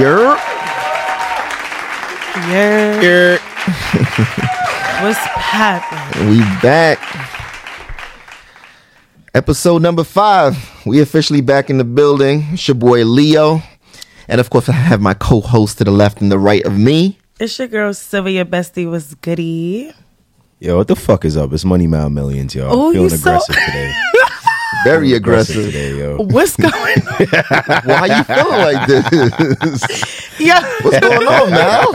You're Yeah. you're What's happening? we back. Episode number five. We officially back in the building. It's your boy Leo. And of course I have my co-host to the left and the right of me. It's your girl Sylvia Bestie was goody. Yo, what the fuck is up? It's Money Mile Millions, yo. I'm Oh, you feeling so- aggressive today. Very aggressive. today, yo. What's going on? Why you feeling like this? yeah. What's going on now?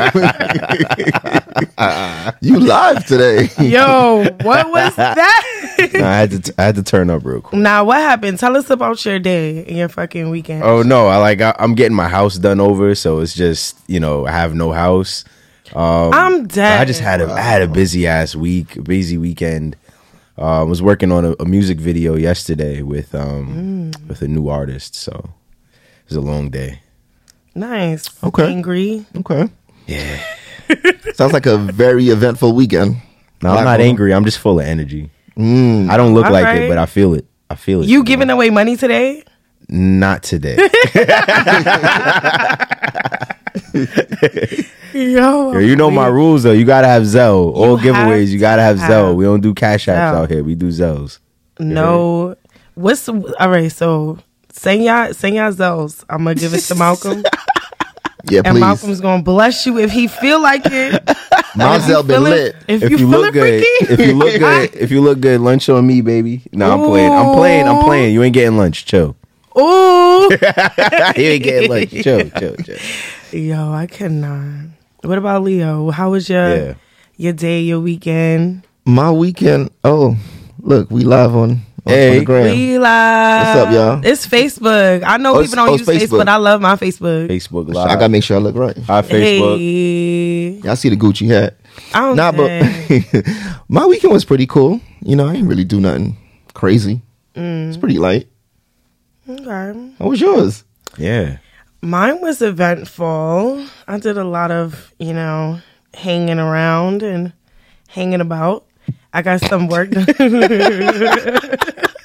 you live today. Yo, what was that? Nah, I had to, t- I had to turn up real quick. now, what happened? Tell us about your day and your fucking weekend. Oh no, I like I, I'm getting my house done over, so it's just you know I have no house. Um, I'm dead. I just had a I had a busy ass week, busy weekend. Uh, was working on a, a music video yesterday with um Mm. with a new artist, so it was a long day. nice. Okay. Angry. Okay. Yeah, Sounds like a very eventful weekend. no, I'm not well, angry. I'm just full of energy. I don't look All like right. it, but I feel it. I feel it. You giving away money today? Not today. Yo. Yo, you know my rules though. You gotta have Zelle. All have giveaways, you gotta have to Zelle. have We don't do cash apps Zelle. out here. We do Zelles. No. What's all right? So send y'all send y'all Zells. I'm gonna give it to Malcolm, Yeah, and please. Malcolm's gonna bless you if he feel like it. Mazel been Feeling- lit. If, you, you, feeling look good, freaky, if you look good, if you look good, lunch on me, baby. No, I'm playing. I'm playing. I'm playing. You ain't getting lunch. Chill. Ooh. you ain't getting lunch. Chill, chill, chill. Yo, I cannot. What about Leo? How was your Yeah. your day, your weekend? My weekend. Oh, look, we live on, on, Hey. on. We live. What's up, y'all? It's Facebook. I know Oh, people don't oh, use Facebook. Facebook. but I love my Facebook. Facebook I gotta make sure I look right. Hi, Facebook. Hey, Y'all see the Gucci hat? I don't Nah, but my weekend was pretty cool. You know, I didn't really do nothing crazy. It's mm. pretty light. okay. How was yours? Yeah. Mine was eventful. I did a lot of, you know, hanging around and hanging about. I got some work done.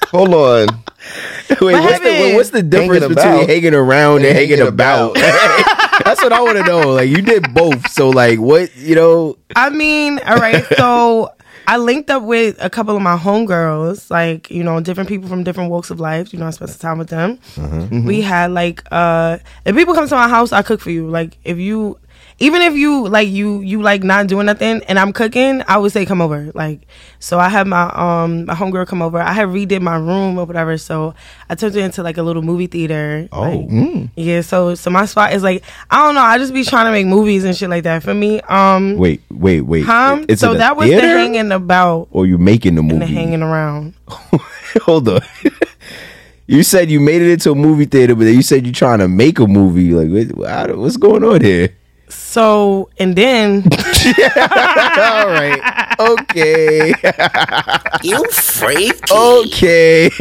Hold on. Wait, what's the, what's the difference Hanging between about. hanging around and, And hanging, hanging about? That's what I want to know. Like you did both, so like what you know? I mean, all right, so I linked up with a couple of my homegirls, like, you know, different people from different walks of life. You know, I spent some time with them. We had like uh if people come to my house, I cook for you. Like if you even if you like you you like not doing nothing and I'm cooking, I would say come over. Like so I had my um my homegirl come over. I had redid my room or whatever, so I turned it into like a little movie theater. Oh. Like, yeah, so so my spot is like I don't know, I just be trying to make movies and shit like that. For me, um Wait, wait, wait. It's so that was theater? the hanging about Or you making the and movie? the hanging around. Hold on. you said you made it into a movie theater, but then you said you're trying to make a movie. Like, what, what's going on here? So and then All right. Okay. You freak. okay.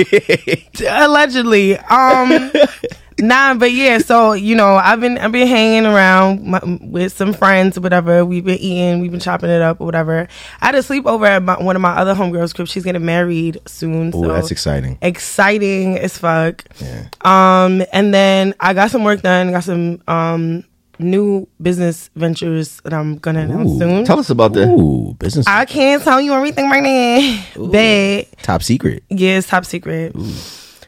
allegedly, um, nah, but yeah. So you know, I've been I've been hanging around my, with some friends whatever. We've been eating, we've been chopping it up or whatever. I had a sleepover at my, one of my other homegirls' crib. She's getting married soon. Oh, so that's exciting. exciting as fuck. Yeah. Um, and then I got some work done. Got some um new business ventures that I'm gonna announce soon. Tell us about that. Ooh, business I can't tell you everything right now. But top secret. Yes, top secret.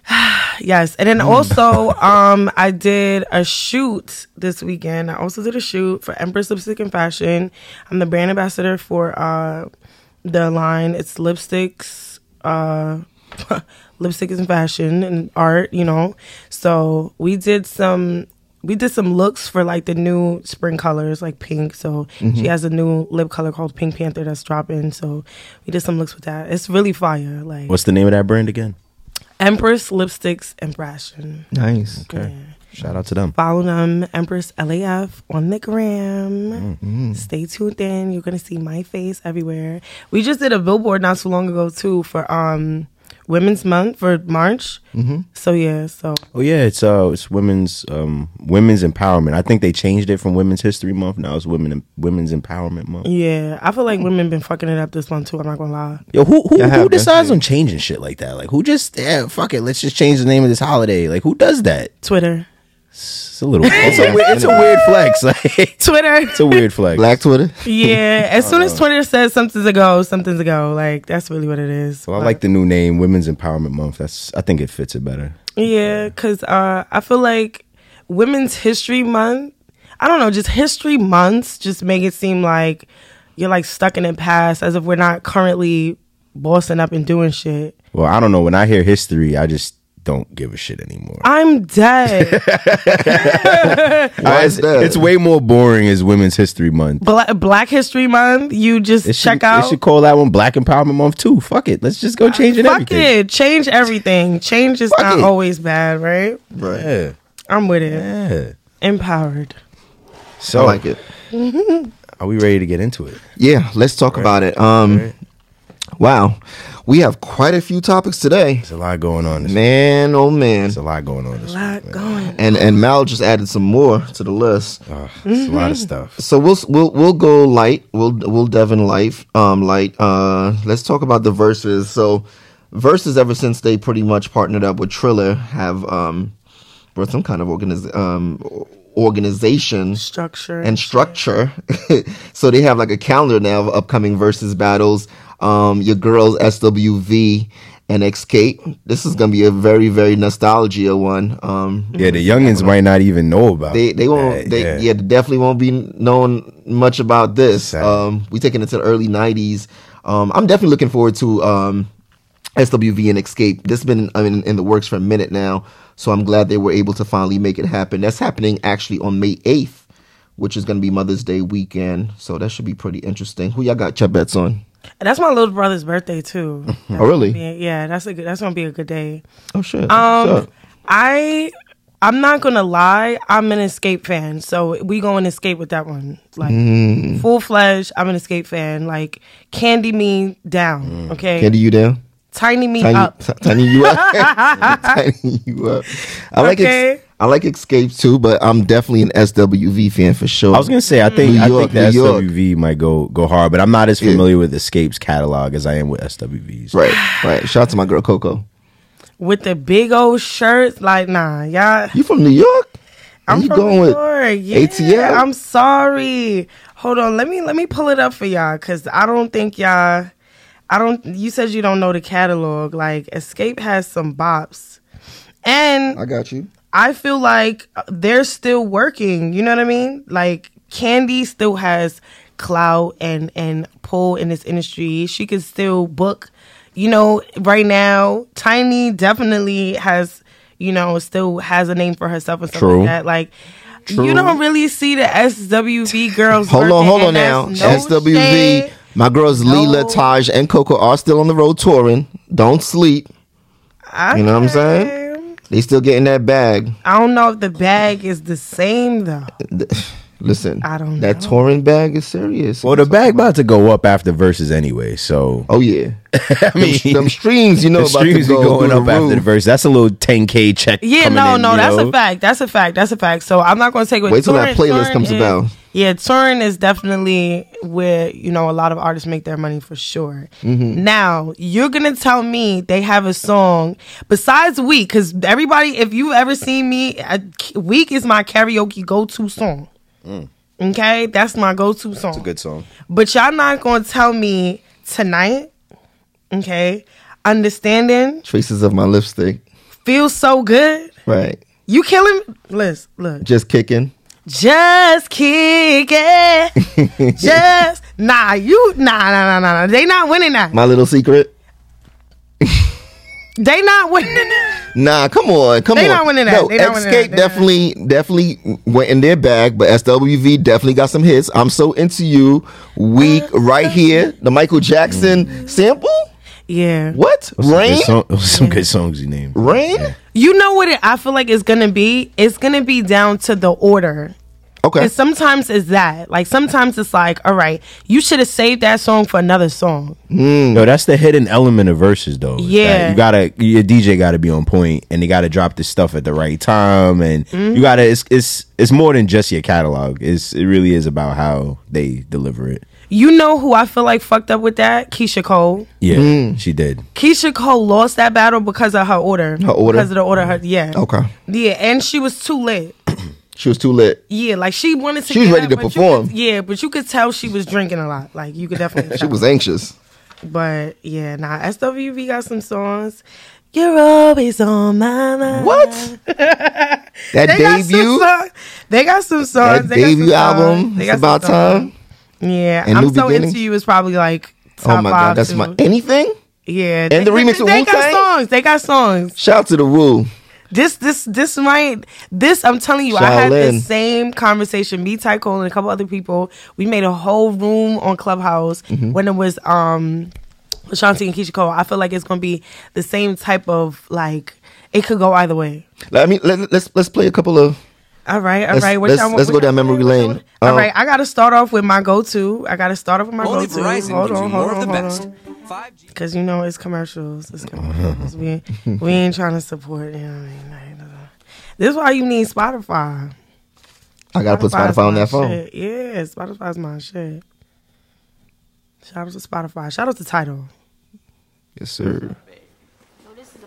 yes. And then also, um, I did a shoot this weekend. I also did a shoot for Empress Lipstick and Fashion. I'm the brand ambassador for uh the line. It's lipsticks, uh lipstick and fashion and art, you know. So we did some we did some looks for like the new spring colors, like pink. So she has a new lip color called Pink Panther that's dropping. So we did some looks with that. It's really fire. Like What's the name of that brand again? Empress Lipsticks and Fashion. Nice. Okay. Shout out to them. Follow them, Empress LAF on the gram. Stay tuned in. You're gonna see my face everywhere. We just did a billboard not so long ago too for um Women's Month for March. Mm-hmm. So yeah, so Oh yeah, it's uh it's women's um women's empowerment. I think they changed it from Women's History Month. Now it's women women's empowerment month. yeah, I feel like women been fucking it up this month too. I'm not gonna lie. Yo, who who, Yeah, who decides on changing shit like that? Like who just yeah, fuck it, let's just change the name of this holiday. Like who does that? Twitter. It's a little. It's a, weird- it's a weird flex. Like, Twitter. it's a weird flex. Black Twitter. Yeah, as soon as Twitter says something's a go, something's a go. Like that's really what it is. Well, I like the new name, Women's Empowerment Month. That's. I think it fits it better. Yeah, because uh, I feel like Women's History Month, I don't know, just history months just make it seem like you're like stuck in the past as if we're not currently bossing up and doing shit. Well, I don't know. When I hear history, I just don't give a shit anymore. I'm dead. Why it's, is that? it's way more boring as Women's History Month. Black, Black History Month, you just It check should, out. They should call that one Black Empowerment Month too. Fuck it. Let's just go change it. Fuck everything. it. Change everything. Change is Fuck not it. always bad, right? right. Yeah. I'm with it. Yeah. Empowered. So, I like it. are we ready to get into it? Yeah, let's talk about it. Um, wow, we have quite a few topics today. There's a lot going on. This Man, oh man, There's a lot going on. This lot week, man. going. and and Mal just added some more to the list. Ugh, it's a lot of stuff. So we'll we'll we'll go light. We'll we'll Devin light. Um, light. Uh, let's talk about the Verzuz. So, Verzuz ever since they pretty much partnered up with Triller have um, brought some kind of organiz- um organization Structure. and structure. so they have like a calendar now of upcoming Verzuz battles. Um, your girls SWV and Xscape. This is gonna be a very very nostalgia one. Um, Yeah, the youngins might not even know about. they they won't that, they yeah. yeah. definitely won't be knowing much about this. Um, we taking it to the early '90s. Um, I'm definitely looking forward to um, SWV and Xscape. This has been I mean, in the works for a minute now, so I'm glad they were able to finally make it happen. That's happening actually on May 8th, which is going to be Mother's Day weekend. So that should be pretty interesting. Who y'all got your bets on? And that's my little brother's birthday too. Oh, really? Yeah, yeah, that's a good. That's gonna be a good day. Oh shit! Um, I I'm not gonna lie. I'm an Xscape fan, so we going to Xscape with that one. Like Mm. full fledged. I'm an Xscape fan. Like candy me down, okay? Kandi, you down? Tiny me Tiny, up. t- tiny you up. tiny you up. I like Okay. ex- I like Xscape too, but I'm definitely an SWV fan for sure. I was gonna say I think New I York, think the New York. SWV might go go hard, but I'm not as Yeah. familiar with Xscape's catalog as I am with SWV's. right, right. Shout out to my girl Coko. with the big old shirts. Like nah, y'all. You from New York? I'm you from going New with York. Yeah, ATL? I'm sorry. Hold on. Let me let me pull it up for y'all because I don't think y'all. I don't. You said you don't know the catalog. Like Escape has some bops, and I got you. I feel like they're still working. You know what I mean? Like Kandi still has clout and and pull in this industry. She could still book. You know, right now, Tiny definitely has. You know, still has a name for herself and stuff True. like that. Like. You don't really see the SWV girls. Hold on, hold on now. no SWV. shade. My girls Lelee, No. Taj, and Coko are still on the road touring. Don't sleep. You know what I'm saying? Okay. They still getting that bag. I don't know if the bag is the same though. Listen, I don't that know. touring bag is serious. Well, the bag about to go up after Verzuz anyway, so Oh yeah, I mean, them streams, you know, the about streams to go going up the after the verse. That's a little 10k check. Yeah, no, in, no, that's know? a fact. That's a fact. That's a fact. So I'm not going to take what Wait till that playlist touring comes is- about. Yeah, touring is definitely where you know a lot of artists make their money for sure. Mm-hmm. Now you're gonna tell me they have a song besides "Week" because everybody, if you've ever seen me, "Week" is my karaoke go-to song. Okay, that's my go-to song. Mm. It's a good song. But y'all not gonna tell me tonight. Okay, understanding Traces of my lipstick. feels so good. Right, You killing? Liz, look. just kicking. Just kick it. Just nah, you nah nah nah nah. nah. They not winning that. My little secret. They not winning. Nah, come on, come They on. not winning that. No, They not winning Xscape that. Definitely, definitely went in their bag, but SWV definitely got some hits. I'm so into you. Week right here, the Michael Jackson mm. sample. Yeah. What Some rain? good, song, some good songs you named. Rain? You know what it, I feel like it's gonna be? It's gonna be down to the order. Okay. And sometimes it's that. Like sometimes it's like, all right, you should have saved that song for another song. No, that's the hidden element of Verzuz, though. Yeah. you gotta your DJ got to be on point, and they got to drop this stuff at the right time, and Mm-hmm. you gotta. It's it's it's more than just your catalog. It's it really is about how they deliver it. You know who I feel like fucked up with that? Keyshia Cole. Yeah, Mm. she did. Keyshia Cole lost that battle because of her order. Her order? Because of the order. Her, yeah. Okay. Yeah, and she was too late. She was too lit. Yeah, like she wanted to. She was ready up, to perform. could- yeah, but you could tell she was drinking a lot. Like you could definitely. She tell. was anxious. But yeah, nah. SWV got some songs. You're always on my mind. What? that They got some debut, songs. They got some songs. that They got some debut album. songs. They got about songs. time. Yeah, And I'm so Beginnings? into you is probably like top Oh my god, that's too. my anything. yeah. and the remix they, of they got songs. They got songs. Shout out to the Woo. This this this might this I'm telling you, I had the same conversation. Me, Ty Cole, and a couple other people. We made a whole room on Clubhouse Mm-hmm. when it was um Ashanti and Keyshia Cole. I feel like it's gonna be the same type of like it could go either way. Let me let, let's let's play a couple of. All right, all Let's- right. What let's- y'all want- let's what go down y'all memory want? lane. All Um, right, I got to start off with my go-to. I got to start off with my go-to. Verizon hold on, hold on, hold on. Because you know it's commercials. It's commercials. we, we ain't trying to support. You know what I mean? Like, uh, This is why you need Spotify. I gotta put Spotify on that phone. shit. Yeah, Spotify's my shit. Shout out to Spotify. Shout out to Tidal. Yes, sir.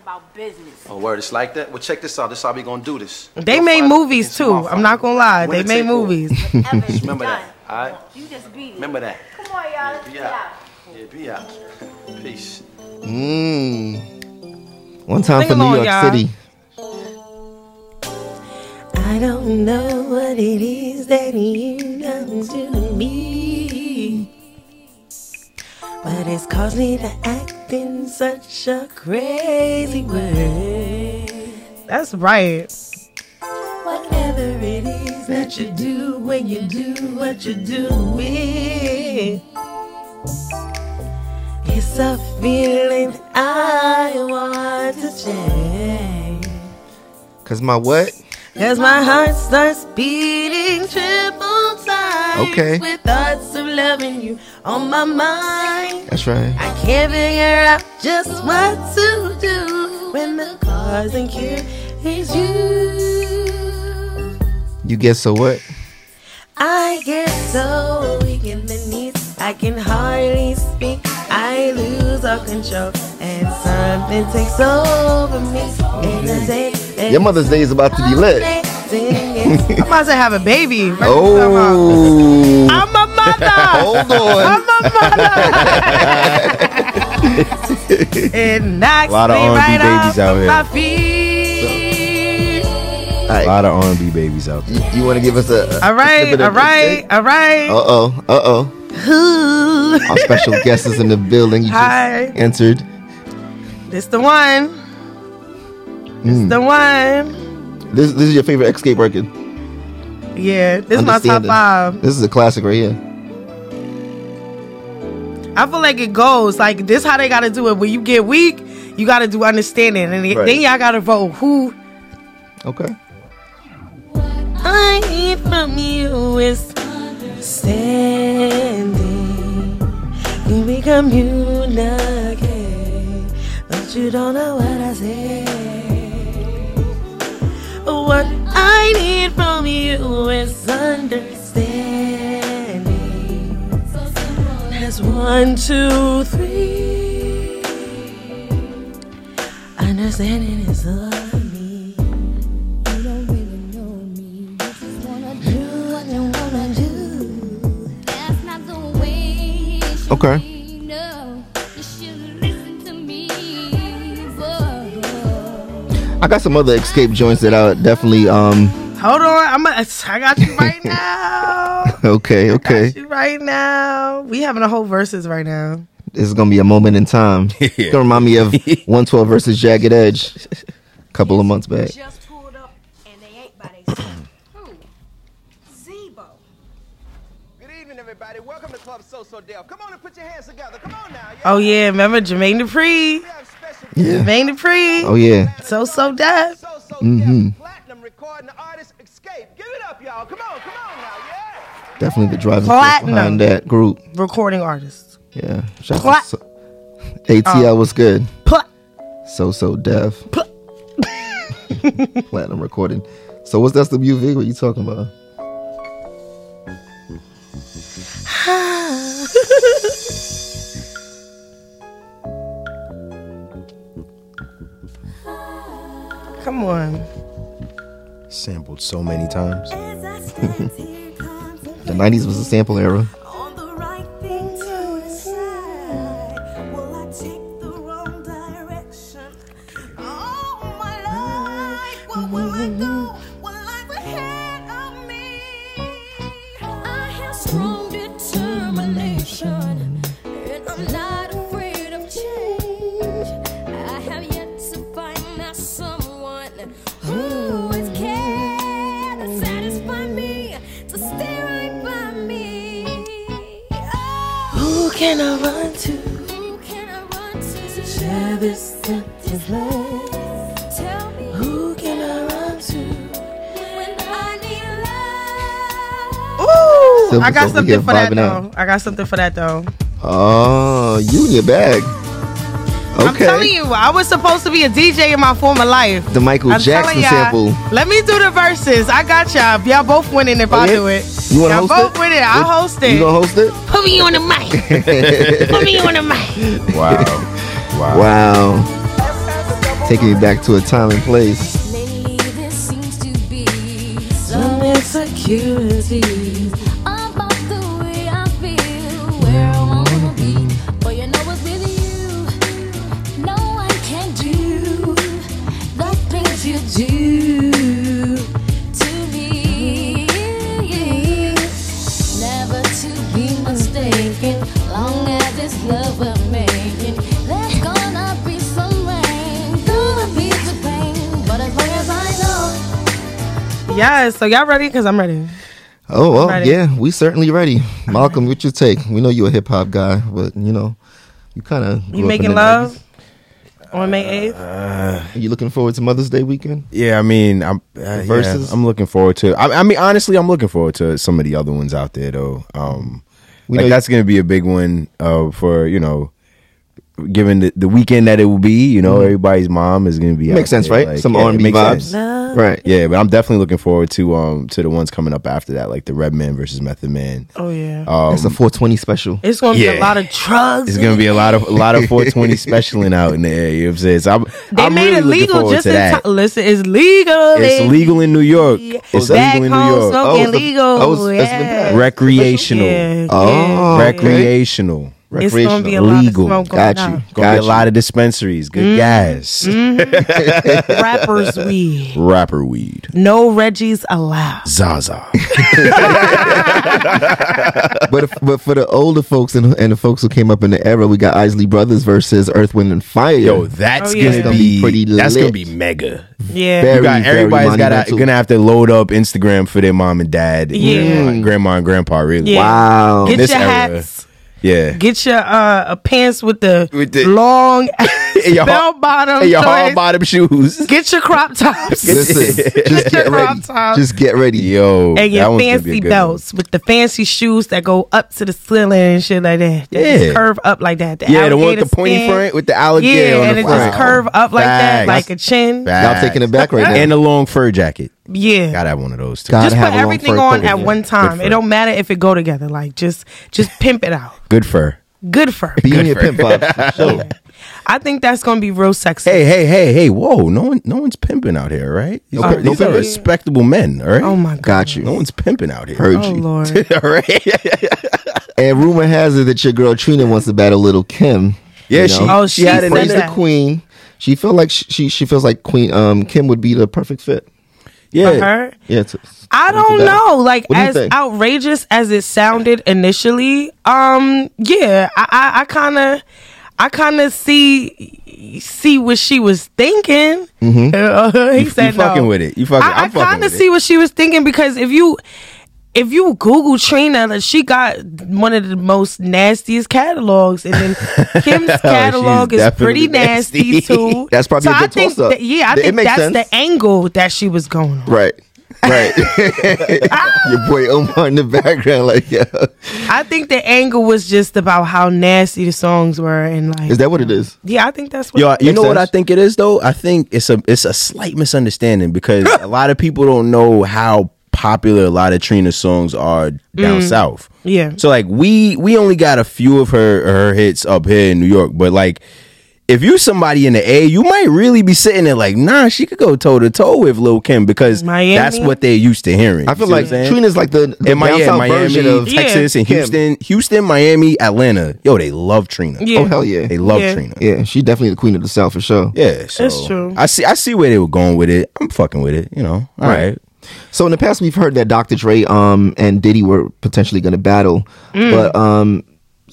So this is about business. Oh, word, it's like that? Well, check this out. This how we gonna do this. They You'll made movies too. I'm not gonna lie. They made movies. Ever it's Remember done. that, all right? You just beat it. Remember that. Come on, y'all. Let's Be get out. out. Yeah, be out. Peace. Mmm. One time Sing for New York y'all. City. I don't know what it is that you done to me. But it's caused me to act in such a crazy way. That's right. Whatever it is that you do when you do what you do with. It's a feeling I want to change. Cause my what? As my heart starts beating triple time. Okay. With thoughts of loving you on my mind. That's right. I can't figure out just what to do when the cause and cure is you. You get so what? I get so weak in the knees, I can hardly speak. I lose all control, and something takes over me. And the day Your Mother's Day is about to be lit. I'm about to have a baby. Oh. I'm a mother. Hold on. I'm a mother. it knocks A lot of me R&B right babies off out of here. my feet. All A lot of R&B babies out there. You, want to give us a, a All right, snippet all of right, all right. Uh oh. Uh oh. Our special guest is in the building. You just Hi. entered. This the one. This Mm. the one. This this is your favorite Xscape record. Yeah, this is my top five. This is a classic right here. I feel like it goes like this. How they got to do it? When you get weak, you got to do understanding, and Right. then y'all got to vote who Okay. I need from you is standing. We communicate? But you don't know what I say. What I need from you is understanding. That's one, two, three. Understanding is all I I got some other Xscape joints that I definitely um. Hold on, I'm a, I got you right now. Okay. Okay. Got you right now. We having a whole Verzuz right now. This is gonna be a moment in time. It's gonna remind me of 112 versus Jagged Edge, a couple of months back. Just pulled up and they ain't by themselves. Who? Zebo. Good evening, everybody. Welcome to Club So So Def. Come on and put your hands together. Come on now. Oh yeah, remember Jermaine Dupri? We have special Yeah. Jermaine Dupri. Oh yeah. So So Def. So So Mhm. Def Platinum recording artist Xscape. Give it up, y'all. Come on, come on now, yeah. Definitely the driving force Platinum. behind that group. Recording artist. Yeah. Shout Plat- out to so- ATL was good. Pla- So So Def. Pla- Platinum recording. So what's SWV? What you talking about? Come on. Sampled so many times. The '90s was a sample era. Ooh, Silver I got something get for that vibing though. I got something for that though. Oh, you in your bag. Okay. I'm telling you, I was supposed to be a DJ in my former life. The Michael I'm Jackson sample. Let me do the Verzuz. I got y'all. Y'all both winning if Oh, I yeah? do it. You wanna y'all host both it? winning. I'll What- host it. You gonna host it? Put me on the mic. Put me on the mic. Wow. wow. Wow. Taking me back to a time and place. Lately, there seems to be Some insecurity. Yes. So y'all ready? Cause I'm ready. Oh well, Ready. yeah, we certainly ready. Malcolm, what's your take? We know you're a hip hop guy, but you know, you kind of You making love on May eighth? Are you looking forward to Mother's Day weekend? Yeah, I mean, I'm uh, yeah. I'm looking forward to. I, I mean, honestly, I'm looking forward to some of the other ones out there, though. Um, We like know- that's going to be a big one uh, for you know, given the, the weekend that it will be. You know, everybody's mom is going to be Mm-hmm. Makes out sense, there, right? like, Some yeah, R&B vibes. sense. Right. Yeah, but I'm definitely looking forward to um to the ones coming up after that, like the Redman versus Method Man. Oh yeah. Um, That's a 420 special. it's gonna be a lot of drugs. it's gonna be a lot of a lot of 420 specialing out in the air. You know what I'm saying? So I'm, They I'm made really it legal just to in that. time. Listen, it's legal. It's legal in New York. It's Back legal in New York. smoking Oh, legal. oh, it's- it's been yeah. Recreational. Yeah, Oh, yeah. Recreational. It's gonna be a lot Legal. of smoke going Got you. on. Gonna Got be a lot of dispensaries. Good mm-hmm. gas. Mm-hmm. Rappers weed. Rapper weed. No Reggie's allowed. Zaza. but if, but for the older folks and, and the folks who came up in the era, we got Isley Brothers versus Earth, Wind, and Fire. Yo, that's Oh, yeah. gonna Gonna be, be pretty That's gonna lit. be mega. Yeah. Very, You got, very everybody's got monumental. gonna have to load up Instagram for their mom and dad. Yeah. and grandma and grandpa. Really. Yeah. Wow. Get This your era. hats. Yeah. Get your uh pants with the, With the- long your bell bottom. and your hard bottom shoes. Get your crop tops. Listen, just get your ready. tops. Just get ready. Yo, and your one's gonna be a fancy good belts with the fancy shoes that go up to the ceiling and shit like that. That Yeah. just curve up like that. The. Yeah, the one with the pointy skin. front with the alligator Yeah, on and the it front. just curve up like that, like a chin. Facts. Y'all taking it back right now. And a long fur jacket. Yeah. Gotta have one of those too. Just Gotta put have a long everything on at Yeah. one time. It don't matter if it go together. Like just just pimp it out. Good fur. Good fur. Be in your pimp vibes. Sure. I think that's gonna be real sexy. Hey, hey, hey, hey! Whoa! No one, no one's pimping out here, right? These, No are, these are respectable men, all right? Oh my god. Got you. No one's pimping out here. Heard Oh you. lord. all right. And rumor has it that your girl Trina wants to battle Lil Kim. Yeah, You she. Oh, she she had said an Praise that. the queen. She feel like she, she she feels like Queen um Kim would be the perfect fit. Yeah, Her? Yeah. to- I don't know. Like do as outrageous as it sounded initially, um, yeah, I I, I kind of. I kind of see see what she was thinking. Uh, he You- said you fucking no. with it. You fucking- I, I fucking kind of see what she was thinking because if you if you Google Trina, like, she got one of the most nastiest catalogs, and then Kim's oh, catalog is pretty nasty, nasty. too. That's probably so a I good think toss-up. that- yeah, I It think that's sense. the angle that she was going on. Right. Right. your boy Omar in the background, like, yeah. I think the angle was just about how nasty the songs were, and like, Is that what it is? yeah, I think that's what. Yo, you Makes know what I think it is though? I think it's a it's a slight misunderstanding because a lot of people don't know how popular a lot of Trina's songs are down mm. south. Yeah. So like we we only got a few of her her hits up here in New York, but like if you're somebody in the A, you might really be sitting there like, nah, she could go toe to toe with Lil Kim because Miami? that's what they're used to hearing. I feel like what I'm saying? Trina's like the, the in down south Miami, version of Yeah. Texas, and Kim. Houston, Houston, Miami, Atlanta. Yo, they love Trina. Yeah. Oh hell yeah, They love Yeah. Trina. yeah. She definitely the queen of the south for sure. Yeah, so That's true. I see. I see where they were going with it. I'm fucking with it. You know. All Right. right. So in the past, we've heard that Dr. Dre um, and Diddy were potentially going to battle, Mm. but um,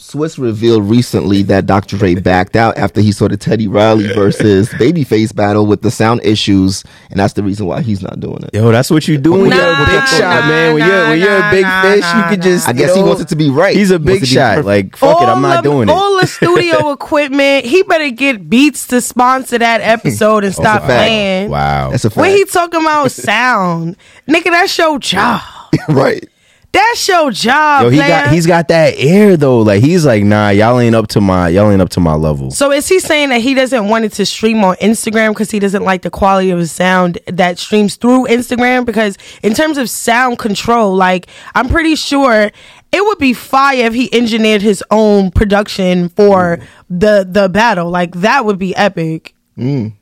Swizz revealed recently that Dr. Dre backed out after he saw the Teddy Riley versus Babyface battle with the sound issues, and that's the reason why he's not doing it. Yo, that's what you do when you're a Nah, big shot, nah, man. When you're when you're a big nah, fish, nah, you can just. I you guess he wants it to be right. He's a big it shot. perfect. Like fuck it, I'm not of- doing it. All the studio equipment. He better get Beats to sponsor that episode and stop playing. Wow. That's a fact. When he talking about sound, nigga, that's your job. right. That's your job. Yo, he player. got he's got that air though. Like he's like, nah, y'all ain't up to my y'all ain't up to my level. So is he saying that he doesn't want it to stream on Instagram because he doesn't like the quality of his sound that streams through Instagram? Because in terms of sound control, like I'm pretty sure it would be fire if he engineered his own production for mm. the the battle. Like that would be epic. Mm.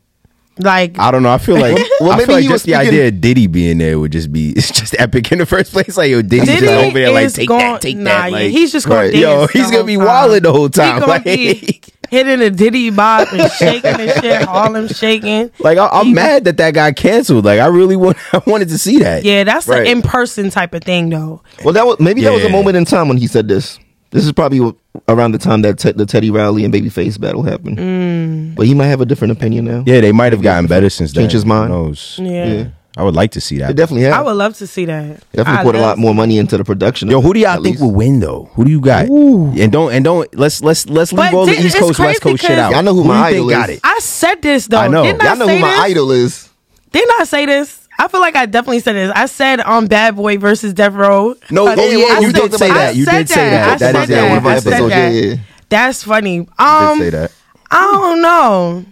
Like I don't know. I feel like Well, I maybe feel like he was just the speaking- idea of Diddy being there would just be it's just epic in the first place. Like yo, Diddy's Diddy just over there like is take gon- that, take nah, that. yeah, Like he's just gonna Right. dance. Yo, the he's gonna whole be time. wildin' the whole time, He gonna like- be hitting a Diddy bop and shaking and shit, All Harlem shaking. like I, I'm He- mad that that got canceled. Like I really want I wanted to see that. Yeah, that's Right. an in person type of thing though. Well, that was maybe that was a Yeah. moment in time when he said this. This is probably around the time that te- the Teddy Riley and Babyface battle happened. Mm. But he might have a different opinion now. Yeah, they might have gotten better since then. Changed his mind. Who knows? Yeah. Yeah. I would like to see It that. definitely has. I would love to see that. definitely I put a lot more money into the production. Yo, who do y'all think least. will win though? Who do you got? And don't and don't let's let's let's leave But all the East Coast West Coast shit out. Y'all know who do my you think idol got is. it? I said this though. I know. Didn't I Y'all know say who my this? idol is. Didn't I say this? I feel like I definitely said this. I said on Bad Boy versus Death Row. No, Uh, oh yeah, I you did say that. You did say I that. said That is that. yeah, one of our episodes. that. Yeah, yeah. That's funny. Um, did say that. I don't know.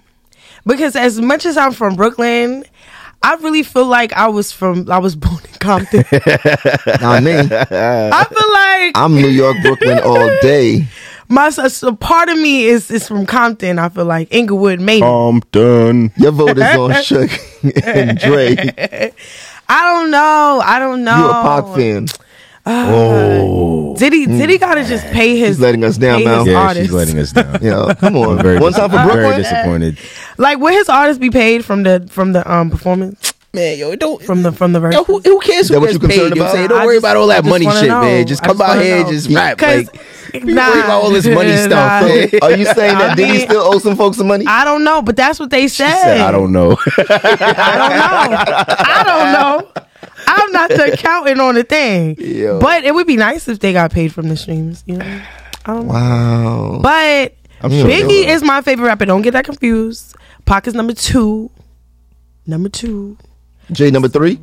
Because as much as I'm from Brooklyn, I really feel like I was from I was born in Compton. Nah, me. I feel like I'm New York, Brooklyn all day. My so part of me is is from Compton. I feel like Inglewood, maybe. I'm done. Your vote is on Suge and Dre. I don't know. I don't know. You a Pac fan? Did he? Did he gotta just pay his? He's letting us down pay now. Yeah, artists? she's letting us down. Yeah, come on. Very One time for dis- Brooklyn. Very disappointed. Like, will his artists be paid from the from the um performance Man, yo, don't. from the from the verse? Yo, who, who cares who what gets you paid? concerned You know about? saying? Don't I worry just- about all that money shit, know. man. Just I come just out here and know. just rap. Like, people worry about all this money stuff. nah. man. Are you saying that I Diddy still owes some folks some money? I don't know, but that's what they said. Said, I don't know. I don't know. I don't know. I'm not the accountant on the thing. Yo. But it would be nice if they got paid from the streams. You know. I don't know. Wow. But I'm sure Biggie will. is my favorite rapper. Don't get that confused. Pac is number two. Number two. J number three.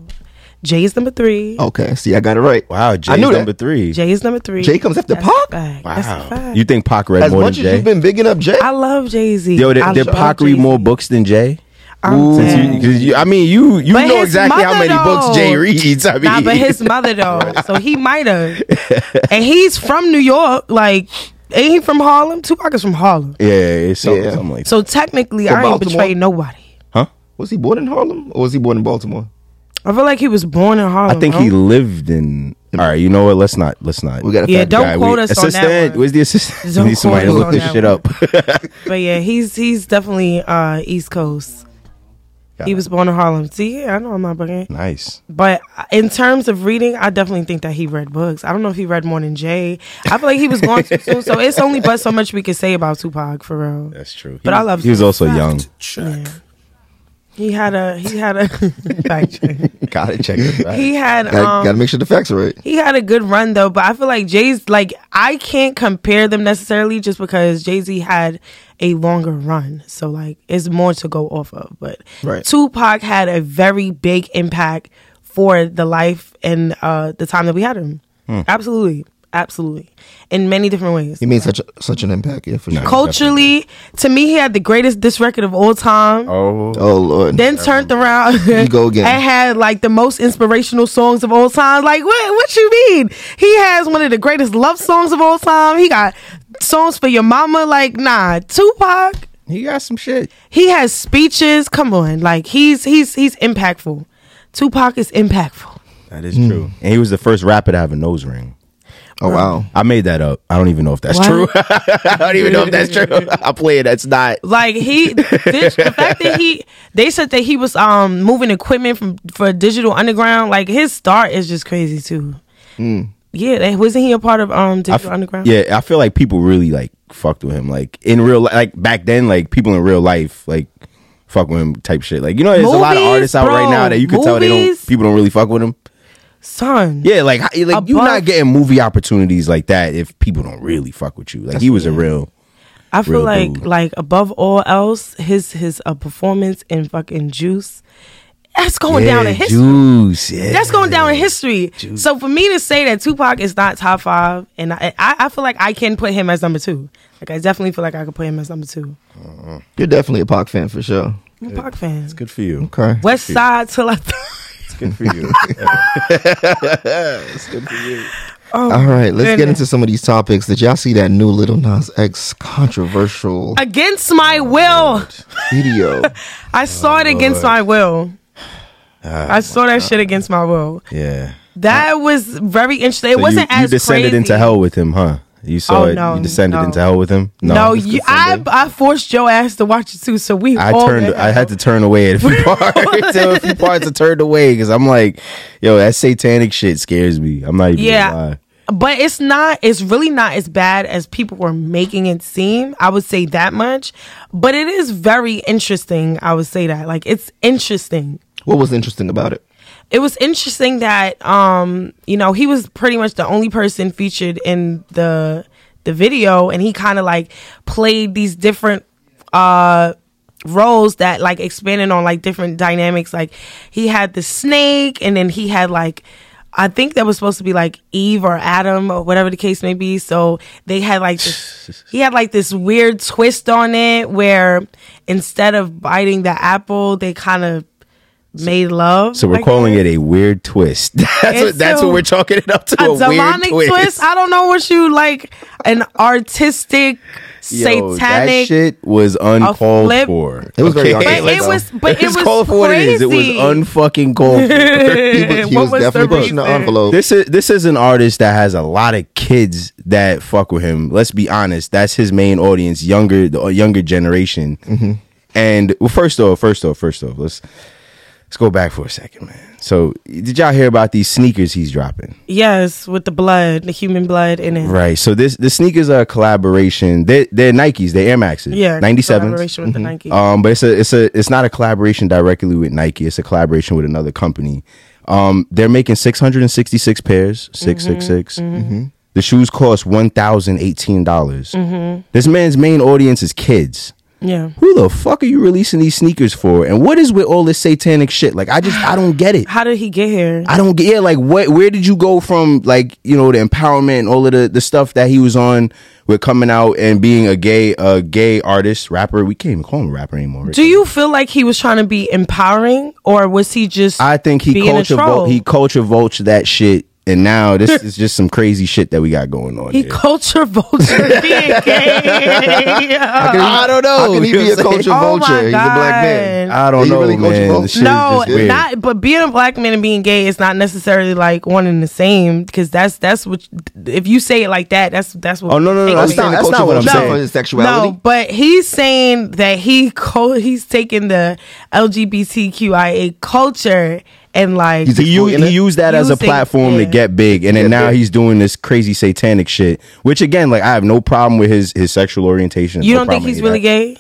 Jay is number three. Okay, see, I got it right. Wow, I Jay's knew that. number three. Jay is number three. Jay comes after That's Pac? a fact. That's a Wow. fact. You think Pac read As more much than as Jay? you've been bigging up Jay, I love Jay Z. Yo, did, did Pac read more books than Jay? Um, since you, 'cause you- I mean, you you But know his exactly how mother, many books Jay though- reads. I mean, Nah, but his mother though, so he might have. and he's from New York. Like, ain't he from Harlem? Tupac is from Harlem. yeah, it's something, Yeah. something like that. So technically, From I ain't Baltimore? betrayed nobody. Huh? was he born in Harlem or was he born in Baltimore? I feel like he was born in Harlem. I think bro. he lived in. All right, you know what? Let's not. Let's not. We got a Yeah, don't. Guy, quote we- us on that assistant. one. Where's the assistant? Don't need somebody to quote us look on this that shit up. But yeah, he's he's definitely uh East Coast. He was born in Harlem. See, yeah, I know I'm not bugging. nice. But in terms of reading, I definitely think that he read books. I don't know if he read more than Jay. I feel like he was going too soon. So it's only but so much we could say about Tupac for real. That's true. But He- I love He was Tupac. also young. Yeah. He had a he had a fact check. Gotta check this out. He had Gotta, um gotta make sure the facts are right. he had a good run though, but I feel like Jay's like I can't compare them necessarily just because Jay Z had a longer run, so like it's more to go off of. But Right. Tupac had a very big impact for the life and uh the time that we had him. Absolutely, absolutely, in many different ways. He made such a, such an impact, yeah, for sure. Culturally, to me, he had the greatest disc record of all time. Oh, Oh lord. then turned around you go again. and had like the most inspirational songs of all time. Like what? What you mean? He has one of the greatest love songs of all time. He got songs for your mama. Like nah, Tupac. He got some shit. He has speeches. Come on, like he's he's he's impactful. Tupac is impactful. That is true. Hmm. And he was the first rapper to have a nose ring. Oh wow. I made that up. I don't even know if that's What? true. I don't even know if that's true. I play it. That's not. Like he, this, the fact that he, they said that he was um moving equipment from for Digital Underground. Like his start is just crazy too. Yeah, that- wasn't he a part of um Digital f- Underground? Yeah, I feel like people really like fucked with him. Like in real, like back then, like people in real life, like fuck with him type shit. Like you know, there's a lot of Movies, artists out right now that you can tell they don't. People don't really fuck with him. Son. Yeah, like how- like you're not getting movie opportunities like that if people don't really fuck with you. Like he was a real. I feel real like dude. like above all else, his his uh, performance in fucking Juice, that's going down in history. Juice. Yeah. That's going down in history. So for me to say that Tupac is not top five, and I, I I feel like I can put him as number two. Like I definitely feel like I could put him as number two. You're definitely a Pac fan for sure. I'm a Pac fan. It's good for you. Okay. West Side till I. It's good for you. it's good for you. Oh, All right, let's get into some of these topics. Did y'all see that new Lil Nas X controversial Against my will, video? I saw it oh, against my will. Oh, I saw that shit against my will. Yeah. That was very interesting. It So wasn't you, you as descended crazy. into hell with him, huh? You saw Oh, it. no, you descended no. into hell with him. No, you, I I forced your ass to watch it too. So we I all turned. I had to turn away at a few parts. a few parts I turned away because I'm like, yo, that satanic shit scares me. I'm not even. Yeah. Gonna lie. but it's not it's really not as bad as people were making it seem i would say that much but it is very interesting i would say that like it's interesting What was interesting about it? It was interesting that um you know he was pretty much the only person featured in the the video and he kind of like played these different uh roles that like expanded on like different dynamics like he had the snake and then he had like I think that was supposed to be like Eve or Adam or whatever the case may be. So they had like this, he had like this weird twist on it where instead of biting the apple, they kind of made love. So we're I calling guess. it a weird twist. that's what, that's a- what we're chalking it up to. a A, weird demonic twist. twist. I don't know what you like. An artistic, Yo, that satanic. shit was uncalled flip. for. It was very but it was, but it was called for what it is. It was unfucking called for. He was, he was was definitely pushing the envelope. this is this is an artist that has a lot of kids that fuck with him. Let's be honest, that's his main audience, younger the younger generation. Mm-hmm. And well, first off, first off, first off, let's let's go back for a second, man. So, did y'all hear about these sneakers he's dropping? Yes, with the blood, the human blood in it. Right. So this the sneakers are a collaboration. They're, they're Nikes. They're Air Maxes. Yeah, ninety seven. collaboration with the mm-hmm. Nike. Um, but it's a it's a it's not a collaboration directly with Nike. It's a collaboration with another company. Um, they're making six hundred and sixty six pairs. Six six mm-hmm, six. Mm-hmm. The shoes cost one thousand eighteen dollars. This man's main audience is kids. Yeah. Who the fuck are you releasing these sneakers for? And what is with all this satanic shit? Like, I just I don't get it. How did he get here? I don't get yeah, like what where did you go from like, you know, the empowerment and all of the, the stuff that he was on with coming out and being a gay a gay artist, rapper. We can't even call him a rapper anymore. Do you feel like he was trying to be empowering, or was he just? I think he culture vul- he culture vulture that shit and now this is just some crazy shit that we got going on. he here. culture vulture being gay. I don't know. How can he be a what culture Oh vulture? my He's a black man. God. I don't Are know, really culture man. vulture? The shit is no, just weird. not. But being a black man and being gay is not necessarily like one and the same because that's that's what. If you say it like that, that's that's what. Oh, no, no, no, it that's means. not- that's not what I'm vulture saying. for his sexuality. No, but he's saying that he co- he's taking the LGBTQIA culture and like He's he, u- he used that as a Using- platform to yeah. get big, and then now he's doing this crazy satanic shit. Which again, like I have no problem with his his sexual orientation. you no don't think he's really that. gay?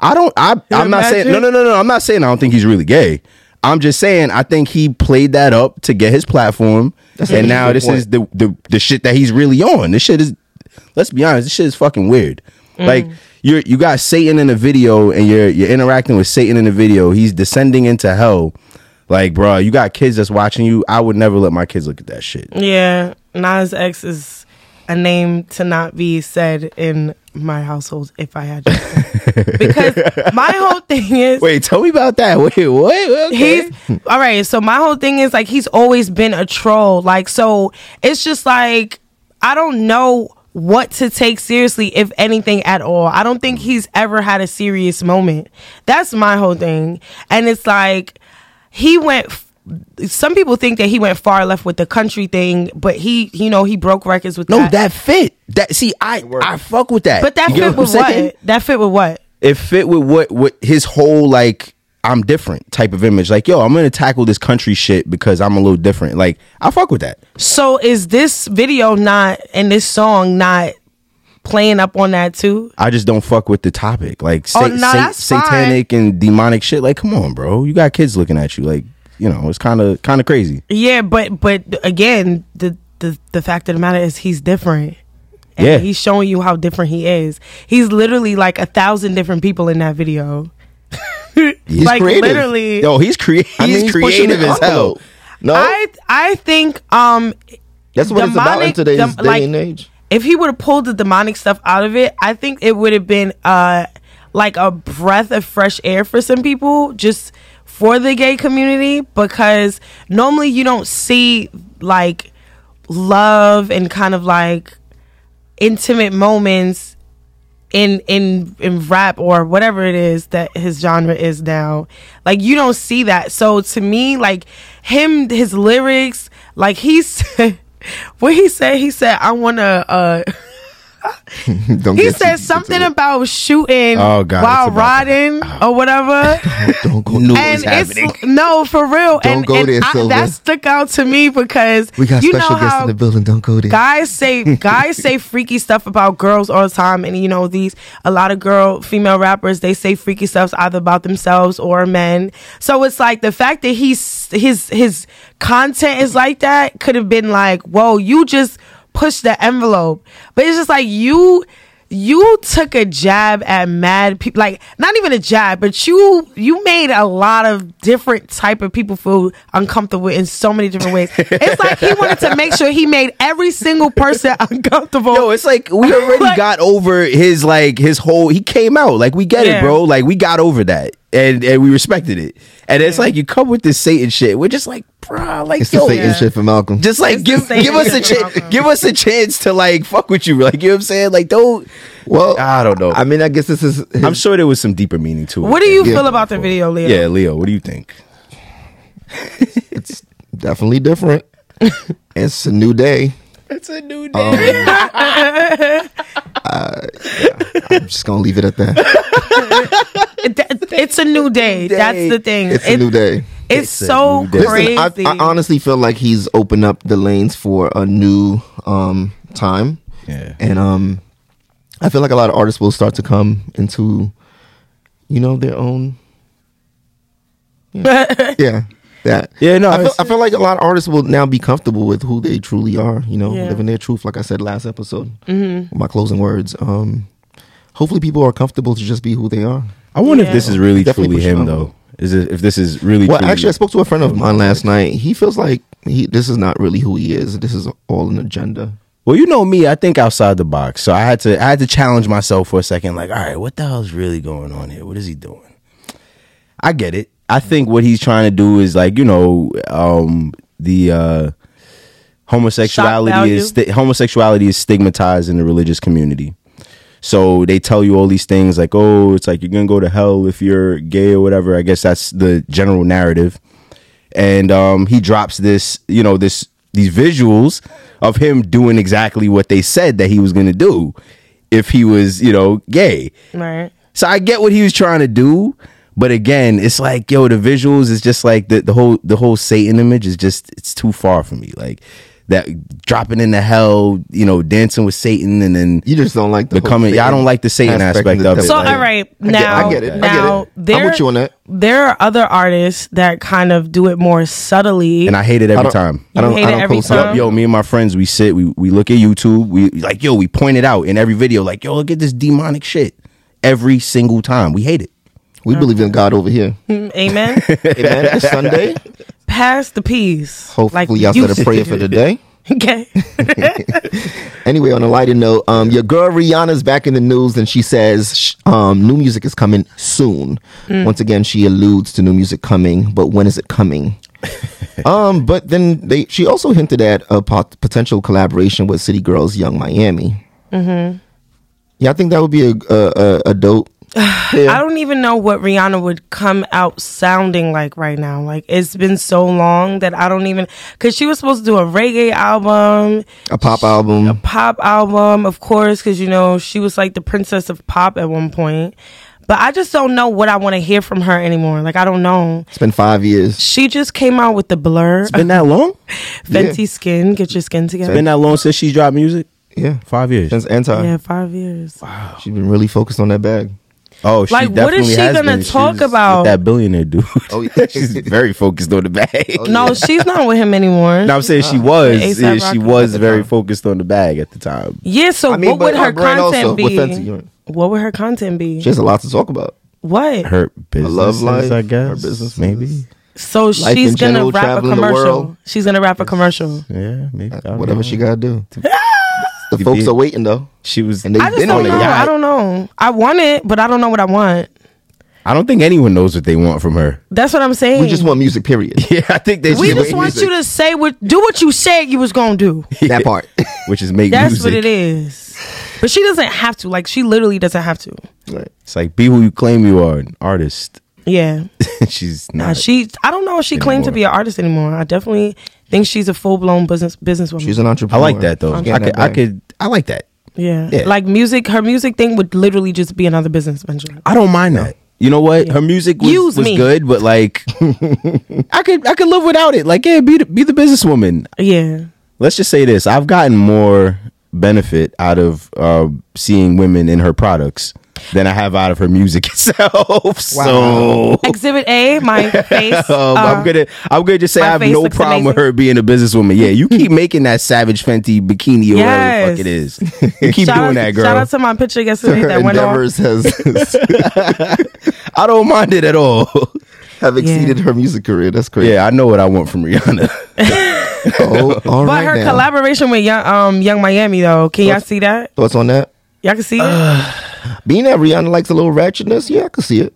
I don't. I I'm not saying no, no, no, no. I'm not saying I don't think he's really gay. I'm just saying I think he played that up to get his platform, That's and now this point. is the, the the shit that he's really on. This shit is. Let's be honest. This shit is fucking weird. Mm. Like you're you got Satan in a video, and you're you're interacting with Satan in the video. He's descending into hell. Like, bro, you got kids that's watching you. I would never let my kids look at that shit. Yeah, Nas X is a name to not be said in my household if I had to. because my whole thing is Wait, tell me about that. Wait, what? Okay. he's all right. So my whole thing is like he's always been a troll. Like so, it's just like I don't know what to take seriously, if anything at all. I don't think he's ever had a serious moment. That's my whole thing. And it's like he went some people think that he went far left with the country thing, but he, you know, he broke records with No, that. that fit. That see, I I fuck with that. but that You fit with what? saying? That fit with what? It fit with what what his whole like I'm different type of image. Like, yo, I'm gonna tackle this country shit because I'm a little different. Like, I fuck with that. So is this video not and this song not playing up on that too? I just don't fuck with the topic. Like Oh, no, sa- that's fine. satanic and demonic shit. Like, come on, bro. You got kids looking at you. Like, you know, it's kind of kind of crazy. Yeah, but but again, the the the fact of the matter is he's different. And Yeah. he's showing you how different he is. He's literally like a thousand different people in that video. He's like creative. literally. Yo, he's creative. I mean, he's, he's creative as hell. No, I I think um that's what it's about in today's dem- day like, and age. If he would have pulled the demonic stuff out of it, I think it would have been uh like a breath of fresh air for some people just for the gay community because normally you don't see like love and kind of like intimate moments in in in rap or whatever it is that his genre is now. Like you don't see that. So to me like him his lyrics like he said what he said he said i want to uh he said something about shooting Oh, God, while riding or whatever. Don't go. Knew and it's no for real. And, go and there, I- that stuck out to me because We got you special know guests how in the building. Don't go there. guys say guys say freaky stuff about girls all the time. And you know these a lot of girl female rappers they say freaky stuff either about themselves or men. So it's like the fact that he's his his content is like that could have been like whoa you just pushed the envelope but it's just like you you took a jab at mad people like not even a jab but you you made a lot of different type of people feel uncomfortable in so many different ways it's like he wanted to make sure he made every single person uncomfortable Yo, it's like we already Like- got over his like his whole. He came out like we get Yeah. it, bro. Like we got over that, and and we respected it. And it's like you come with this Satan shit. We're just like, bruh, like It's the yo, Satan shit for Malcolm. just like It's give give us a shit chance, give us a chance to like fuck with you. Like you know what I'm saying? Like don't. well, I don't know. I mean, I guess this is. His, I'm sure there was some deeper meaning to it. what do you Yeah. feel about the video leo Yeah, Leo. What do you think? it's definitely different. it's a new day. It's a new day. I'm just gonna leave it at that. It- it's a new day that's the thing It's a new day. it's, It's so new day. crazy Listen, I, I honestly feel like he's opened up the lanes for a new um, time, yeah. and um, I feel like a lot of artists will start to come into, you know, their own. Yeah, yeah that. Yeah, no, I feel, I feel like a lot of artists will now be comfortable with who they truly are. You know, Yeah. living their truth. Like I said last episode, mm-hmm. my closing words. Um, hopefully, people are comfortable to just be who they are. I wonder Yeah. if this is really Definitely truly him him. though. Is it if this is really? Well, truly actually, I spoke to a friend of mine last night. He feels like he this is not really who he is. This is all an agenda. Well, you know me, I think outside the box. So I had to I had to challenge myself for a second like, all right, what the hell is really going on here? What is he doing? I get it. I think what he's trying to do is like, you know, um the uh homosexuality is sti- homosexuality is stigmatized in the religious community. So they tell you all these things like, oh, it's like you're gonna go to hell if you're gay or whatever. I guess that's the general narrative. And um, he drops this, you know, this these visuals of him doing exactly what they said that he was gonna do if he was, you know, gay. right So I get what he was trying to do, but again, it's like, yo, the visuals is just like the, the whole the whole Satan image is just it's too far for me. Like that dropping into hell, you know, dancing with Satan and then You just don't like the Becoming- yeah, I don't like the Satan aspect and of it. so Like- all right I get- now I get it. I get now it. there I'm with you on that. there are other artists that kind of do it more subtly and I hate it every don't- time. I don't. You hate I it don't every co-sign. time? Yo, me and my friends, we sit, we we look at YouTube, we like, yo, we point it out in every video, like, yo, look at this demonic shit. Every single time. We hate it. We believe in God over here. Mm, amen Amen. It's Sunday. pass the peace Hopefully, y'all said a prayer for the day. okay Anyway, on a lighter note, um, your girl Rihanna's back in the news, and she says um, new music is coming soon. Once again, she alludes to new music coming, but when is it coming? um, but then they she also hinted at a pot- potential collaboration with City Girls Yung Miami. Mm-hmm. Yeah, I think that would be a, a, a dope. pair. I don't even know what Rihanna would come out sounding like right now. Like it's been so long that I don't even because she was supposed to do a reggae album, a pop album. A pop album, of course, because you know she was like the princess of pop at one point. But I just don't know what I want to hear from her anymore. Like I don't know. It's been five years. She just came out with the Blur, It's been that long? Fenty Skin. Get your skin together. It's been that long since she dropped music? Yeah, Five years. since anti. yeah, five years. Wow, she's been really focused on that bag. Oh, she Like, what is she gonna been. talk She's with about? that billionaire dude? Oh, yeah. she's very focused on the bag. Oh, no, she's not with him anymore. No, I'm saying she was. Yeah, she was very time. focused on the bag at the time. Yeah, so I mean, what would her her content also, be? with Fenty, you're right. What would her content be? She has a lot to talk about. what? Her business, love life, I guess. her businesses. maybe. so life she's gonna general, rap a commercial. She's gonna rap a commercial. Yeah, maybe. Whatever know. she gotta do. The You folks did. are waiting though, She was. and they've I just been don't on the know. yacht. I don't know. I want it, but I don't know what I want. I don't think anyone knows what they want from her. That's what I'm saying. We just want music. Period. Yeah, I think they. We just want music, you to say what, do what you said you was gonna do. that part. which is make music. That's music. what it is. But she doesn't have to. Like she literally doesn't have to. Right. It's like be who you claim you are, an artist. Yeah. She's Nah, not. she. I don't know if she claimed to be an artist anymore. I definitely think she's a full blown business businesswoman. She's an entrepreneur. I like that though. I could. that I could. I like that. yeah. Yeah. Like music. Her music thing would literally just be another business venture. I don't mind that. You know what? Her music was, Use was me. good, but like, I could I could live without it. Like, yeah, be the, be the businesswoman. Yeah. Let's just say this: I've gotten more benefit out of uh, seeing women in her products than I have out of her music itself. So. Exhibit A, my face. Um, uh, I'm gonna I'm gonna just say I have no looks problem with her being a businesswoman. Yeah, you keep making that Savage Fenty bikini or whatever the fuck Yes. it is. You keep shout doing out, that, girl. Shout out to my picture yesterday Her that went on. has I don't mind it at all. have exceeded her music career. That's crazy. yeah, I know what I want from Rihanna. Oh, all But right her now. collaboration with Young, um, Yung Miami though, can y'all see that? Thoughts on that? Y'all can see Uh, it. Being that Rihanna likes a little ratchetness, yeah, I can see it.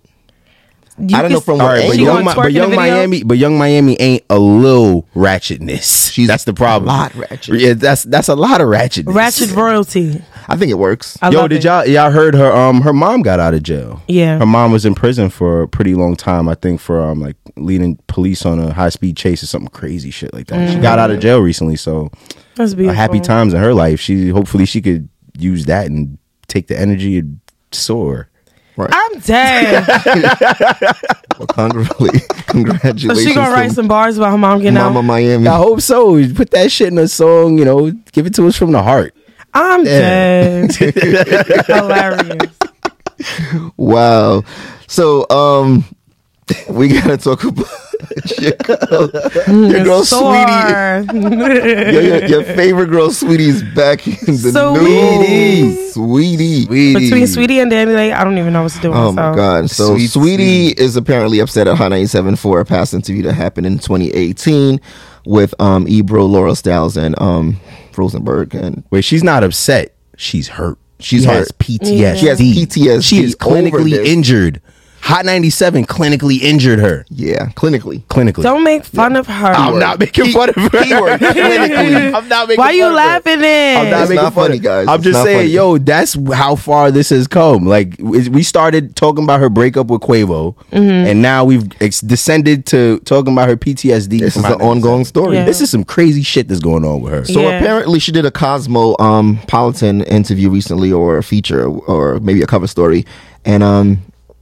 You I don't know from s- what All right, but young, Mi- but young? Miami, but Yung Miami ain't a little ratchetness. She's that's the problem. a lot ratchet. Yeah, that's that's a lot of ratchetness. Ratchet royalty. I think it works. I Yo, did it. y'all y'all heard her? Um, her mom got out of jail. Yeah. her mom was in prison for a pretty long time. I think for um like leading police on a high speed chase or something crazy shit like that. She got out of jail recently, so That's uh, beautiful. happy times in her life. She hopefully she could use that and take the energy and soar. I'm dead. Well, congratulations. so she gonna write some bars about her mom getting Mama out. Miami. I hope so. Put that shit in a song. You know, give it to us from the heart. I'm Yeah. dead. Hilarious. Wow. So, um, we gotta talk about your girl, your girl Saweetie. Saweetie. Your, your, your favorite girl, Saweetie's back in the Saweetie. news. Saweetie. Saweetie. Between Saweetie and DaniLeigh, I don't even know what to do. with Oh my myself. god! So Sweet, Saweetie is apparently upset at Hot 97 for a past interview that happened in 2018 with um Ebro, Laura Stylez, and um Rosenberg, and Wait, she's not upset. She's hurt. She's she has hurt. PTSD. Yeah. She has PTSD She is clinically injured. Hot 97 clinically injured her. yeah, clinically. Clinically. Don't make fun of her. I'm not making fun of her. Keyword, clinically. I'm not making Why fun you of her. laughing in? I'm not It's making not fun funny, of- guys. I'm It's just saying, funny. yo, that's how far this has come. Like we started talking about her breakup with Quavo, Mm-hmm. and now we've ex- descended to talking about her PTSD. This is Hot an ongoing story. Yeah. This is some crazy shit that's going on with her. So Yeah. apparently, she did a Cosmo um Politan interview recently, or a feature, or maybe a cover story, and um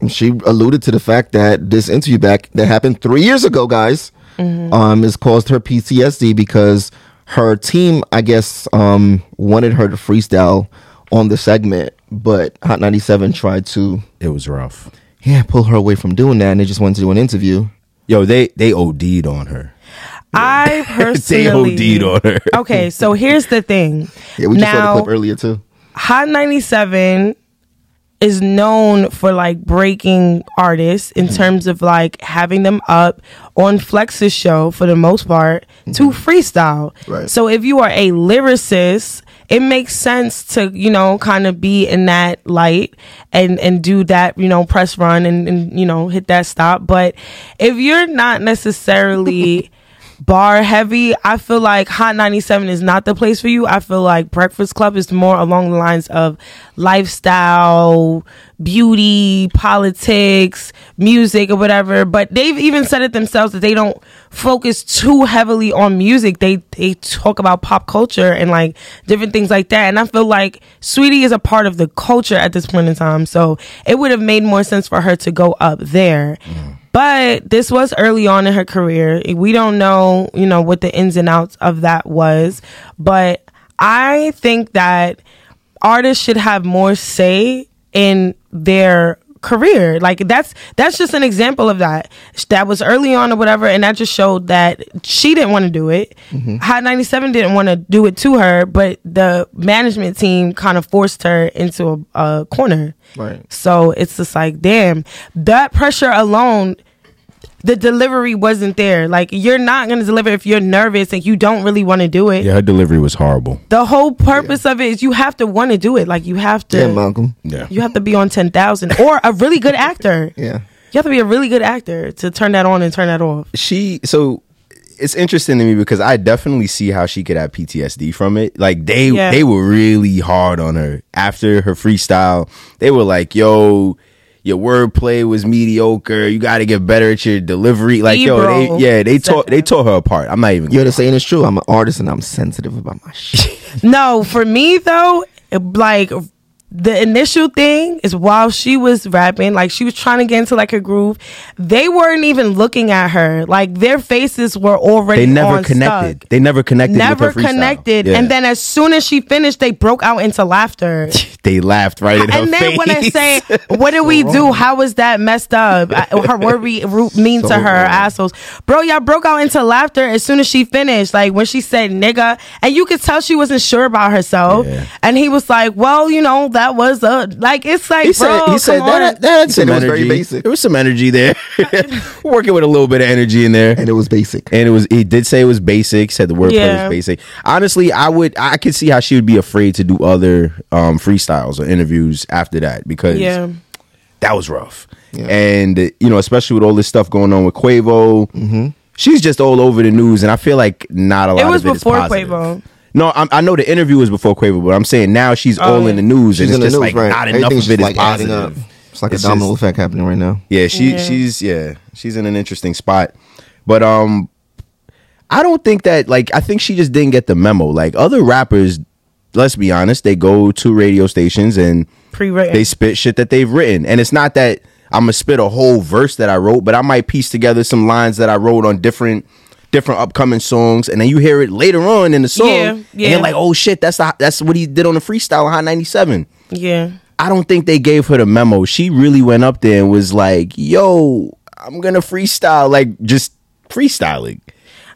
she alluded to the fact that this interview back that happened three years ago, guys, um, has caused her PTSD because her team, I guess, um, wanted her to freestyle on the segment, but Hot 97 tried to It was rough. yeah pull her away from doing that, and they just wanted to do an interview. Yo, they they OD'd on her. I personally they personally. OD'd on her. Okay, so here's the thing. Yeah, we just saw now, the clip earlier too. Hot 97 is known for like breaking artists in mm-hmm. terms of like having them up on Flex's show for the most part mm-hmm. to freestyle. Right. So if you are a lyricist, it makes sense to, you know, kind of be in that light and and do that, you know, press run and, and you know, hit that stop. But if you're not necessarily bar heavy, I feel like Hot 97 is not the place for you. I feel like Breakfast Club is more along the lines of lifestyle, beauty, politics, music, or whatever. But they've even said it themselves that they don't focus too heavily on music. They they talk about pop culture and like different things like that. And I feel like Saweetie is a part of the culture at this point in time. So it would have made more sense for her to go up there. Mm. But this was early on in her career. We don't know, you know, what the ins and outs of that was. But I think that artists should have more say in their career. Like that's that's just an example of that. That was early on or whatever, and that just showed that she didn't want to do it. Mm-hmm. Hot ninety seven didn't want to do it to her, but the management team kind of forced her into a, a corner. Right. So it's just like, damn, that pressure alone. The delivery wasn't there. Like you're not gonna deliver if you're nervous and you don't really want to do it. Yeah, her delivery was horrible. The whole purpose of it is you have to want to do it. Like you have to. Yeah, Malcolm. Yeah. You have to be on ten thousand or a really good actor. Yeah. You have to be a really good actor to turn that on and turn that off. she so it's interesting to me because I definitely see how she could have PTSD from it. Like they Yeah. they were really hard on her after her freestyle. They were like, "Yo, your wordplay was mediocre. You got to get better at your delivery." Like, yo, they yeah, they said tore they tore her apart. I'm not even. Yo, the saying is true. I'm an artist and I'm sensitive about my shit. No, for me though, like the initial thing is while she was rapping, like she was trying to get into like her groove, they weren't even looking at her. Like their faces were already They never on connected. stuck. They never connected. Never with her freestyle. connected, Yeah. and then as soon as she finished, they broke out into laughter. they laughed right in her and then face. when I say, "What did we do? How was that messed up?" Her word we mean to her wrong. assholes, bro. Y'all broke out into laughter as soon as she finished. Like when she said "nigga," and you could tell she wasn't sure about herself. Yeah. And he was like, "Well, you know, that was a like it's like, he bro, said, he said come that, on." that had said some it was energy. very basic. There was some energy there. Working with a little bit of energy in there. and it was basic. and it was he did say it was basic said the wordplay Yeah. was basic honestly i would i could see how she would be afraid to do other um freestyles or interviews after that because yeah, that was rough Yeah. and you know especially with all this stuff going on with quavo Mm-hmm. she's just all over the news and i feel like not a lot it was of it is before positive. Quavo. No I'm, i know the interview was before quavo but i'm saying now she's Oh, all yeah. in the news She's and in it's the just news, like right? not enough of it just is like adding up. positive It's like It's a domino just- effect happening right now. Yeah, she Yeah. she's yeah, she's in an interesting spot. But um I don't think that like I think she just didn't get the memo. Like other rappers, let's be honest, they go to radio stations and Pre-written. they spit shit that they've written. And it's not that I'm gonna spit a whole verse that I wrote, but I might piece together some lines that I wrote on different different upcoming songs, and then you hear it later on in the song, Yeah, and yeah. you're like, "Oh shit, that's the, that's what he did on the freestyle on Hot 97." yeah, I don't think they gave her the memo. She really went up there and was like, "Yo, I'm gonna freestyle, like just freestyling."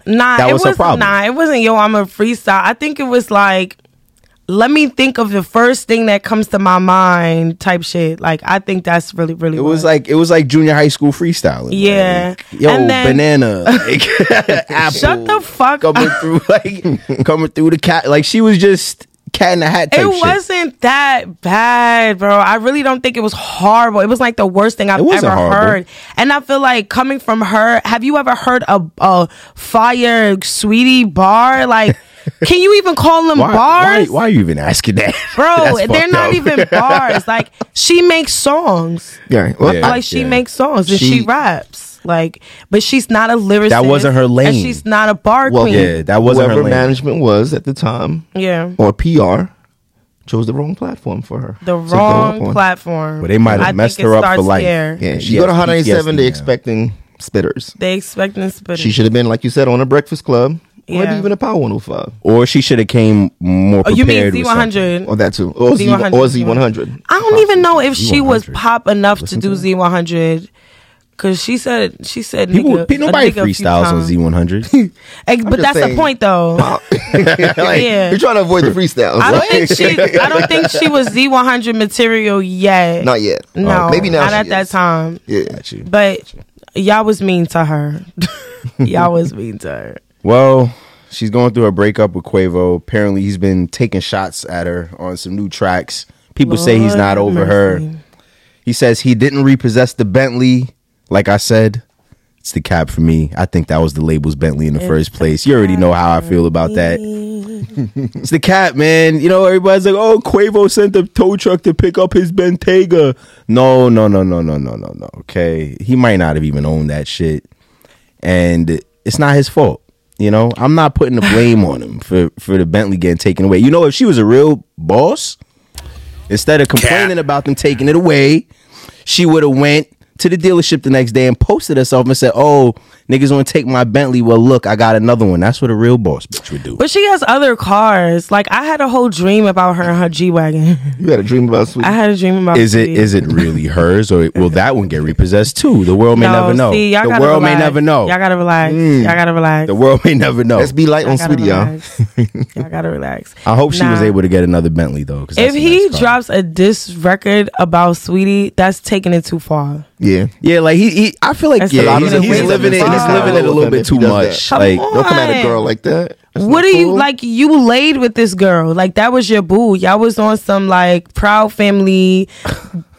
Nah, That it was her problem. nah, it wasn't yo, I'm a freestyle. I think it was like let me think of the first thing that comes to my mind type shit. Like I think that's really, really It was like it was like junior high school freestyling. Yeah. Like, yo, then- banana, like, apple, Shut the fuck coming up. through, like coming through the cat. Like she was just cat in the hat It shit. wasn't that bad, bro. I really don't think it was horrible. It was like the worst thing I've ever horrible. heard. And I feel like coming from her, have you ever heard a, a fire Saweetie bar? Like, can you even call them Why, why, bars? why are you even asking that, Bro, they're not up. even bars. Like, she makes songs. Yeah. Well, Yeah. Like she yeah. makes songs and she, She- raps. Like, but she's not a lyricist. That wasn't her lane. And she's not a bar well, queen. Yeah, that wasn't her lane. management was at the time yeah. or PR chose the wrong platform for her. The wrong platform. But they might have I messed her up for life. there. Yeah, she She go to Hot 97, they now. expecting spitters. They expecting spit. She should have been, like you said, on a Breakfast Club. Or Yeah. maybe even a Power 105. Or she should have came more Oh, you mean Z100? Or that too. Or Z, Z100, or Z100. I don't even know if she was pop enough to do to Z one hundred. Cause she said she said People, nigga, pe- nobody nigga a freestyles on. Z100. Eh, but just that's the point though. like, Yeah. You're trying to avoid the freestyles. I don't think she. I don't think she was Z one hundred material yet. Not yet. No, Maybe now not she at that time. Yeah. Got you. But y'all was mean to her. y'all was mean to her. Well, she's going through a breakup with Quavo. Apparently, he's been taking shots at her on some new tracks. People say he's not have over her. He says he didn't repossess the Bentley, like I said. It's the cap for me. I think that was the label's Bentley in the first place. You already know how I feel about that. it's the cap, man. You know, everybody's like, "Oh, Quavo sent the tow truck to pick up his Bentayga." No, no, no, no, no, no, no, no. Okay, he might not have even owned that shit, and it's not his fault. You know, I'm not putting the blame on him for for the Bentley getting taken away. You know, if she was a real boss, instead of complaining about them taking it away, she would have went to the dealership the next day and posted herself and said, "Oh, niggas want to take my Bentley. Well, look, I got another one." That's what a real boss bitch would do. But she has other cars. Like I had a whole dream about her and her G wagon. You had a dream about sweet. I had a dream about. Is it Saweetie. is it really hers or will that one get repossessed too? The world may No, never know. See, y'all the gotta world may relax. never know. Y'all gotta relax. Mm. Y'all gotta relax. The world may never know. Let's be light on Y'all gotta Saweetie, y'all. relax. y'all gotta relax. I hope she was able to get another Bentley though. If he nice drops a diss record about Saweetie, that's taking it too far. Yeah. yeah, like he, he I feel like That's yeah, a lot he's, of he's ways living to it. He's define living it a little bit too much. that. Like Come Don't come at a girl like that. That's what not are you cool. like? You laid with this girl, like that was your boo. Y'all was on some like proud family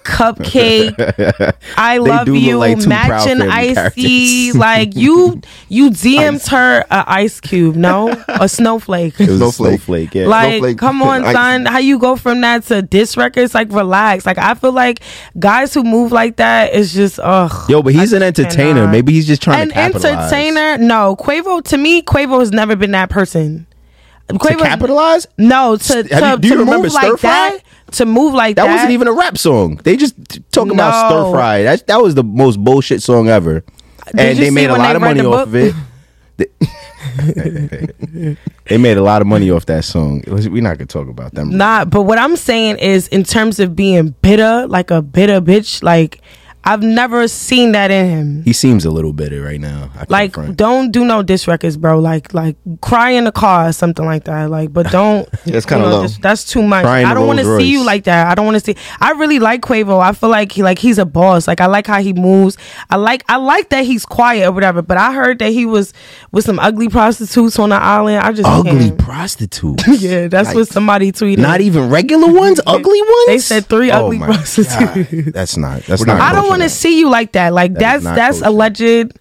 cupcake. I love you, like two matching Family icy. like you, you DM'd her a ice cube, no, a snowflake. it was a Snowflake. snowflake. Yeah. Like, Snowflake come on, ice. son. How you go from that to diss records? Like, relax. Like, I feel like guys who move like that is just ugh. Yo, but he's I an entertainer. cannot. Maybe he's just trying An to capitalize. entertainer? No, Quavo. To me, Quavo has never been that person. To Quavo's- capitalize. No, to to, you- do you to remember move Stir like Fry? that. To move like That that. wasn't even a rap song. They just talking talk about stir fry. That that was the most bullshit song ever. and they made a lot of money off of it. They, made a lot of money off that song. We're not gonna talk about them. Not, but what I'm saying is, in terms of being bitter, like a bitter bitch, like I've never seen that in him. He seems a little bitter right now. I Like, front. don't do no diss records, bro. Like, like cry in the car or something like that. Like, but don't. Yeah, it's kinda low. just- that's too much. Cry in I don't want to see you like that. I don't want to see. I really like Quavo. I feel like he like he's a boss. Like I like how he moves. I like I like that he's quiet or whatever. But I heard that he was with some ugly prostitutes on the island. I just ugly can't. prostitute. Yeah, that's what somebody tweeted. Not even regular ones, ugly ones. They said three Oh ugly prostitutes. God. That's not. That's We're not. not I don't kosher. Want to see you like that. Like That that's that's kosher. alleged.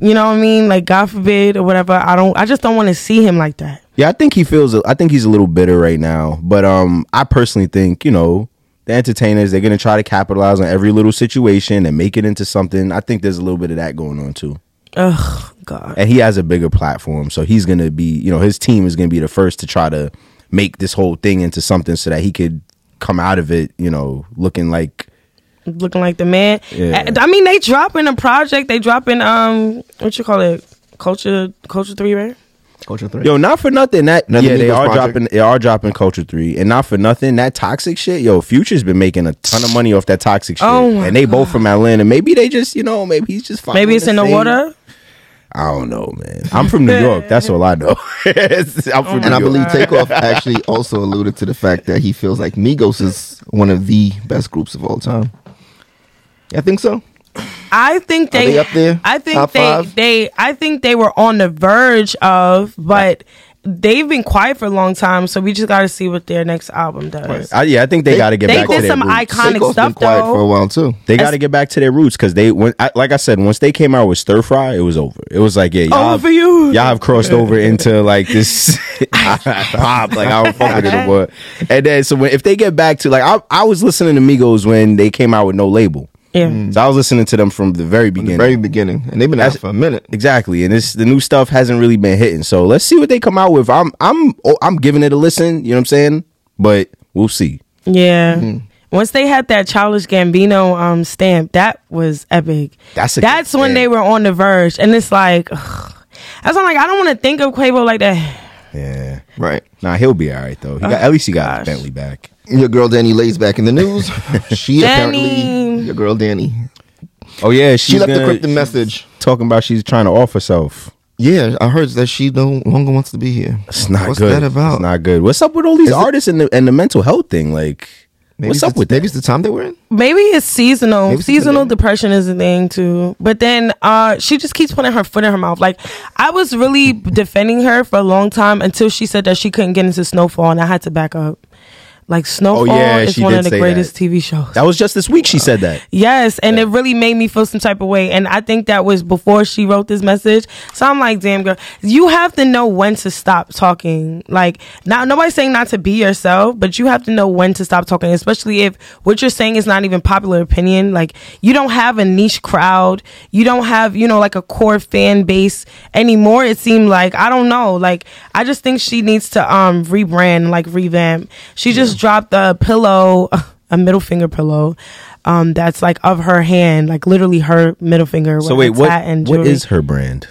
You know what I mean? Like God forbid or whatever. I don't. I just don't want to see him like that. Yeah, I think he feels. I think he's a little bitter right now. But um, I personally think you know the entertainers they're gonna try to capitalize on every little situation and make it into something. I think there's a little bit of that going on too. Ugh, God. And he has a bigger platform, so he's gonna be. You know, his team is gonna be the first to try to make this whole thing into something so that he could come out of it. You know, looking like Looking like the man. Yeah. I mean, they dropping a project. They dropping um, what you call it? Culture, culture three, right? Culture three. Yo, not for nothing. That Another yeah, they are project. dropping. They are dropping Culture Three, and not for nothing. That toxic shit. Yo, Future's been making a ton of money off that toxic shit, Oh and they both from Atlanta. Maybe they just, you know, maybe he's just. Maybe it's in the water. I don't know, man. I'm from New York. That's all I know. I'm from And New I York. believe Takeoff actually also alluded to the fact that he feels like Migos is one of the best groups of all time. I think so. I think Are they, they up there? I think Top they, five? they, I think they were on the verge of, but they've been quiet for a long time. So we just got to see what their next album does. I, yeah, I think they, They- got to get They back to did their some roots. iconic Takeoff's stuff been quiet though. for a while too. They got to get back to their roots because they, when, I, like I said, once they came out with Stir Fry, it was over. It was like, yeah, y'all, Over you. y'all have crossed over into like this pop. Like I don't fuck with it anymore. And then so when, if they get back to like I, I was listening to Migos when they came out with no label. Yeah. So I was listening to them from the very In the beginning. very beginning, and they've been out for a minute. Exactly, and this the new stuff hasn't really been hitting. So let's see what they come out with. I'm I'm oh, I'm giving it a listen. You know what I'm saying? But we'll see. Yeah. Mm-hmm. Once they had that Childish Gambino um stamp, that was epic. That's a That's when they were on the verge, and it's like, ugh. that's why I'm like, I don't want to think of Quavo like that. Yeah. Right. Nah, he'll be all right though. He got, at least he got his gosh. Bentley back. Your girl DaniLeigh's back in the news. she Dani. apparently, your girl Dani, Oh yeah, she left a gonna- cryptic message. talking about she's trying to off herself. Yeah, I heard that she no longer wants to be here. It's not What's good. that about? It's not good. What's up with all these Is it- artists and the and the mental health thing? Like, Maybe what's up the- with maybe that? it's the time that we're in. Maybe it's seasonal. Maybe seasonal pandemic. depression is a thing too. But then uh she just keeps putting her foot in her mouth. Like I was really defending her for a long time until she said that she couldn't get into snowfall and I had to back up. Like Snowfall Oh, yeah, is one of the greatest that. TV shows. That was just this week. She said that. Yes, and it really made me feel some type of way. And I think that was before she wrote this message. So I'm like, damn girl, you have to know when to stop talking. Like, not nobody's saying not to be yourself, but you have to know when to stop talking, especially if what you're saying is not even popular opinion. Like, you don't have a niche crowd. You don't have, you know, like a core fan base anymore. It seemed like I don't know. Like, I just think she needs to um rebrand, like revamp. She just dropped a pillow, a middle finger pillow, um, that's like of her hand, like literally her middle finger. So wait, what and what her brand?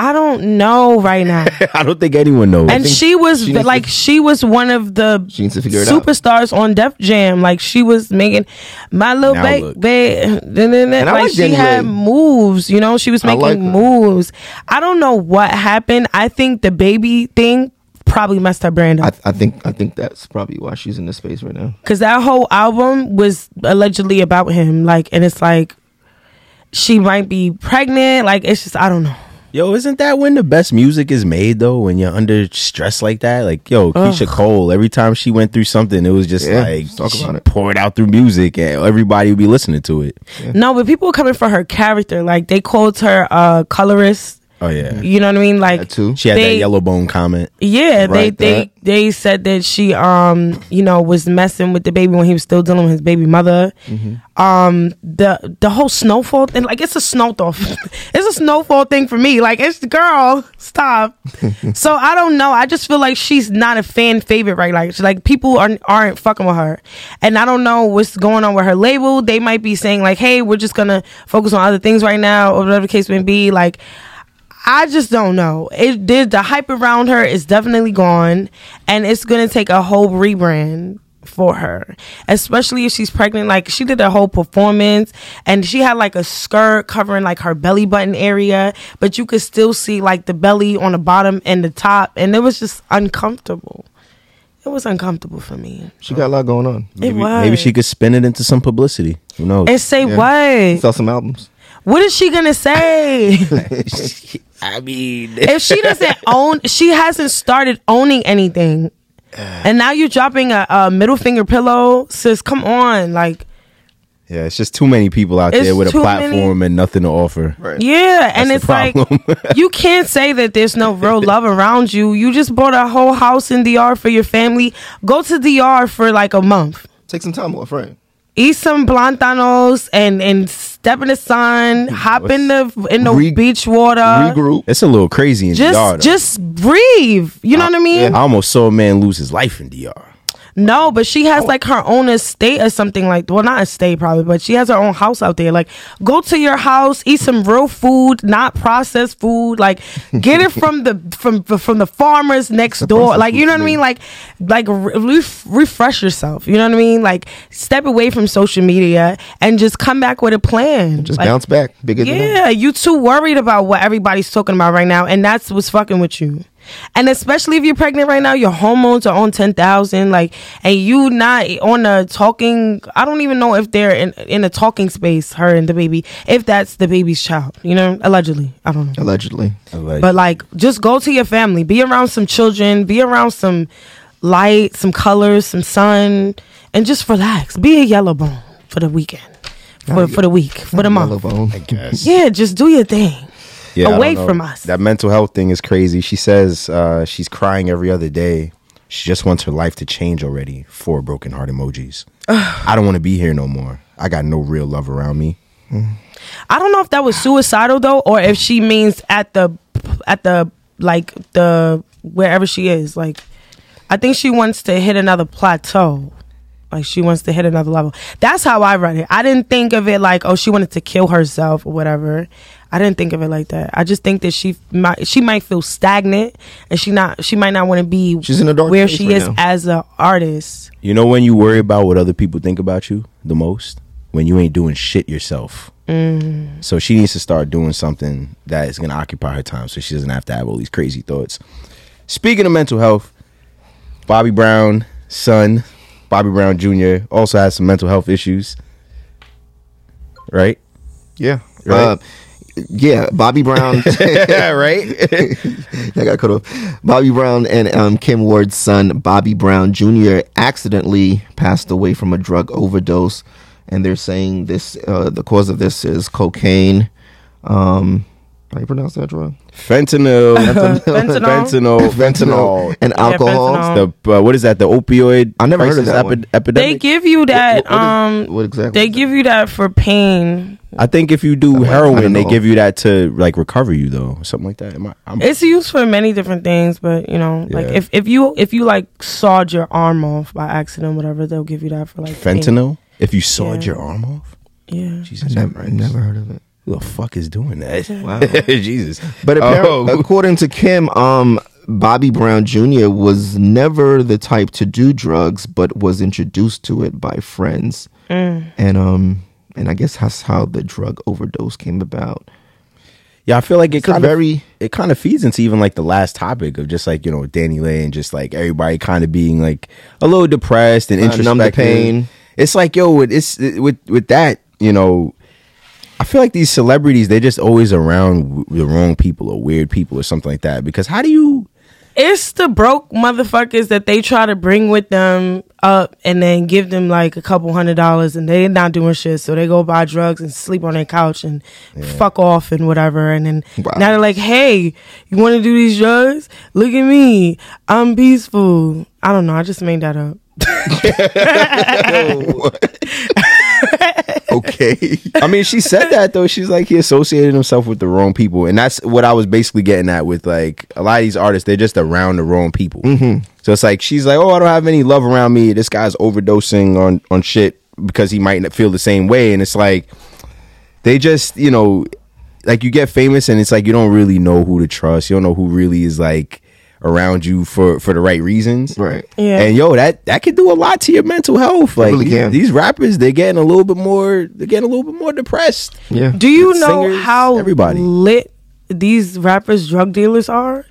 I don't know right now. I don't think anyone knows. and she was she like, to- she was one of the She needs to figure it out. superstars on Def Jam. Like she was making my little baby, look. like, I like she had moves. You know, she was I making like moves. I don't know what happened. I think the baby thing probably messed her brand up. I, I think I think that's probably why she's in this space right now. Cause that whole album was allegedly about him. Like, and it's like she might be pregnant. Like, it's just I don't know. Yo, isn't that when the best music is made though? When you're under stress like that, like yo, Keyshia Cole. Every time she went through something, it was just Yeah, like let's talk she about it. poured out through music, and everybody would be listening to it. No, but people were coming for her character. Like they called her a colorist. Oh yeah, You know what I mean? Like That too. she had They- that yellow bone comment. Yeah, they Right, they that. they said that she um you know was messing with DaBaby when he was still dealing with his baby mother. Um the the whole snowfall thing like it's a snowfall it's a snowfall thing for me like it's the girl stop. so I don't know I just feel like she's not a fan favorite right like she's like people aren't aren't fucking with her and I don't know what's going on with her label. They might be saying like hey we're just gonna focus on other things right now or whatever the case may be like. I just don't know. It did the hype around her is definitely gone, and it's gonna take a whole rebrand for her, especially if she's pregnant. Like she did a whole performance, and she had like a skirt covering like her belly button area, but you could still see like the belly on the bottom and the top, and it was just uncomfortable. It was uncomfortable for me. She got a lot going on. It Maybe, was. maybe she could spin it into some publicity. Who knows? And say Yeah. what? Sell some albums. What is she gonna say? I mean, if she doesn't own, she hasn't started owning anything, and now you're dropping a, a middle finger pillow, sis. Come on, like yeah, it's just too many people out It's there with a too platform and nothing to offer. Right. yeah, and it's like you can't say that there's no real love around you. You just bought a whole house in DR for your family. Go to DR for like a month. Take some time off, right? Eat some plantanos and and step in the sun, hop in the in the Re- beach water. Regroup. It's a little crazy in Just DR. though. just breathe. You know what I mean? I almost saw a man lose his life in DR. No, but she has like her own estate or something like well not estate probably, but she has her own house out there. Like go to your house, eat some real food, not processed food. Like get it from the from from the farmers next door. Like you know what I mean? Like like re- refresh yourself. You know what I mean? Like step away from social media and just come back with a plan. Just Like, bounce back. Bigger than yeah, you too worried about what everybody's talking about right now, and that's what's fucking with you. And especially if you're pregnant right now, your hormones are on ten thousand, like, and you not on a talking. I don't even know if they're in in a talking space, her and DaBaby, if that's DaBaby's child. You know, allegedly, I don't know. Allegedly. But like, just go to your family, be around some children, be around some light, some colors, some sun, and just relax. Be a yellow bone for the weekend, for for the week, for the month. Bone. Yeah, just do your thing. Yeah, Away from us. That mental health thing is crazy. She says uh, she's crying every other day. She just wants her life to change already. Four broken heart emojis. I don't want to be here no more. I got no real love around me. I don't know if that was suicidal though, or if she means at the at the like the wherever she is. Like, I think she wants to hit another plateau. Like she wants to hit another level. That's how I read it. I didn't think of it like, oh, she wanted to kill herself or whatever. I didn't think of it like that. I just think that she might she might feel stagnant and she not she might not want to be She's in a dark where she right is now. as an artist. You know when you worry about what other people think about you the most? When you ain't doing shit yourself. So she needs to start doing something that is going to occupy her time so she doesn't have to have all these crazy thoughts. Speaking of mental health, Bobby Brown, son, Bobby Brown Jr., also has some mental health issues. Right? Yeah. Right. Uh, yeah, Bobby Brown. yeah, right. I got cut off. Bobby Brown and um, Kim Ward's son, Bobby Brown Jr., accidentally passed away from a drug overdose, and they're saying this. Uh, the cause of this is cocaine. Um, how do you pronounce that drug? Fentanyl, Fentanyl. fentanyl, fentanyl, and Yeah, alcohol. fentanyl. The uh, what is that? The opioid. I never heard of crisis that one. epi- epidemic. They give you that. What- what is- um, what exactly They is give you that for pain. I think if you do I heroin, they give you that to like recover you though, something like that. Am I, I'm, It's used for many different things, but you know, like Yeah. if, if you if you like sawed your arm off by accident, whatever, they'll give you that for like pain. fentanyl. If you sawed Yeah. your arm off, Yeah. Jesus Never, Christ. never heard of it. Who the fuck is doing that? Wow. Jesus. But apparently, Oh. according to Kim, um, Bobby Brown Jr. was never the type to do drugs, but was introduced to it by friends, and um, and I guess that's how the drug overdose came about. Yeah, I feel like it It's kind of very it kind of feeds into even like the last topic of just like you know DaniLeigh and just like everybody kind of being like a little depressed and Uh, numb the introspective. pain. It's like yo, with it's with with that you know. I feel like these celebrities, they're just always around the wrong people or weird people or something like that. Because how do you? It's the broke motherfuckers that they try to bring with them up and then give them like a couple hundred dollars and they're not doing shit. So they go buy drugs and sleep on their couch and fuck off and whatever. And then Wow. now they're like, hey, you want to do these drugs? Look at me. I'm peaceful. I don't know. I just made that up. okay. I mean, she said that though. She's like he associated himself with the wrong people, and that's what I was basically getting at with like a lot of these artists. They're just around the wrong people. Mm-hmm. So it's like she's like, oh, I don't have any love around me. This guy's overdosing on on shit because he might not feel the same way, and it's like they just you know like you get famous, and it's like you don't really know who to trust. You don't know who really is like around you for for the right reasons, Right. Yeah. And yo, that that could do a lot to your mental health. Like really these, can. these rappers, they're getting a little bit more. They're getting a little bit more depressed. Yeah. Do you With know singers, how everybody. lit these rappers drug dealers are?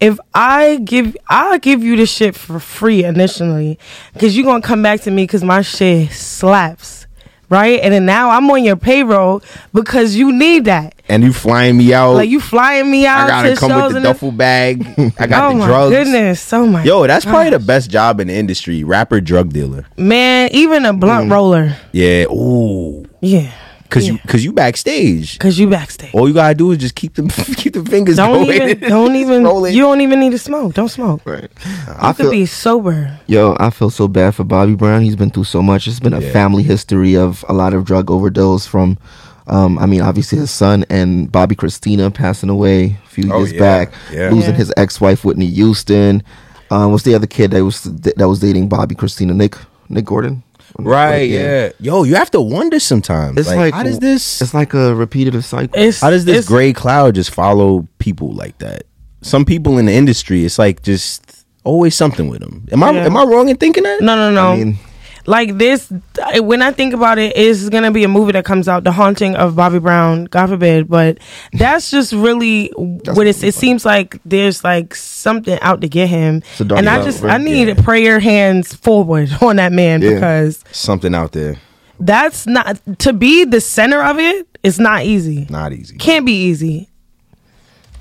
If I give, I'll give you the shit for free initially, because you're gonna come back to me because my shit slaps, right? And then now I'm on your payroll because you need that. And you flying me out. Like you flying me out I gotta to come with the duffel bag. I got oh the my drugs. goodness, oh my Yo, that's probably the best job in the industry. Rapper, drug dealer. man. Even a blunt mm. roller, Yeah. Ooh. yeah, Cause you cause you backstage. because you backstage. All you gotta do is just keep them keep the fingers Don't going. even, don't even. Rolling. You don't even need to smoke. Don't smoke. Right. You I could feel be sober. yo. I feel so bad for Bobby Brown. He's been through so much. It's been a family history of a lot of drug overdose from. Um, I mean, obviously his son and Bobbi Kristina passing away a few Oh, years yeah. back, Yeah. losing Yeah. his ex-wife Whitney Houston. Um, what's the other kid that was that was dating Bobbi Kristina? Nick Nick Gordon. Right, yeah. Yo, you have to wonder sometimes. It's like, like, how does this It's like a repetitive cycle. It's how does this gray cloud just follow people like that? Some people in the industry, it's like just always something with them. Am I Yeah. am I wrong in thinking that? No, no, no. I mean, like this, when I think about it, is gonna be a movie that comes out, The Haunting of Bobby Brown. God forbid, but that's just really what it's. It seems like there's like something out to get him, and I just? I need Yeah. to pray your hands forward on that man Yeah. because Something out there. that's not to be the center of it. It's not easy. Not easy. Can't be easy.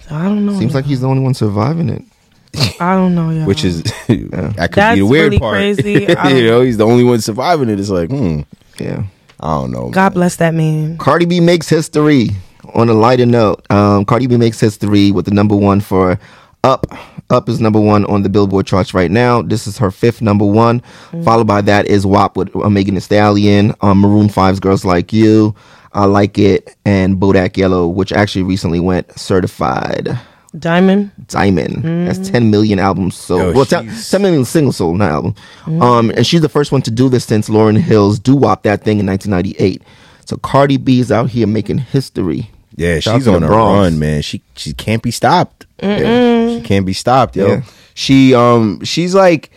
So I don't know. seems like he's the only one surviving it. I don't know, y'all. Which is that could That's be the weird really part. crazy. I don't- you know, he's the only one surviving it. It's like, hmm, Yeah. I don't know. God bless that man. Cardi B makes history. On a lighter note, um, Cardi B makes history with the number one for Up. Up is number one on the Billboard charts right now. This is her fifth number one. Followed by that is WAP with uh, Megan Thee Stallion, um, Maroon 5's Girls Like You, I Like It, and Bodak Yellow, which actually recently went certified Diamond. diamond. That's 10 million albums sold. Yo, well, 10, 10 million singles sold, not album. Um, and she's the first one to do this since Lauryn Hill's Doo Wop that thing in 1998. So Cardi B is out here making history. Yeah, Shout she's to on a Bronx. run, man. She she can't be stopped. Yeah. She can't be stopped, yo. Yeah. She um she's like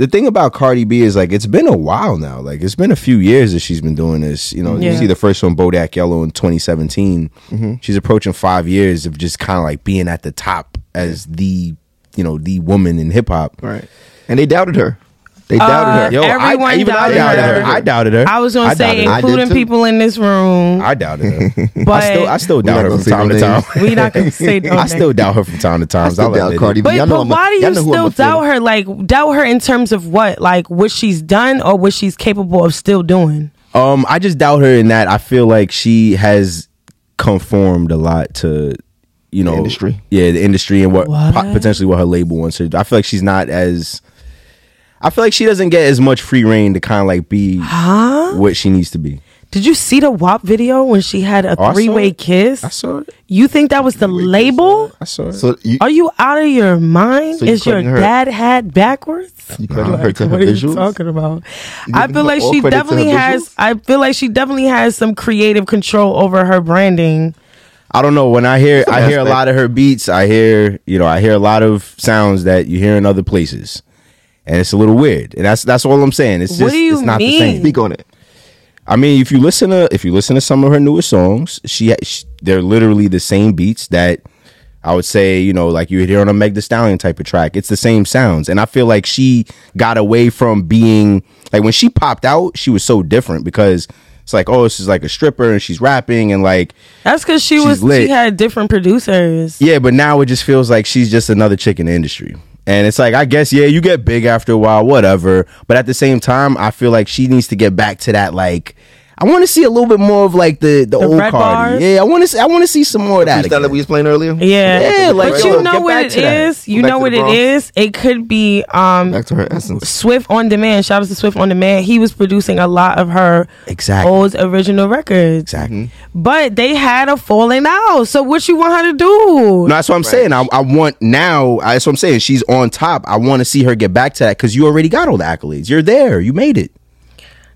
the thing about Cardi B is like it's been a while now. Like it's been a few years that she's been doing this. You know, you see the first one, Bodak Yellow, in 2017. Mm-hmm. She's approaching five years of just kind of like being at the top as the you know the woman in hip hop. Right. And they doubted her. They doubted Uh, her. Yo, Everyone I, even I doubted doubted her. her. I doubted her. I was gonna I say, doubted her. I did including people in this room. I doubted her. but I still, I still doubt her from time no to time. we not gonna say no I still doubt her from time to time. I still doubt Cardi B. But, know but I'm a- why do y'all you know who I'm still doubt her? Like doubt her in terms of what? Like what she's done or what she's capable of still doing? Um, I just doubt her in that I feel like she has conformed a lot to, you know, industry. Yeah, the industry and what, What? po- potentially what her label wants her. I feel like she's not as. I feel like she doesn't get as much free reign to kind of like be what she needs to be. Did you see the WAP video when she had a Oh, three way kiss? I saw it. You think that was the label? I saw it. So you, Are you out of your mind? So you Is your her- dad hat backwards? you crediting her to her what are you visuals? talking about? You I feel like she credit to her definitely has. I feel like she definitely has some creative control over her branding. I don't know. When I hear I hear a lot of her beats, I hear you know I hear a lot of sounds that you hear in other places, and it's a little weird. And that's that's all I'm saying. It's just What do you it's not the same. Speak on it. I mean, if you listen to if you listen to some of her newer songs, she, she they're literally the same beats that I would say you know like you would hear on a Meg Thee Stallion type of track. It's the same sounds, and I feel like she got away from being like when she popped out, she was so different because it's like oh this is like a stripper and she's rapping and like That's because she was. lit. She had different producers. yeah, but now it just feels like she's just another chick in the industry. And it's like, I guess, yeah, you get big after a while, whatever. But at the same time, I feel like she needs to get back to that, like, I want to see a little bit more of like the the, old red Cardi. bars? Yeah, I want to see, I want to see some more of that. Freestyle that we was playing earlier. Yeah, Yeah, like, but you know what it is. it to that. is. You know what it is. it Bronx. is. It could be um Back to her essence. Swift on Demand. Shout out to Swift on Demand. He was producing a lot of her Exactly. old original records. Exactly. But they had a falling out. So what you want her to do? No, that's what I'm saying. I, I want now. That's what I'm saying. She's on top. I want to see her get back to that because you already got all the accolades. You're there. You made it.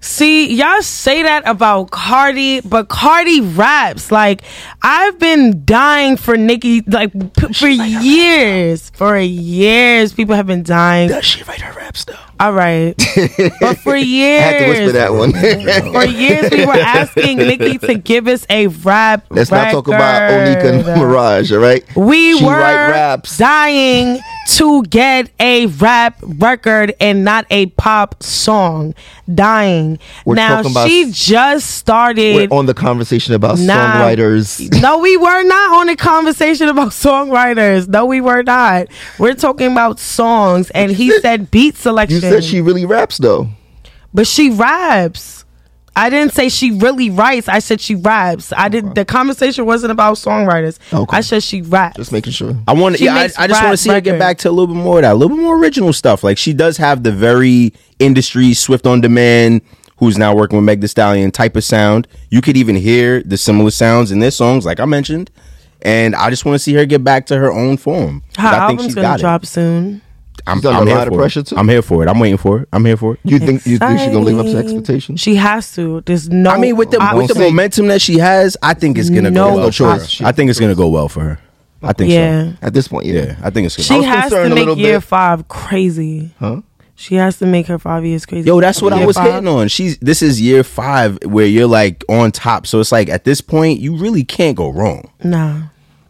See, y'all say that about Cardi, but Cardi raps. Like, I've been dying for Nicki, like, p- for years. For years, people have been dying. Does she write her raps though? All right. but for years. I had to whisper that one. for years, we were asking Nicki to give us a rap. Let's not talk about Onika and. Mirage, all right? We she were raps. dying to get a rap record and not a pop song. Dying. We're now she just started. We're on the conversation about Nah. songwriters. no, we were not on a conversation about songwriters. No, we were not. We're talking about songs, and he said- said beat selection. You said she really raps though. but she raps. I didn't say she really writes. I said she raps. I did. not The conversation wasn't about songwriters. Okay. I said she raps. Just making sure. I want to. Yeah, I, I just want to see her get back to a little bit more of that, a little bit more original stuff. Like she does have the very industry Swift on Demand, who's now working with Meg Thee Stallion type of sound. You could even hear the similar sounds in their songs, like I mentioned. And I just want to see her get back to her own form. Her I think album's she's gonna got drop it. soon. I'm, She's under I'm a here lot of for pressure, it. too. I'm here for it. I'm waiting for it. I'm here for it. You think you think she's gonna live up to Exciting. expectations? She has to. There's no. I mean, with the option. with the momentum that she has, I think it's gonna No go well. for her. I think it's gonna go well for her. I think Yeah. so. At this point, yeah. Yeah, I think it's gonna. She has to make year bit. five crazy. Huh? She has to make her five years crazy. Yo, that's what I was five? hitting on. She's this is year five where you're like on top. So it's like at this point, you really can't go wrong. Nah.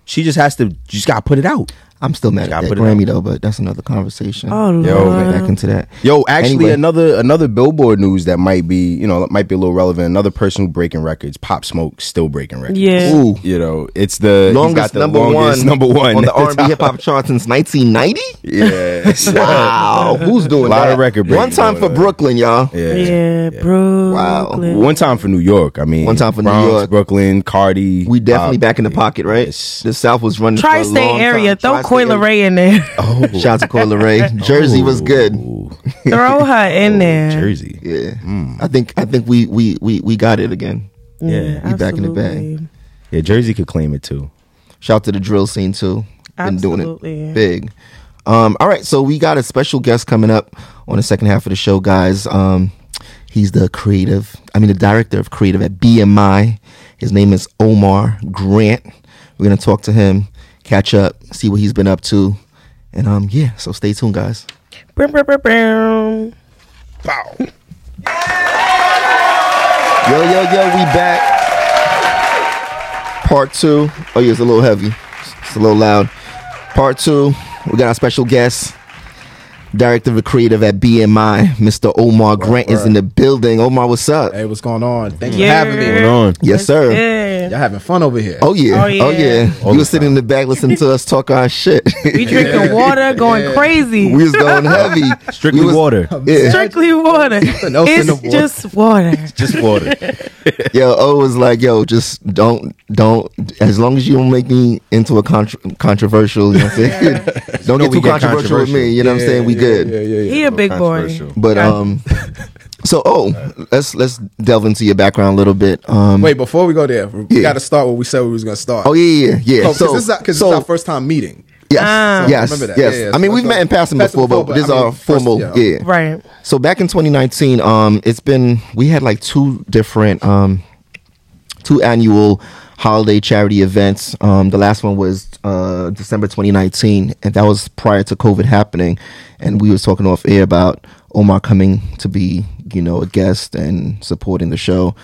She just has to you just gotta put it out. I'm still mad at that put it Grammy though, but that's another conversation. Oh Yo, lord. Back into that. Yo, actually Anyway. another another billboard news that might be, you know, might be a little relevant. Another person who breaking records, Pop Smoke still breaking records. Yeah. Ooh, You know, it's the longest the number longest one, number one on the R&B hip hop chart since 1990. Yeah. Wow, who's doing A lot that? of record breaking One time for on. Brooklyn, y'all. yeah. Yeah, Brooklyn. One time for New York. I mean, One time for New Bronx, York. Brooklyn, Cardi. We definitely Pop. back in the pocket, right? Yes. The South was running for a Tri-state long area. time. Throw Tri-state Coil. Ray in there. Oh, Shout out to Coi Leray. Jersey was good. Throw her in there. Jersey. Yeah, Mm. I think I think we we we we got it again. Yeah, we back in the bag. Yeah, Jersey could claim it too. Shout out to the drill scene too. Absolutely. Been doing it big. Um, all right, so we got a special guest coming up on the second half of the show, guys. Um, he's the creative, I mean, the director of creative at BMI. His name is Omar Grant. We're gonna talk to him, catch up, see what he's been up to, and um, yeah. So stay tuned, guys. Brum, brum, brum, brum. Yo, yo, yo, we back. Part two. Oh, yeah, it's a little heavy. It's a little loud. Part two. We got our special guest, director of creative at BMI, Mr. Omar Grant is in the building. Omar, what's up? Hey, what's going on? Thank Yeah. for having me. Going on. Yes, sir. Yeah. Y'all having fun over here. Oh yeah. Oh, oh yeah. Oh yeah. You were sitting in the back listening to us talk our shit. We drinking water, going crazy. we was going heavy. Strictly We was- water. Yeah. Strictly water. else in the It's water. just water. Just water. Yo, O was like, yo, just don't, don't. As long as you don't make me into a contra- controversial, you know what I'm saying? don't know get we too get controversial with me. You know what I'm saying? We good. Yeah, yeah, yeah. He a big boy. But Okay. um, so oh, let's let's delve into your background a little bit. Um, Wait, before we go there, we Yeah. got to start what we said we was going to start. Oh yeah, yeah, yeah. Oh, so this is our, cause so this is our first time meeting. yes, Ah. yes, Remember that. yes. Yeah, yeah, I mean, so we've met in passing Passing before, before, but this is I mean, our first- formal. yeah. yeah. Right. So back in 2019, um, it's been we had like two different um, two annual holiday charity events. Um, the last one was uh, December 2019, and that was prior to COVID happening. And we was talking off air about Omar coming to be, you know, a guest and supporting the show.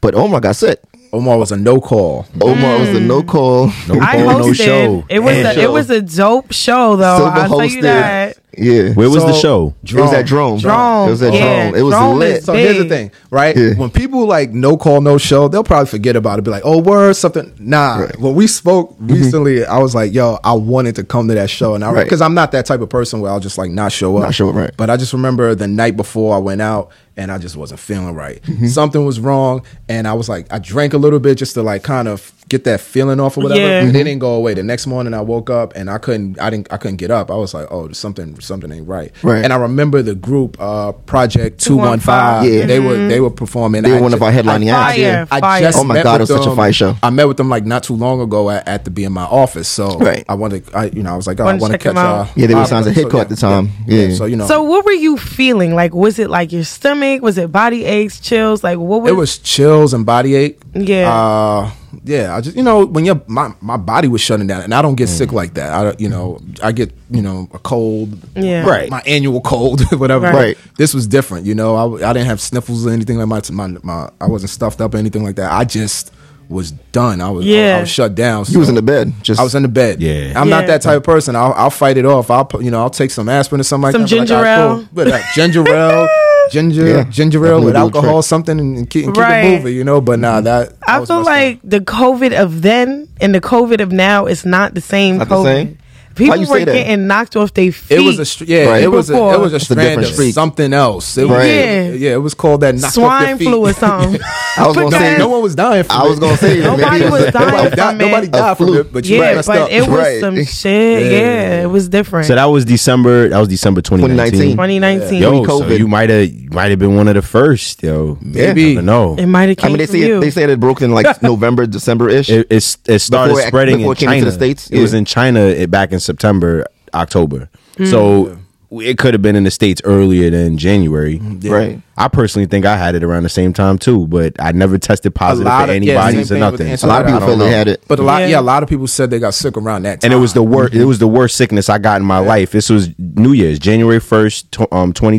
But Omar got sick. Omar was a no call. Omar was a no mm. call. No I call, no show. It was And a, it was a dope show though. Silver I'll tell you hosted. that. Yeah. Where was the So- show? it was at Drone. Drone. It was at Yeah, Drone. It was Drone lit. is So here's the thing, right? Yeah. When people like no call, no show, they'll probably forget about it. Be like, oh, word, something. Nah. Right. When we spoke mm-hmm. recently, I was like, yo, I wanted to come to that show, and I Right. because I'm not that type of person where I'll just like not show up. Not show up, right. But I just remember the night before I went out, and I just wasn't feeling right. Mm-hmm. Something was wrong, and I was like, I drank a little bit just to like kind of get that feeling off or whatever. Yeah. But Mm-hmm. it didn't go away. The next morning, I woke up and I couldn't, I didn't, I couldn't get up. I was like, oh, something, something ain't right. Right. And I remember the group, uh, Project Two One Five. Yeah. They were they were performing. They were I one of our headlining I- acts. Fire, Yeah. I just Oh my God, with it was such a them- fire show. I met with them like not too long ago at, at the BMI office. So Right. I wanted, I you know, I was like, oh, I Wanted to want to check them catch out. y'all. Yeah, they were live. signs of So, Hitco at the time. Yeah. So you know, So what were you feeling? Like was it like your stomach? Was it body aches, chills? Like what was it was chills and body ache. Yeah. Uh, yeah. I just you know when your my my body was shutting down, and I don't get sick like that. I don't- you know I get you know a cold. Yeah. Right. My annual cold, whatever. Right. Right. This was different. You know, I, I didn't have sniffles or anything like my, my my I wasn't stuffed up or anything like that. I just was done. I was yeah. I, Yeah. was shut down. You was in the bed. Just I was in the bed. Yeah. I'm not that type of person. I'll, I'll fight it off. I'll you know I'll take some aspirin or something like Some that. Be like, ginger ale." cool." But, uh, ginger ale, ginger Yeah. ginger ale with alcohol, something, and, and keep, and keep Right. it moving. You know, but nah, that I was feel messed up. like the COVID of then and the COVID of now is not the same Not the COVID. same? People were say that? getting knocked off their feet. It was a str- yeah. Right. It was a, Before. it was a It's strand different of streak. something else. It was, Right. Yeah. yeah. It was called that knock off your swine feet. flu or something. I was gonna say no one was dying. From it. I was gonna say Nobody maybe was dying Nobody from died, it. nobody died from it, but you yeah, messed but up. it was Right. some shit. Yeah. Yeah, it was different. So that was December. That was December 2019. 2019. 2019. Yo, so you might have might have been one of the first. Yo, Maybe. no. It might have I came mean, they say you. they said it broke in like November, December ish. It, it's it started spreading before in it came into China. the States? It was in China eh, back in September, October. Hmm. So it could have been in the states earlier than January. Right. I personally think I had it around the same time too, but I never tested positive for of- yeah, or nothing. A lot of people feel they had it. But a lot, Yeah. yeah. a lot of people said they got sick around that time. and it was the worst. It was the worst sickness I got in my life. This was New Year's, January first, tw- um, twenty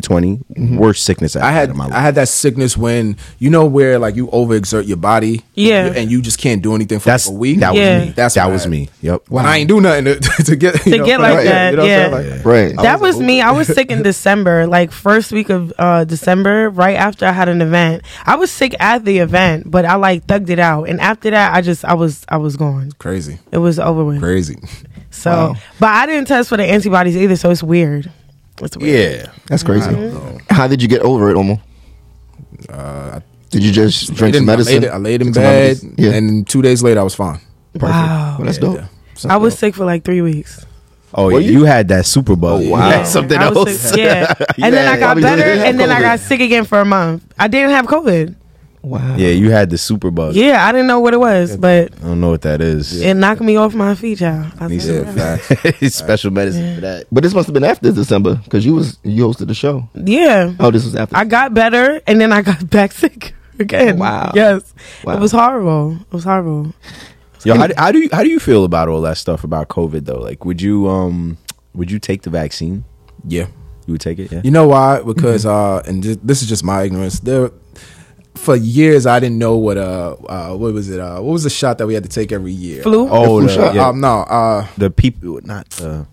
Worst sickness I, I had in my life. I had that sickness when you know where like you overexert your body, Yeah. and you just can't do anything for That's like a week. that Yeah. was me. That's that was me. Yep. When I ain't do nothing to, to get To know, get like right, that, you know what I'm yeah. Like, Right. that was me. I was sick in December, like first week of uh, December, right after I had an event. I was sick at the event, but I like thugged it out. And after that, I just I was I was gone. crazy, It was over with. crazy. So, Wow. but I didn't test for the antibodies either, so it's weird. It's weird. Yeah. That's crazy. Mm-hmm. How did you get over it, Omo? did you just drink some laid, medicine? I laid in Took some bed. Yeah. and two days later I was fine. Wow. well, that's dope. I was sick for like three weeks. Oh, yeah. You? had that super bug. Oh, wow. You had something I was else. sick- yeah. And then I got probably better, didn't have and then I COVID. got sick again for a month. I didn't have COVID. Wow. Yeah, you had the super bug. Yeah, I didn't know what it was, but I don't know what that is. it knocked me off my feet, y'all. I He said, said special medicine for that. But this must have been after December because you was you hosted the show. yeah. Oh, this was after. I got better, and then I got back sick again. Wow. Yes. Wow. It was horrible. It was horrible. Yo, how, do- how do you how do you feel about all that stuff about COVID though? Like, would you um would you take the vaccine? Yeah, You would take it? Yeah. you know why? Because uh, and ju- this is just my ignorance. There, for years I didn't know what uh, uh what was it uh what was the shot that we had to take every year? Flu. Oh, flu the, shot? yeah, Um, no, uh, the people would not uh,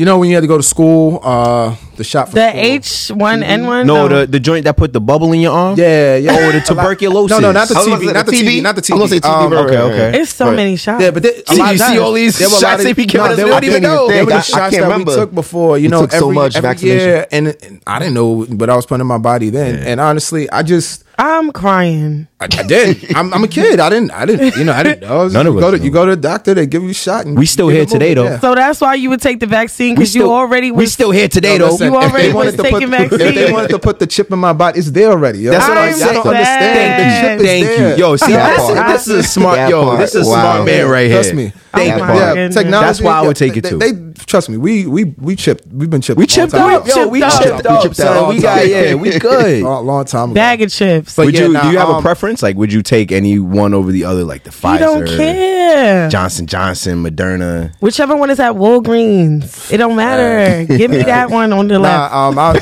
you know when you had to go to school, uh, the shot for The. H one N one. No, the the joint that put the bubble in your arm. Yeah, yeah. Oh, the tuberculosis. No, no, not the I TB, not the the TB, TB. not the TB. I'm gonna say TB, Um, okay, okay. right. It's so Right. many shots. Yeah, but they, a lot you of see all these there were shots of- they be no, us, there we were- don't even there know. were I- I shots can't that remember. we took before. You We know, took so much every vaccination. year, and, and I didn't know what I was putting in my body then. And honestly, I just. I'm crying. I, I did. I'm, I'm a kid. I didn't. I didn't. You know. I didn't know. None of you us to know. you go to the doctor. They give you a shot. And We still here today, though. yeah. So that's why you would take the vaccine because you still- already we was. still here today No, though. You already they wanted was to put- taking If they wanted to put the chip in my body, it's there already. yo. That's what I'm I'm saying. I don't understand. The sad. chip is Thank there. you, yo. See, That this, part. this is a smart, yo. This is a smart man right here. Trust me. Oh Thank Oh you. my Yeah, goodness. technology. That's why I would take it they- too. They, trust me. We we we chipped. We've been chipped. We chipped time up, yo. We Chipped up. chipped We chipped son. up. We got yeah. We good. A long time ago. Bag of chips. But Would yeah, you nah, do you have a um, preference? Like, would you take any one over the other, like the you don't Pfizer, care. Johnson Johnson, Moderna? Whichever one is at Walgreens, it don't matter. Give me that one on the left. Um, I,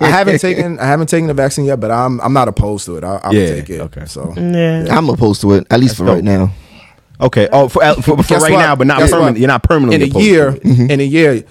I haven't taken I haven't taken the vaccine yet, but I'm I'm not opposed to it. I, I Yeah, would take it. okay. So Yeah. I'm opposed to it, at least for dope. right now. Okay. Oh, for uh, for, for right what? now, but not permanent. what? You're not permanently in a opposed to year. it. Mm-hmm. In a year,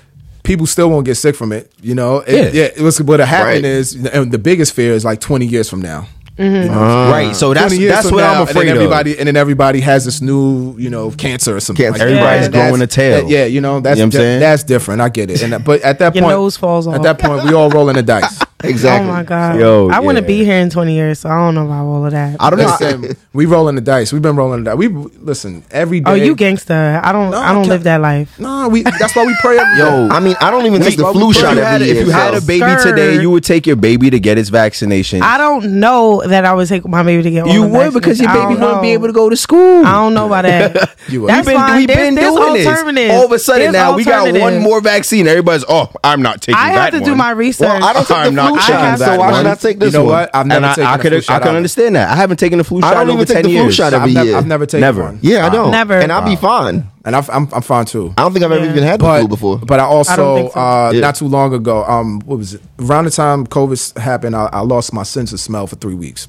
people still won't get sick from it. You know. It- Yeah. yeah. It was what'll happen Right. is, and the biggest fear is like 20 years from now. Mm-hmm. You know? Ah. right. So that's that's what now, I'm afraid and afraid then of. everybody, And then everybody has this new, you know, cancer or something. Cancer. Like. Everybody's Yeah. growing a tail. that- yeah, you know, that's You know what I'm that- saying? that's different. I get it. And but at that Your point, nose falls off. At that point, we all rolling the dice. Exactly. Oh my god. Yo, I want to be here in 20 years, so I don't know about all of that. I don't know. Listen, we rolling the dice. We've been rolling the dice. We listen every day. oh, you gangster. I don't. No, I don't I live that life. No, we. That's why we pray. Every Yo, I mean, I don't even take the flu shot if you, every had, year. if you had a baby Scared. today, you would take your baby to get its vaccination. I don't know that I would take my baby to get. all you the would because your baby don't wouldn't be able to go to school. I don't know about that. You would. That's We've been, we've been doing this. All of a sudden now we got one more vaccine. Everybody's oh, I'm not taking I have to do my research. Well, I don't take I'm the not flu taking shot, that so why one. should I take this you know one? what? I've never and I, taken I a could flu I can understand that. I haven't taken a flu shot. I shot don't even take ten the flu shot I've, every never, year. I've never taken Never. one. Yeah, I don't. Never. And I'll be fine. and I've, I'm I'm fine too. I don't think I've ever even had the But flu before. but I also I don't so. uh, Yeah. not too long ago, um, what was it? Around the time COVID happened, I, I lost my sense of smell for three weeks.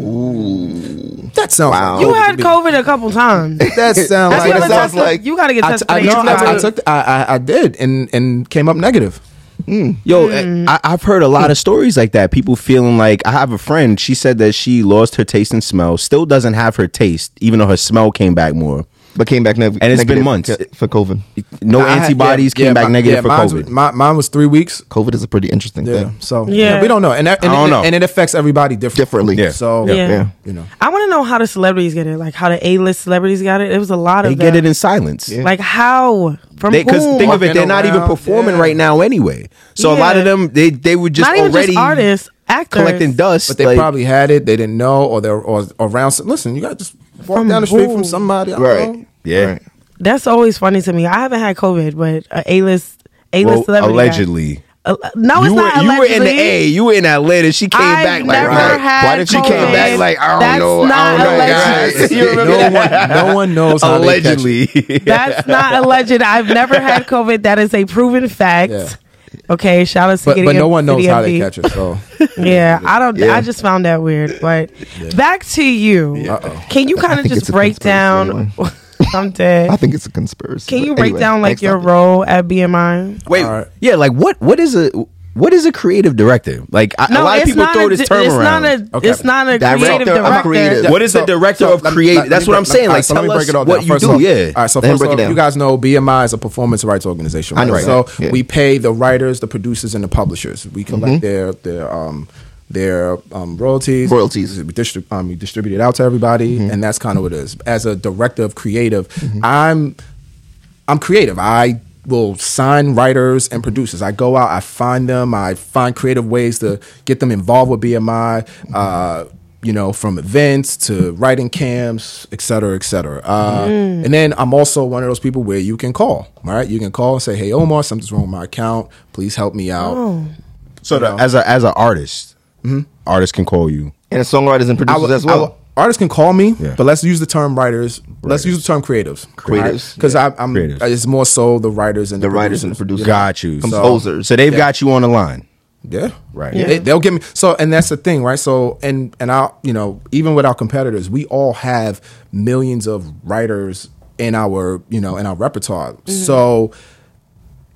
Ooh. That sounds. Wow. You had. COVID a couple times. That sounds like. what it sounds like- you got to get tested. t- I, for no, I, I took. the- I, I I did and and came up negative. Yo, Hmm. I, I've heard a lot of stories like that. People feeling like I have a friend. She said that she lost her taste and smell. Still doesn't have her taste, even though her smell came back more. But came back neg- And it's been months. for COVID. No I had- antibodies yeah, came yeah, back my- negative yeah, for mine's- COVID. my- mine was three weeks. COVID is a pretty interesting Yeah. thing. So Yeah. yeah, we don't know, and that, and, I don't it, know. and it affects everybody different. Differently. Yeah. So Yeah. Yeah. you know, I want to know how the celebrities get it. Like how the A-list celebrities got it. It was a lot of they get them. it in silence. Like how from Because whom? think of it, they're not even around, performing yeah. right now anyway. So a lot Yeah. of them, they they would just not even already just artists, actors. collecting dust. but they like- probably had it. They didn't know, or they're or, or around. Listen, you got to just walk From down the street who? from somebody. I Right. know. yeah. Right. That's always funny to me. I haven't had COVID, but a A-list A-list Well, celebrity. got- allegedly. Uh, no, it's you were not you were in the. A. You were in Atlanta. She came I've back like never right. had Why did she came back like I don't That's know? I don't know, alleged. guys. you remember No that? one, no one knows how they catch. Allegedly. That's not alleged. I've never had COVID. That is a proven fact. Yeah. Okay, shout out to But, Giddy but no one knows how they catch it. So Yeah, I don't. Yeah. I just found that weird. But back to you. Uh-oh. Can you kind of just break conspiracy down? I'm dead. I think it's a conspiracy. Can you break anyway, down like your topic. role at BMI? Wait, All right. yeah, like what? What is a what is a creative director? Like a lot of people throw a this term it's around. Not a, Okay. It's not a Director creative of director. creative. What is the director of creative? That's what I'm saying. Like, so tell let me us break it all what you do. of Yeah. All right. So Let him first break of it down. you guys know BMI is a performance rights organization. I know that. So Yeah. we pay the writers, the producers, and the publishers. We collect Mm-hmm. their their um their um, royalties. Royalties. We, distrib- um, we distribute it out to everybody, Mm-hmm. and that's kind of what it is. As a director of creative, I'm I'm creative. I will sign writers and producers. I go out, I find them, I find creative ways to get them involved with BMI. Uh, you know, from events to writing camps, et cetera, et cetera. Uh, And then I'm also one of those people where you can call, right? You can call and say, "Hey, Omar, something's wrong with my account. Please help me out." So the, as a as an artist, artists can call you. and songwriters and producers would- as I well. Would- artists can call me, Yeah. but let's use the term writers. Let's use the term creatives. Creatives. Because I'm Creatives. Uh, it's more so the writers and the writers and the producers. Got you. So, Composers. so they've Yeah. got you on the line. Yeah, Right. They, they'll give me so, and that's the thing, right? So, and and our, you know, even with our competitors, we all have millions of writers in our, you know, in our repertoire. Mm-hmm. So,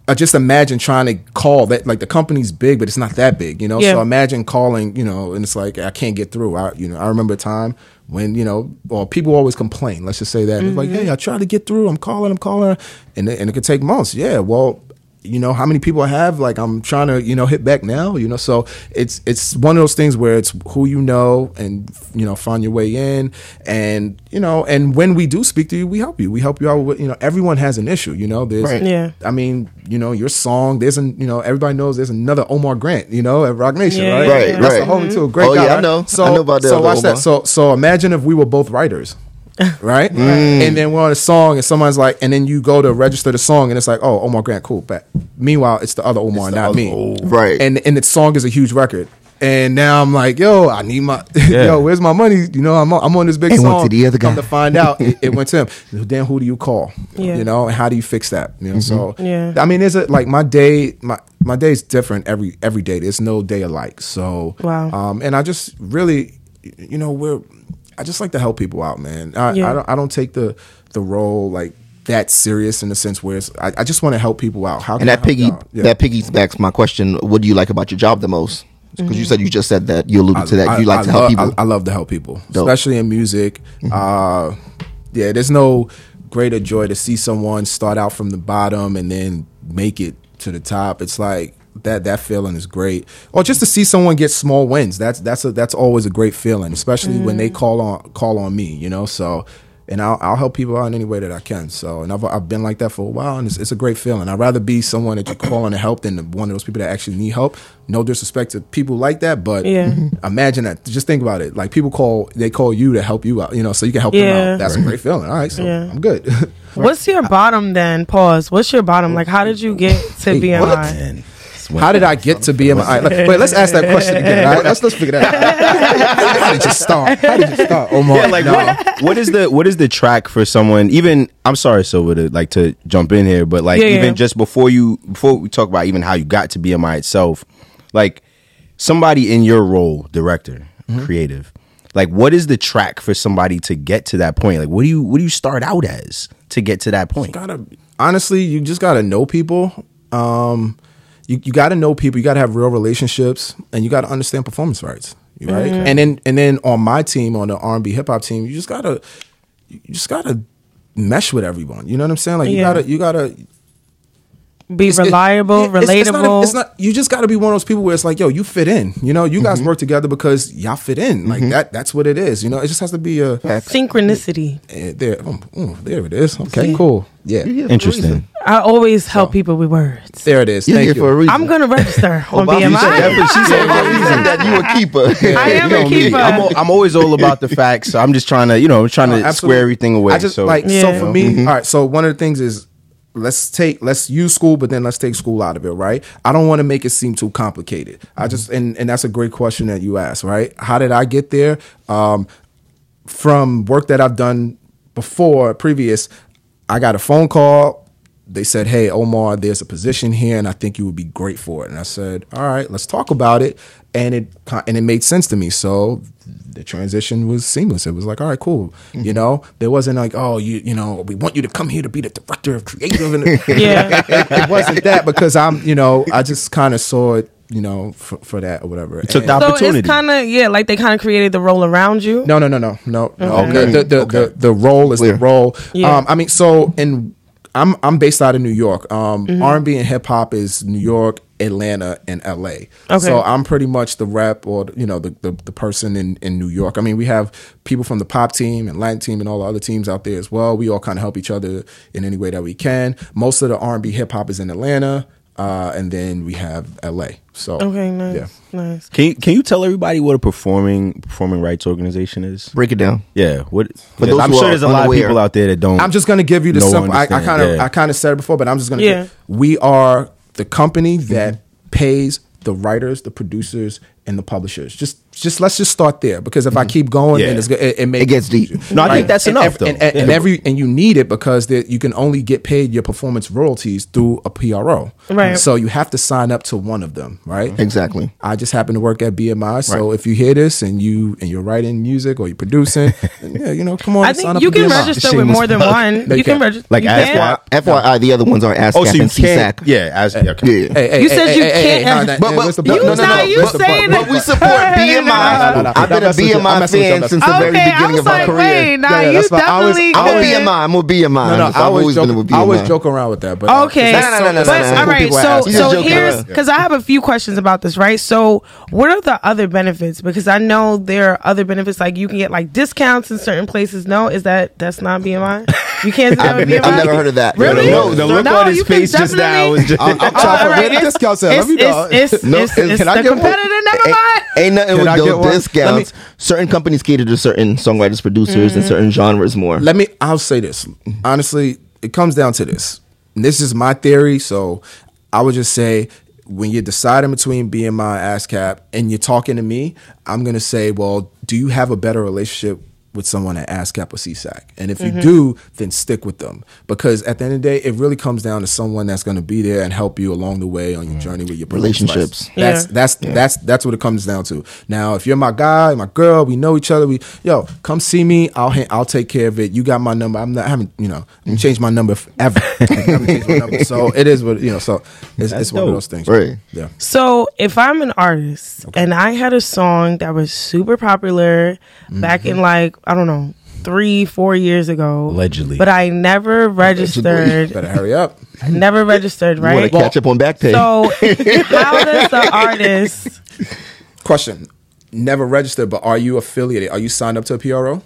I just imagine trying to call that like the company's big, but it's not that big, you know. Yeah. So imagine calling, you know, and it's like I can't get through. I, you know, I remember a time when you know, or people always complain. Let's just say that it's like, mm-hmm. hey, I tried to get through. I'm calling, I'm calling, and and it could take months. Yeah, well, you know how many people I have. Like I'm trying to, you know, hit back now. You know, so it's it's one of those things where it's who you know, and you know, find your way in, and you know, and when we do speak to you, we help you. We help you out with, you know, everyone has an issue. You know, there's, Right. Yeah. I mean, you know, your song. There's an, you know, everybody knows there's another Omar Grant. You know, at Roc Nation, Yeah, right? Right, That's right. a homie mm-hmm. too. A great Oh, guy. yeah, I know. So, I know about the so other watch that. So, so imagine if we were both writers. Right, Mm. and then we're on a song, and someone's like, and then you go to register the song, and it's like, oh, Omar Grant, cool. But meanwhile, it's the other Omar, the not other me. Omar. Right. And and its song is a huge record. And now I'm like, yo, I need my, Yeah. yo, where's my money? You know, I'm on, I'm on this big It went song. to the other guy. Come guy. to find out, it, it went to him. Then who do you call? Yeah. You know, and how do you fix that? You know, so Yeah. I mean, is it like my day? My my day is different every every day. There's no day alike. So Wow. Um, and I just really, you know, we're I just like to help people out, man. I, Yeah. I don't I don't take the the role like that serious in the sense where it's, I, I just want to help people out. How can And that piggy y'all? Yeah. that piggybacks my question. What do you like about your job the most? Because you said you just said that you alluded to that. You like to help love, people. I, I love to help people, Dope. especially in music. Uh, yeah, there's no greater joy to see someone start out from the bottom and then make it to the top. It's like that that feeling is great. Or just to see someone get small wins. That's that's a, that's always a great feeling, especially when they mm. call on call on me. You know, so. And I'll, I'll help people out in any way that I can. So, and I've, I've been like that for a while, and it's, it's a great feeling. I'd rather be someone that you call on to help than one of those people that actually need help. No disrespect to people like that, but Yeah. Mm-hmm. imagine that. Just think about it. Like people call, they call you to help you out, you know, so you can help Yeah. them out. That's a great feeling. All right, so Yeah. I'm good. What's your bottom then? Pause. What's your bottom? Like, how did you get to BMI? And How did I get to BMI? Like, wait, let's ask that question again. All right, let's let's figure that out. How did you start? How did you start, Omar? yeah, like No. what, what is the what is the track for someone? Even I'm sorry, Silver, to like to jump in here, but like Yeah, even yeah. just before you before we talk about even how you got to BMI itself, like somebody in your role, director, Mm-hmm. creative, like what is the track for somebody to get to that point? Like what do you what do you start out as to get to that point? gotta honestly, you just gotta know people. Um, you you gotta know people. You gotta have real relationships, and you gotta understand performance rights, right? Mm-hmm. And then and then on my team, on the R and B hip hop team, you just gotta you just gotta mesh with everyone. You know what I'm saying? Like you Yeah. gotta you gotta Be it's- it- reliable, it- it's- it's not- relatable. It's not, You just got to be one of those people where it's like, yo, you fit in. You know, you guys mm-hmm. work together because y'all fit in. Like mm-hmm. that. That's what it is. You know, it just has to be a Synchronicity. there. Oh, oh, there it is. Okay, cool. Yeah, Interesting. I always help people with words. there it is. You're Thank here you. for a reason. I'm gonna register on oh, Obama, you said BMI. She said that- she said that you a keeper. I am You know a me, keeper. I'm, al- I'm always all about the facts. So I'm just trying to, you know, trying No, to absolutely. square everything away. I just so like so for me. Mm-hmm. all right. So one of the things is let's take let's use school, but then let's take school out of it. Right. I don't want to make it seem too complicated. I just and and that's a great question that you asked. Right. How did I get there? Um, from work that I've done before, previous, I got a phone call. They said, "Hey, Omar, there's a position here, and I think you would be great for it." And I said, "All right, let's talk about it." And it and it made sense to me. So the transition was seamless. It was like, "All right, cool." You know, there wasn't like, "Oh, you you know, we want you to come here to be the director of creative." And Yeah. it wasn't that because I'm, you know, I just kind of saw it, you know, for, for that or whatever. took And- the So opportunity. it's kind of yeah, like they kind of created the role around you. no, no, no, no, no. no. Okay. The, the, the, the role is Clear. the role. Yeah. Um, I mean, so in I'm I'm based out of New York. Um, Mm-hmm. R&B and hip hop is New York, Atlanta, and LA. Okay. So I'm pretty much the rep or you know the, the the person in in New York. I mean, we have people from the pop team and Latin team and all the other teams out there as well. We all kind of help each other in any way that we can. Most of the R&B hip hop is in Atlanta. Uh, and then we have LA. So Okay, nice, Yeah. nice. Can you, can you tell everybody what a performing performing rights organization is? Break it down. Yeah, what? those I'm sure there's a lot of people out there that don't. I'm just going to give you the simple. I kind of. I kind of said it before, but I'm just going to. Yeah. We are the company Mm-hmm. that pays the writers, the producers, and the publishers. Just just let's just start there because if I mm-hmm. keep going, Yeah. then it's, it, it, may It gets deep. No, I think that's and enough, ev- though. And, and, and every and you need it because there, you can only get paid your performance royalties through a PRO. Right. So you have to sign up to one of them, right? Mm-hmm. Exactly. I just happen to work at BMI, so if you hear this and you and you're writing music or you're producing, yeah, you know, come on, I think up you to can BMI. register with more than one. No, you you can can't. register. Like you ask can? FYI, the other ones are ASCAP Oh, so you and SESAC. can't. Yeah, as yeah. okay. Yeah. Hey, hey, You hey, said hey, you hey, hey, can't- no, that- But, you but, saying but, but we support Hey, BMI. no, no, no, I've been a that's what BMI you, fan since the messing very Okay, I beginning was of my career. wait, nah, Yeah, yeah, you that's. I was- definitely. I I'm a was- BMI. I'm a BMI. No, no, I've I always always joke. been with I always joke around with that, but Okay. No, no, so- no, no, but no, no. all right, so so here's because I have a few questions about this, right? So what are the other benefits? Because I know there are other benefits, like you can get like discounts in certain places. No, is that that's not BMI? You can't. do that I've, with BMI? I've never heard of that. Really? No, The look No, on his face just now definitely- was just. I'm, I'm All trying to right, where the it's- discounts at? It's, Let me know. it's, it's, No, it's, it's can I the get one? competitor. Never mind. Ain't nothing Can with get no one? Let me- discounts. Certain companies cater to certain songwriters, producers, Mm-hmm. and certain genres more. Let me. I'll say this honestly. It comes down to this. And this is my theory. So I would just say when you're deciding between BMI, ASCAP, and you're talking to me, I'm gonna say, well, do you have a better relationship? With someone at ASCAP or SESAC, and if you Mm-hmm. do, then stick with them because at the end of the day, it really comes down to someone that's going to be there and help you along the way on your journey with your Relationships. rights. That's Yeah. that's that's that's what it comes down to. Now, if you're my guy, my girl, we know each other. We yo, come see me. I'll ha- I'll take care of it. You got my number. I'm not I haven't you know I haven't changed my number f- ever. I haven't changed my number. So it is what you know. So it's, it's one of those things. Right. Yeah. So if I'm an artist and I had a song that was super popular back Mm-hmm. in like I don't know three four years ago, Allegedly. but I never registered, Better hurry up. I never registered, You want right? to catch up on back pay? So how does the artist? Question. Never registered, but are you affiliated? Are you signed up to a PRO?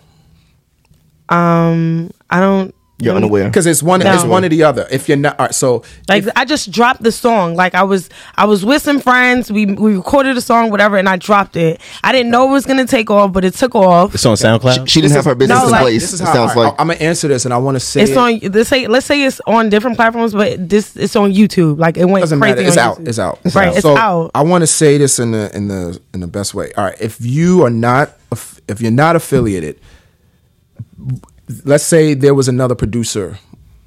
Um, I don't. You're unaware. Because it's one. It's one or the other. If you're not, all right, so Like I just dropped the song. Like I was, I was with some friends. We we recorded a song, whatever, and I dropped it. I didn't know it was gonna take off, but it took off. It's on SoundCloud. She didn't have her business No, in like- place. this is it how sounds I, like am gonna answer this, and I want to say It's it. on. Let's say let's say it's on different platforms, but this it's on YouTube. Like it went doesn't crazy. matter. It's on out. YouTube. It's out. Right, it's so out. I want to say this in the in the in the best way. All right, if you are not if you're not affiliated, let's say there was another producer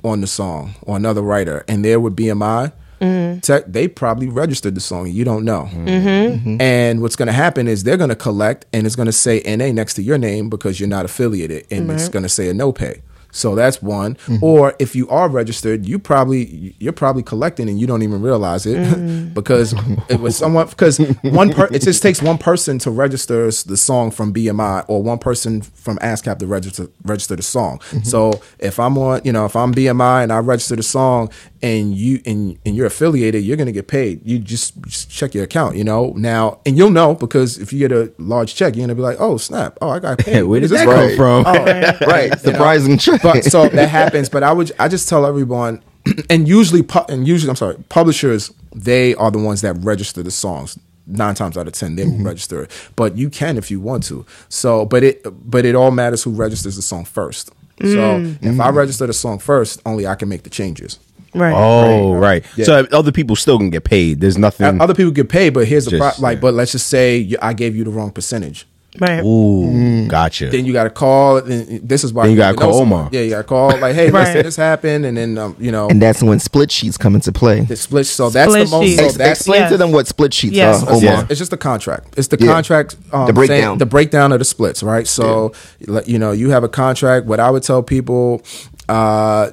on the song or another writer, and there would BMI. Mm-hmm. Tech, they probably registered the song. You don't know. Mm-hmm. And what's going to happen is they're going to collect, and it's going to say NA next to your name because you're not affiliated, and it's going to say a no pay. So that's one. Mm-hmm. Or if you are registered, you probably you're probably collecting and you don't even realize it mm. because it was someone because one per it just takes one person to register the song from BMI or one person from ASCAP to register register the song. Mm-hmm. So if I'm on, you know, if I'm BMI and I register the song and you and and you're affiliated, you're gonna get paid. You just, just check your account, you know. Now and you'll know because if you get a large check, you're gonna be like, oh snap, oh I got paid. Where did This that is come from? Oh, right. Surprising trick. But so that happens. But I would I just tell everyone, and usually pu- and usually I'm sorry, publishers they are the ones that register the songs. Nine times out of ten, they will mm-hmm. register it. But you can if you want to. So, but it but it all matters who registers the song first. So mm. if I mm. register the song first, only I can make the changes. Right. Oh, right. Yeah. So other people still can get paid. There's uh, nothing. Other people get paid, but here's the Just, pro- like. yeah. But let's just say you, I gave you the wrong percentage. Right. Ooh, gotcha. Then you got to call. And this is why Then you gotta know call someone. Omar. Yeah, you got to call. Like, hey, Right. listen, this happened, and then um, you know, and that's when split sheets come into play. the split. So that's Split the most. sheet. So Ex- that's explain to yes. them what split sheets Yes. are, Omar. Yeah. It's just the contract. It's the Yeah. contract. Um, The breakdown. saying- The breakdown of the splits, right? So, like, you know, you have a contract. What I would tell people, uh,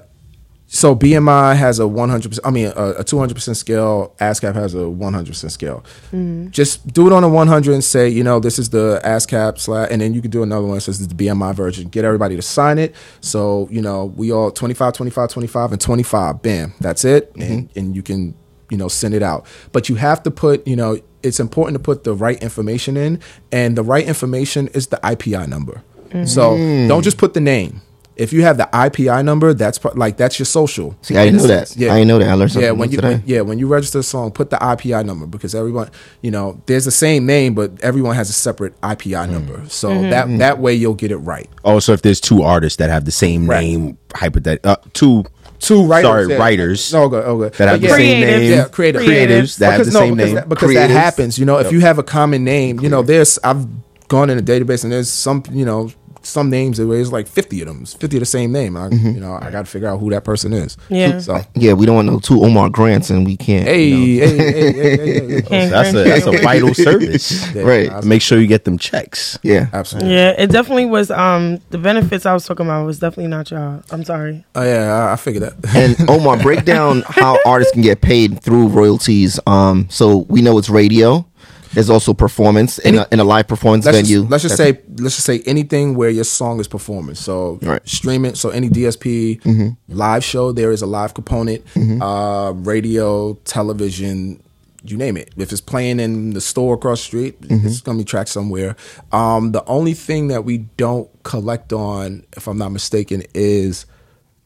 so BMI has a 100%, I mean, a, a 200% scale. ASCAP has a 100% scale. Mm-hmm. Just do it on a 100 and say, you know, this is the ASCAP slash, and then you can do another one that says this the BMI version. Get everybody to sign it. So, you know, we all 25, 25, 25, and 25. Bam. That's it. Mm-hmm. And, and you can you know send it out but you have to put you know it's important to put the right information in and the right information is the ipi number mm-hmm. so don't just put the name if you have the ipi number that's part, like that's your social See, I didn't know that. I didn't know that. I learned something yeah when you today. when, yeah when you register a song put the ipi number because everyone you know there's the same name but everyone has a separate ipi mm. number so mm-hmm. that mm. that way you'll get it right oh, so if there's two artists that have the same Right. name, hypothet- uh, two two writers. Sorry, yeah. writers. Oh, okay, okay. that have But the same Creatives. name. Yeah, creative. creatives that have because the no, same because name. That, because that happens. You know, if you have a common name, you know, there's I've gone in a database and there's some, you know, some names it was like 50 of them, 50 of the same name. I, Mm-hmm. You know, I got to figure out who that person is. Yeah. So, Yeah, we don't want no two Omar Grants, and we can't. hey, you know. hey, hey, hey, hey, hey, hey. That's a that's a vital service. Yeah, Right. I- Make sure you get them checks. yeah. Absolutely. Yeah, it definitely was. Um, the benefits I was talking about was definitely not y'all. I'm sorry. Oh yeah, I, I figured that. And Omar, break down how artists can get paid through royalties. Um, so we know it's radio. There's also performance in a, in a live performance let's venue. Just, let's just That's- say let's just say anything where your song is performing. So Right. streaming. So any DSP live show, there is a live component. Uh, radio, television, you name it. If it's playing in the store across the street, it's gonna be tracked somewhere. Um, the only thing that we don't collect on, if I'm not mistaken, is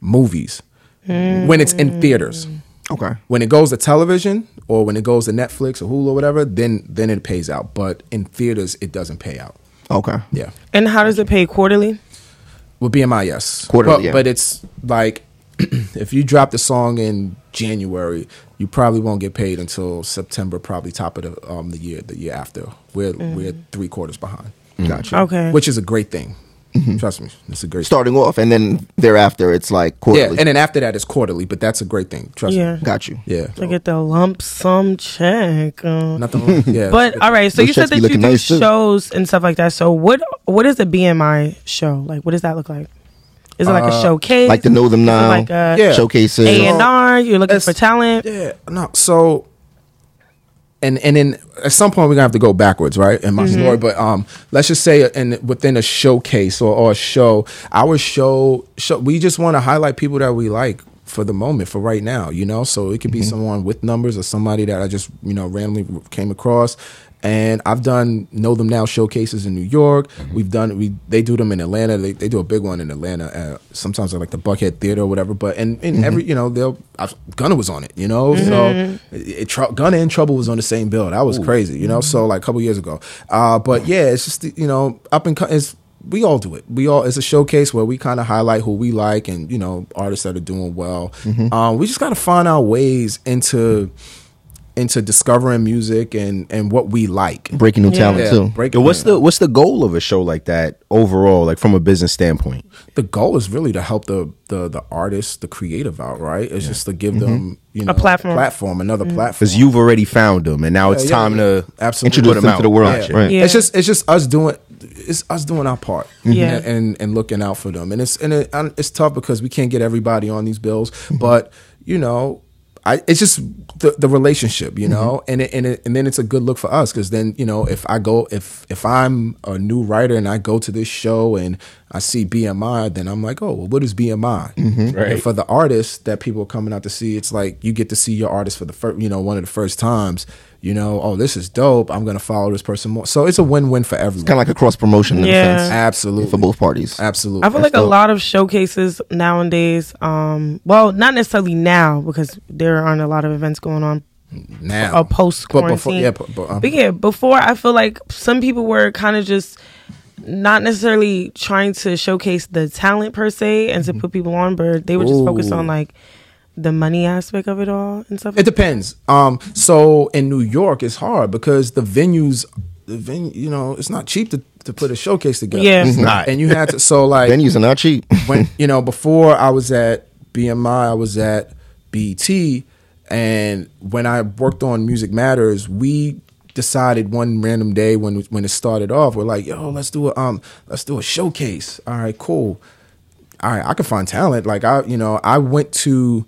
movies when it's in theaters. Okay. When it goes to television or when it goes to Netflix or Hulu or whatever, then then it pays out. But in theaters, it doesn't pay out. Okay. Yeah. And how does it pay quarterly? With BMI, yes. Quarterly, But, yeah. but it's like if you drop the song in January, you probably won't get paid until September, probably top of the um the year, the year after. We're we're three quarters behind. Gotcha. Okay. Which is a great thing. Trust me, it's a great Starting off, and then thereafter, it's like Yeah, quarterly. and then after that it's quarterly, but that's a great thing. Trust Yeah. me. Got you. Yeah. I get the lump sum check. Uh, Nothing wrong. Yeah. but all right, so Those you said that you do nice, too. shows and stuff like that. So what what is a BMI show like? What does that look like? Is it like a showcase? Like to know them Is now. Like a Yeah. Showcases. A and R. You're looking It's- for talent. Yeah, no. So, and and then at some point we're gonna have to go backwards, right? In my story, but um, let's just say in within a showcase or, or a show, our show, show we just want to highlight people that we like for the moment, for right now, you know. So it could be someone with numbers or somebody that I just you know randomly came across. And I've done know them now showcases in New York. We've done we they do them in Atlanta. They, they do a big one in Atlanta. Uh, sometimes at like the Buckhead Theater or whatever. But and in every you know they'll i Gunna was on it. You know so it, it, Tr- Gunna and Trouble was on the same bill. That was crazy. You know so like a couple years ago. Uh, but yeah, it's just you know up and it's we all do it. We all it's a showcase where we kind of highlight who we like and you know artists that are doing well. Um, we just got to find our ways into into discovering music and and what we like. Breaking new talent Yeah, too. break Yo, it what's the what's the goal of a show like that overall, like from a business standpoint? the goal is really to help the the the artist, the creative out, right? It's just to give mm-hmm. them you know a platform. platform, another mm. platform. Because you've already found them, and now it's Yeah, yeah, time yeah. to Absolutely. introduce Put them them out to the world. Gotcha. Right. Yeah. It's just it's just us doing it's us doing our part, mm-hmm. Yeah. and, and and looking out for them, and it's and it, it's tough because we can't get everybody on these bills, Mm-hmm. but you know. I, it's just the, the relationship, you know, Mm-hmm. and it, and it, and then it's a good look for us because then you know if I go if if I'm a new writer and I go to this show and I see BMI, then I'm like, oh, well, what is BMI? Mm-hmm. Right. And for the artists that people are coming out to see, it's like you get to see your artist for the first, you know, one of the first times. You know, oh, this is dope. I'm gonna follow this person more. So it's a win-win for everyone. Kind of like a cross promotion in Yeah. a sense Absolutely for both parties. Absolutely. I feel like a lot of showcases nowadays. Um, well, not necessarily now because there aren't a lot of events going on now or post But before- quarantine. yeah, but- but, um, but yeah, before I feel like some people were kind of just not necessarily trying to showcase the talent per se and to put people on, but they were just focused on like the money aspect of it all and stuff. It depends. Um, so in New York, it's hard because the venues, the venue, you know, it's not cheap to, to put a showcase together. Yeah. It's not. And you had to. So like Venues are not cheap. when you know before I was at BMI, I was at BET, and when I worked on Music Matters, we decided one random day when when it started off, we're like, yo, let's do a um, let's do a showcase. All right, cool. All right, I can find talent. Like I, you know, I went to.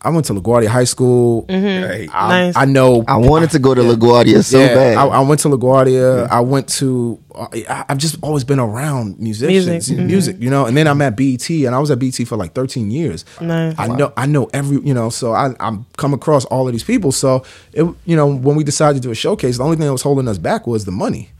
I went to LaGuardia High School. I, Mm-hmm. Nice. I know I wanted to go to LaGuardia so yeah, bad. I, I went to LaGuardia. I went to. I, I've just always been around musicians, Music, music, mhm. you know. And then I'm at BET, and I was at BET for like 13 years. Nice. I know, I know every, you know. So I, I'm come across all of these people. So it, you know, when we decided to do a showcase, the only thing that was holding us back was the money,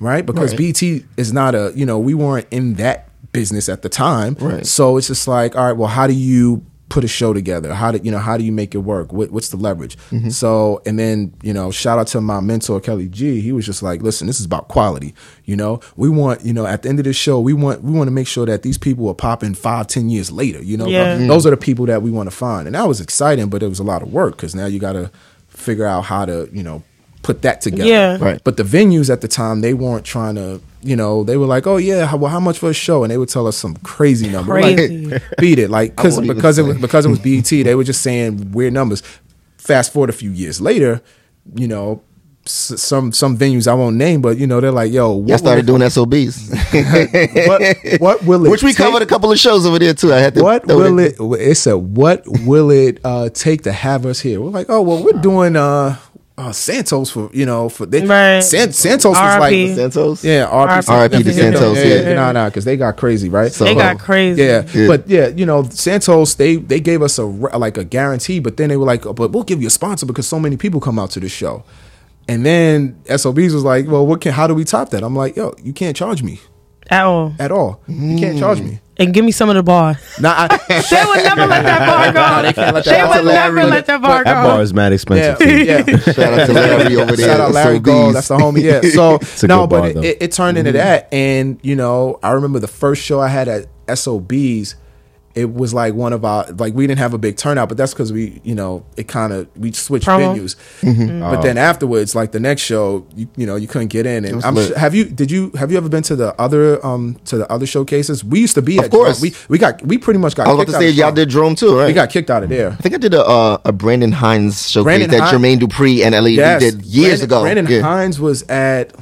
right? Because Right. BET is not a, you know, we weren't in that business at the time. Right. So it's just like, all right, well, how do you put a show together? How do you know? How do you make it work? What, what's the leverage? Mm-hmm. So, and then you know, shout out to my mentor Kelly G. He was just like, listen, this is about quality. You know, we want you know at the end of this show, we want we want to make sure that these people are popping five, ten years later. You know, Yeah. Mm-hmm. those are the people that we want to find, and that was exciting, but it was a lot of work because now you got to figure out how to you know put that together. Yeah. Right. But the venues at the time, they weren't trying to, you know, they were like, oh yeah, how, well, how much for a show? And they would tell us some crazy number, Crazy. like beat it, like because because it was because it was BET, they were just saying weird numbers. Fast forward a few years later, you know. Some some venues I won't name, but you know they're like, "Yo, what I started will doing SOBs, it, what, what will it which we take- covered a couple of shows over there too. I had to. what will it it said what will it uh take to have us here we're like oh well we're doing uh, uh santos for you know for they, Right. San, santos was R.I.P. like Santos? yeah RP, R.I.P. to Santos, yeah, yeah. nah nah because they got crazy right So- They got crazy. yeah. Yeah. but yeah, you know, Santos they they gave us a like a guarantee, but then they were like, oh, but we'll give you a sponsor because so many people come out to the show. And then SOBs was like, well, what can how do we top that? I'm like, yo, you can't charge me At all. at all. You can't charge me. And give me some of the bar. Nah, I, They would never let that bar go. they can't let They that would go. never let that bar go. That go. bar is mad yeah, expensive. too. yeah. Shout out to Larry over there. Shout out Larry SOBs. Gold. That's the homie. Yeah. So a no, good but bar, it, it, it turned into mm-hmm. that, and you know, I remember the first show I had at SOBs. It was like one of our like we didn't have a big turnout, but that's because we you know it kind of we switched Promo. venues. But then afterwards, like the next show, you, you know you couldn't get in. And I'm lit. have you did you have you ever been to the other um to the other showcases? We used to be Of at course. We we got we pretty much got. I was about to say y'all did Drone too, right? We got kicked out of there. I think I did a uh, a Brandon Hines showcase Brandon that Hines- Jermaine Dupri and LA Yes. did years Brandon, ago. Brandon Yeah. Hines was at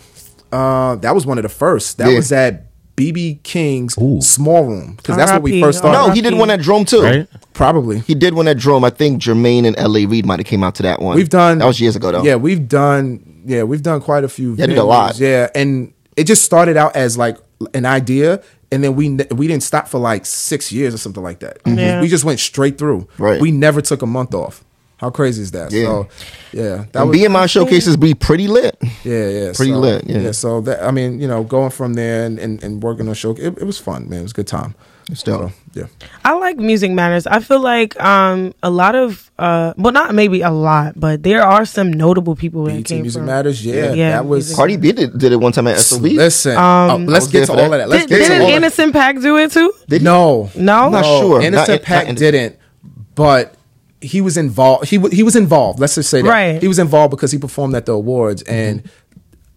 uh that was one of the first. That Yeah. was at BB King's Ooh. small room because that's what we first started. No, he did one at Drome too. Right? probably. He did one at Drome. I think Jermaine and LA Reid might have came out to that one. We've done that was years ago though. Yeah, we've done yeah, we've done quite a few. Yeah, did a lot. Yeah, and it just started out as like an idea, and then we we didn't stop for like six years or something like that. Yeah. We just went straight through. Right. We never took a month off. How crazy is that? Yeah. So, yeah, that And was BMI showcases be pretty lit. Yeah, yeah, Pretty so, lit, yeah. so that I mean, you know, going from there and, and, and working on show, it, it was fun, man. It was a good time. It's dope. So, yeah, I like Music Matters. I feel like um a lot of uh well not maybe a lot, but there are some notable people that BET came Music from. Matters. Yeah, Yeah, that was. Music- Cardi B did, did it one time at SOB. Listen, Um, oh, let's get to all that. of that. Let's Did, get to didn't all of Anderson .Paak do it too? that. No, No? I'm not No. sure. Innocent Not- Pack not- didn't, but he was involved. He he was involved. Let's just say that Right. he was involved because he performed at the awards and.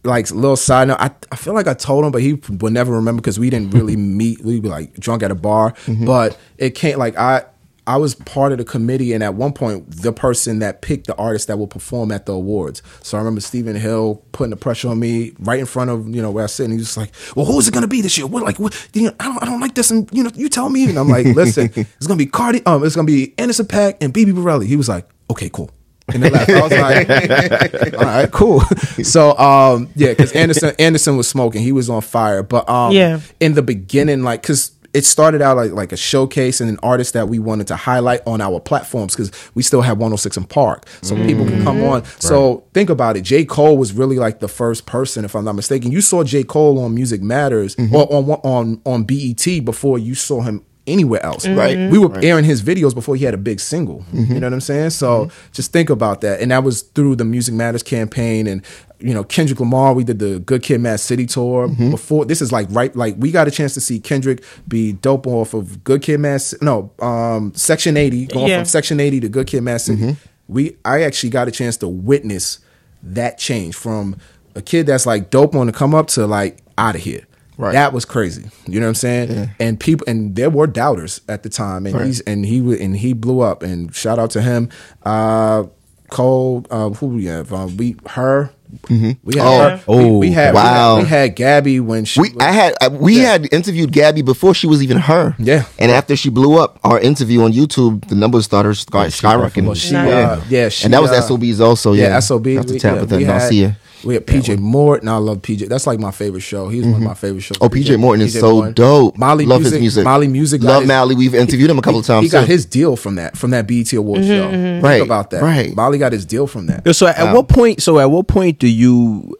Like little side note, I, I feel like I told him, but he would never remember because we didn't really meet. We'd be like drunk at a bar, mm-hmm. but it can't like I I was part of the committee, and at one point, the person that picked the artist that will perform at the awards. So I remember Stephen Hill putting the pressure on me right in front of you know where I sit, and he's just like, "Well, who is it going to be this year? What like what? You know, I don't I don't like this, and you know, you tell me." And I'm like, "Listen, it's going to be Cardi, um, it's going to be Anderson .Paak and Bibi Bourelly." He was like, "Okay, cool." And then left. I was like, "All right, cool." So, um, yeah, because Anderson Anderson was smoking, he was on fire. But um, Yeah. in the beginning, like, because it started out like like a showcase and an artist that we wanted to highlight on our platforms because we still have 106 & Park, so people can come mm. on. So think about it. J Cole was really like the first person, if I'm not mistaken. You saw J Cole on Music Matters mm-hmm. or on on on BET before you saw him anywhere else. Right. Mm-hmm. We were airing his videos before he had a big single. You mm-hmm. know what I'm saying? So mm-hmm. just think about that. And that was through the Music Matters campaign and you know Kendrick Lamar. We did the Good Kid, Mad City tour before. This is like right, like we got a chance to see Kendrick be dope off of Good Kid, Mad. Ci- No, um, Section 80, going Yeah. from Section 80 to Good Kid, Mad City. We, I actually got a chance to witness that change from a kid that's like dope on the come up to like out of here. Right. That was crazy. You know what I'm saying? And people and there were doubters at the time, and Right. he's and he and he blew up. And shout out to him. Uh, Cole, uh, who we have? Uh, we her. We had Oh. her. We, we had Wow. we had, we had Gabby when she. We was- I had uh, we Yeah. had interviewed Gabby before she was even her. Yeah. And after she blew up, our interview on YouTube, the numbers started sky, skyrocketing. Well, she, Nice. uh, yeah, she, and that was uh, SOBs also. Yeah, Yeah, SOB. Have to tap yeah, with that we had- Narcia. We had PJ Morton. I love PJ. That's like my favorite show. He's one of mm-hmm. my favorite shows. Oh, PJ Morton is PJ so Morton. dope. Mali love music, his music. Mali music. Love his- Mali. We've interviewed him a couple of times. He got too. his deal from that from that BET Award mm-hmm, show. Mm-hmm. Think Right, about that. right. Mali got his deal from that. So at what point? So at what point do you?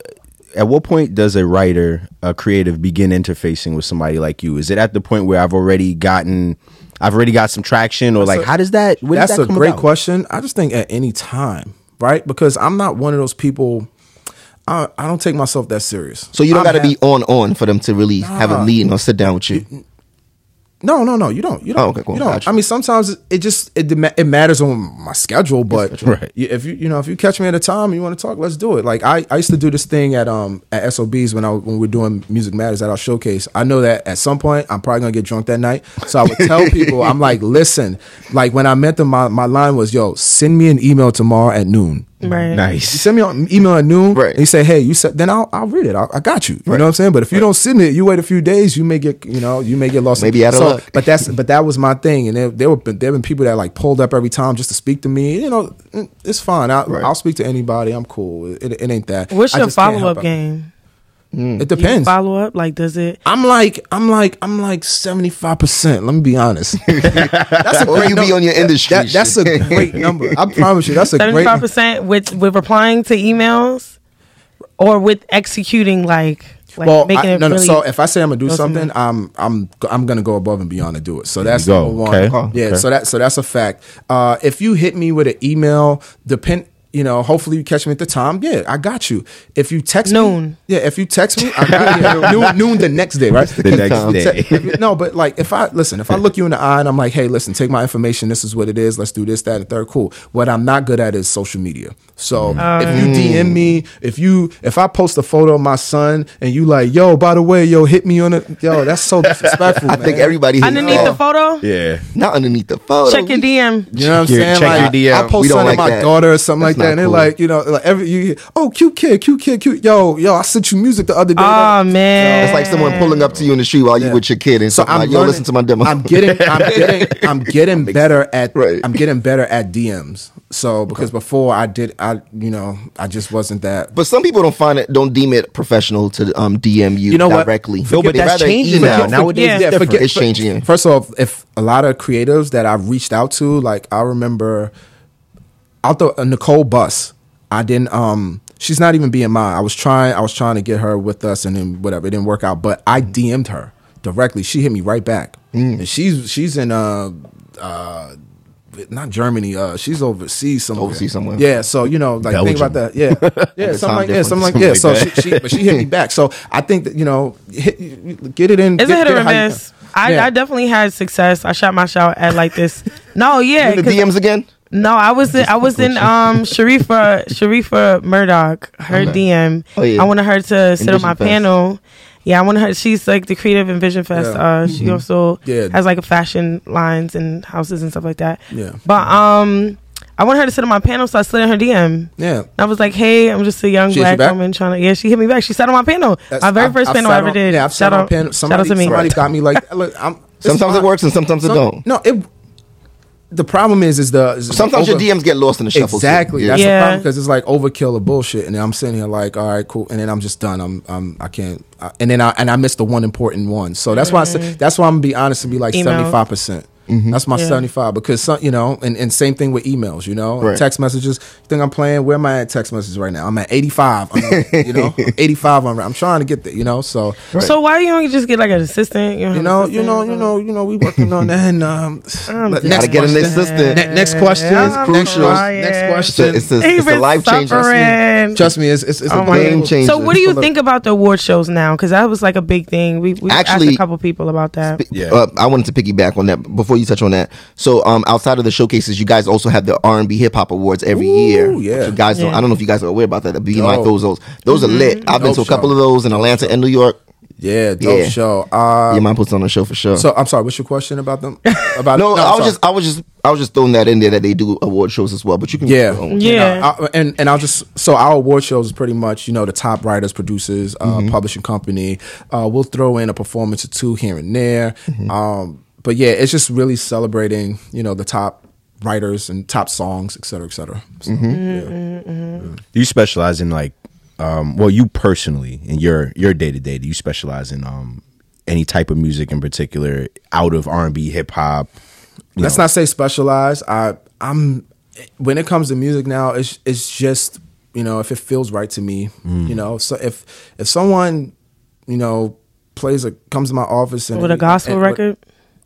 At what point does a writer, a creative, begin interfacing with somebody like you? Is it at the point where I've already gotten I've already got some traction, or like a- how does that? Where does That's that a great about? question. I just think at any time, right? Because I'm not one of those people. I, I don't take myself that serious. So you don't got to be on on for them to really have a meeting or sit down with you. No, no, no. You don't. You don't. Oh, okay, cool. You don't. Gotcha. I mean, sometimes it just it it matters on my schedule, but Right. if you you know if you catch me at a time and you want to talk, let's do it. Like I, I used to do this thing at um at SOBs when I when we were doing Music Matters at our showcase. I know that at some point I'm probably gonna get drunk that night, so I would tell people I'm like, listen, like when I met them, my my line was, yo, send me an email tomorrow at noon. Right. You Nice. send me an email at noon, Right. And you say, "Hey, you said," then I'll I'll read it. I, I got you. You know what I'm saying? But if you don't send it, you wait a few days, you may get you know you may get lost. Maybe out of so, luck. But that's but that was my thing, and there, there were there been people that like pulled up every time just to speak to me. You know, mm, it's fine. I, Right. I'll speak to anybody. I'm cool. It, it ain't that. What's I your follow up help it. It depends. Follow up, like does it? I'm like I'm like I'm like seventy five percent. Let me be honest. that's a Or you be on your industry That- that's a great number. I promise you, that's a Seventy great. five percent with with replying to emails, or with executing like like well, making I, it no, no. really. So if I say I'm gonna do something. I'm I'm I'm gonna go above and beyond to do it. So that's go. number one. Okay. Yeah. Okay. So that so that's a fact. Uh, if you hit me with an email, depend. You know, hopefully you catch me at the time. Yeah, I got you. If you text me, Noon. yeah. If you text me, I, yeah, noon, noon the next day, right? The next time. day. Te- no, but like if I listen, if I look you in the eye and I'm like, hey, listen, take my information. This is what it is. Let's do this, that, and third. Cool. What I'm not good at is social media. So Mm. if you DM me, if you if I post a photo of my son and you like, yo, by the way, yo, hit me on it, yo, that's so disrespectful. I think man. everybody hates underneath the photo, Yeah. not underneath the photo. check your DM. You know what I'm saying? check like, your DM. I We post don't something like of my that. daughter or something That's like that, not and they're cool. like, you know, like every you, oh, cute kid, cute kid, cute, yo, yo, I sent you music the other day. Oh man, It's like someone pulling up to you in the street while you with your kid and So I'm like, yo, learning- listen to my demo. I'm getting, I'm getting, I'm getting better at, Right. I'm getting better at DMs. So because before I did, I, you know, I just wasn't that. but some people don't find it, don't deem it professional to um, DM you, You know what? directly. No, but that's changing email. now. Nowadays, Yeah. it's Yeah, forget- It's changing, yeah. First off, if a lot of creatives that I've reached out to, like I remember out the uh, Nicole Bus, I didn't um she's not even being mine. I was trying I was trying to get her with us and then whatever, it didn't work out. But I DM'd her directly. She hit me right back. Mm. And she's she's in uh uh not Germany. Uh, she's overseas somewhere. Overseas somewhere. Yeah. So you know, like think about that. Yeah. Yeah. Something like yeah. Something like difference. yeah. Something So she, she but she hit me back. So I think that you know, hit, get it in. It's get, a hit or it how you- miss. I, Yeah. I definitely had success. I shot my shot at like this. No, yeah, In the 'cause- DMs again? No, I was in, I was in um Sharifa Sharifa Murdock, her DM. Oh, yeah. I wanted her to sit on my Fest. panel. Yeah, I wanted her. She's like the creative in Vision Fest. Yeah. Uh, she also Yeah. has like a fashion lines and houses and stuff like that. Yeah. But um, I wanted her to sit on my panel, so I slid in her DM. Yeah. I was like, "Hey, I'm just a young She black woman trying to." Yeah, she hit me back. She sat on my panel. That's- my very I've- 1st I've panel I ever on- did. Yeah, I've shout sat on out, panel. shout Somebody, out to me. somebody got me like, look, I'm. Sometimes it works and sometimes it don't. No, it. The problem is, is the is the Sometimes over- your DMs get lost in the shuffle. too. Exactly. Yeah. That's the problem because it's like overkill of bullshit, and then I'm sitting here like, all right, cool, and then I'm just done. I'm, I'm, I can't, I, and then I and I missed the one important one. So that's why I say mm. that's why I'm gonna be honest and be like seventy five percent. That's my Yeah. seventy five because some, you know, and, and same thing with emails. You know, Right. text messages. You think I'm playing? Where am I at text messages right now? I'm at eighty five. You know, eighty five. I'm, I'm trying to get there. You know, so So why you don't just get like an assistant? don't you know, an you know, you know, you know, we working on that. And um, I'm next Gotta get an assistant. Ne- next question. I'm Next, question. next It's a, it's a, it's a life changer. Trust me, it's it's, it's Oh a game changer. So, what do you think about the award shows now? Because that was like a big thing. We we asked a couple people about that. Yeah. Uh, I wanted to piggyback on that before you touch on that. So, um, outside of the showcases, you guys also have the R and B hip hop awards every Ooh, year. yeah. You guys, don't, I don't know if you guys are aware about that. The Be Dope. Like those, those, those are lit. I've been Dope to a couple show. of those in Atlanta and New York. Yeah, dope Yeah. show. Uh, yeah, mine puts on a show for sure. so I'm sorry. What's your question about them? About no, I'm I was sorry. just, I was just, I was just throwing that in there that they do award shows as well. But you can, Yeah, You Yeah. know, I- and and I'll just so our award shows is pretty much you know the top writers, producers, uh, Mm-hmm. publishing company. Uh, we'll throw in a performance or two here and there. Mm-hmm. Um, but yeah, it's just really celebrating you know the top writers and top songs, et cetera, et cetera. So, Mm-hmm. yeah. Do you specialize in like, um, well, you personally in your your day to day, do you specialize in um any type of music in particular out of R and B, hip hop? Let's know? not say specialized. I I'm when it comes to music now, it's it's just you know if it feels right to me, Mm. you know. So if if someone you know plays a comes to my office and With a gospel and- record.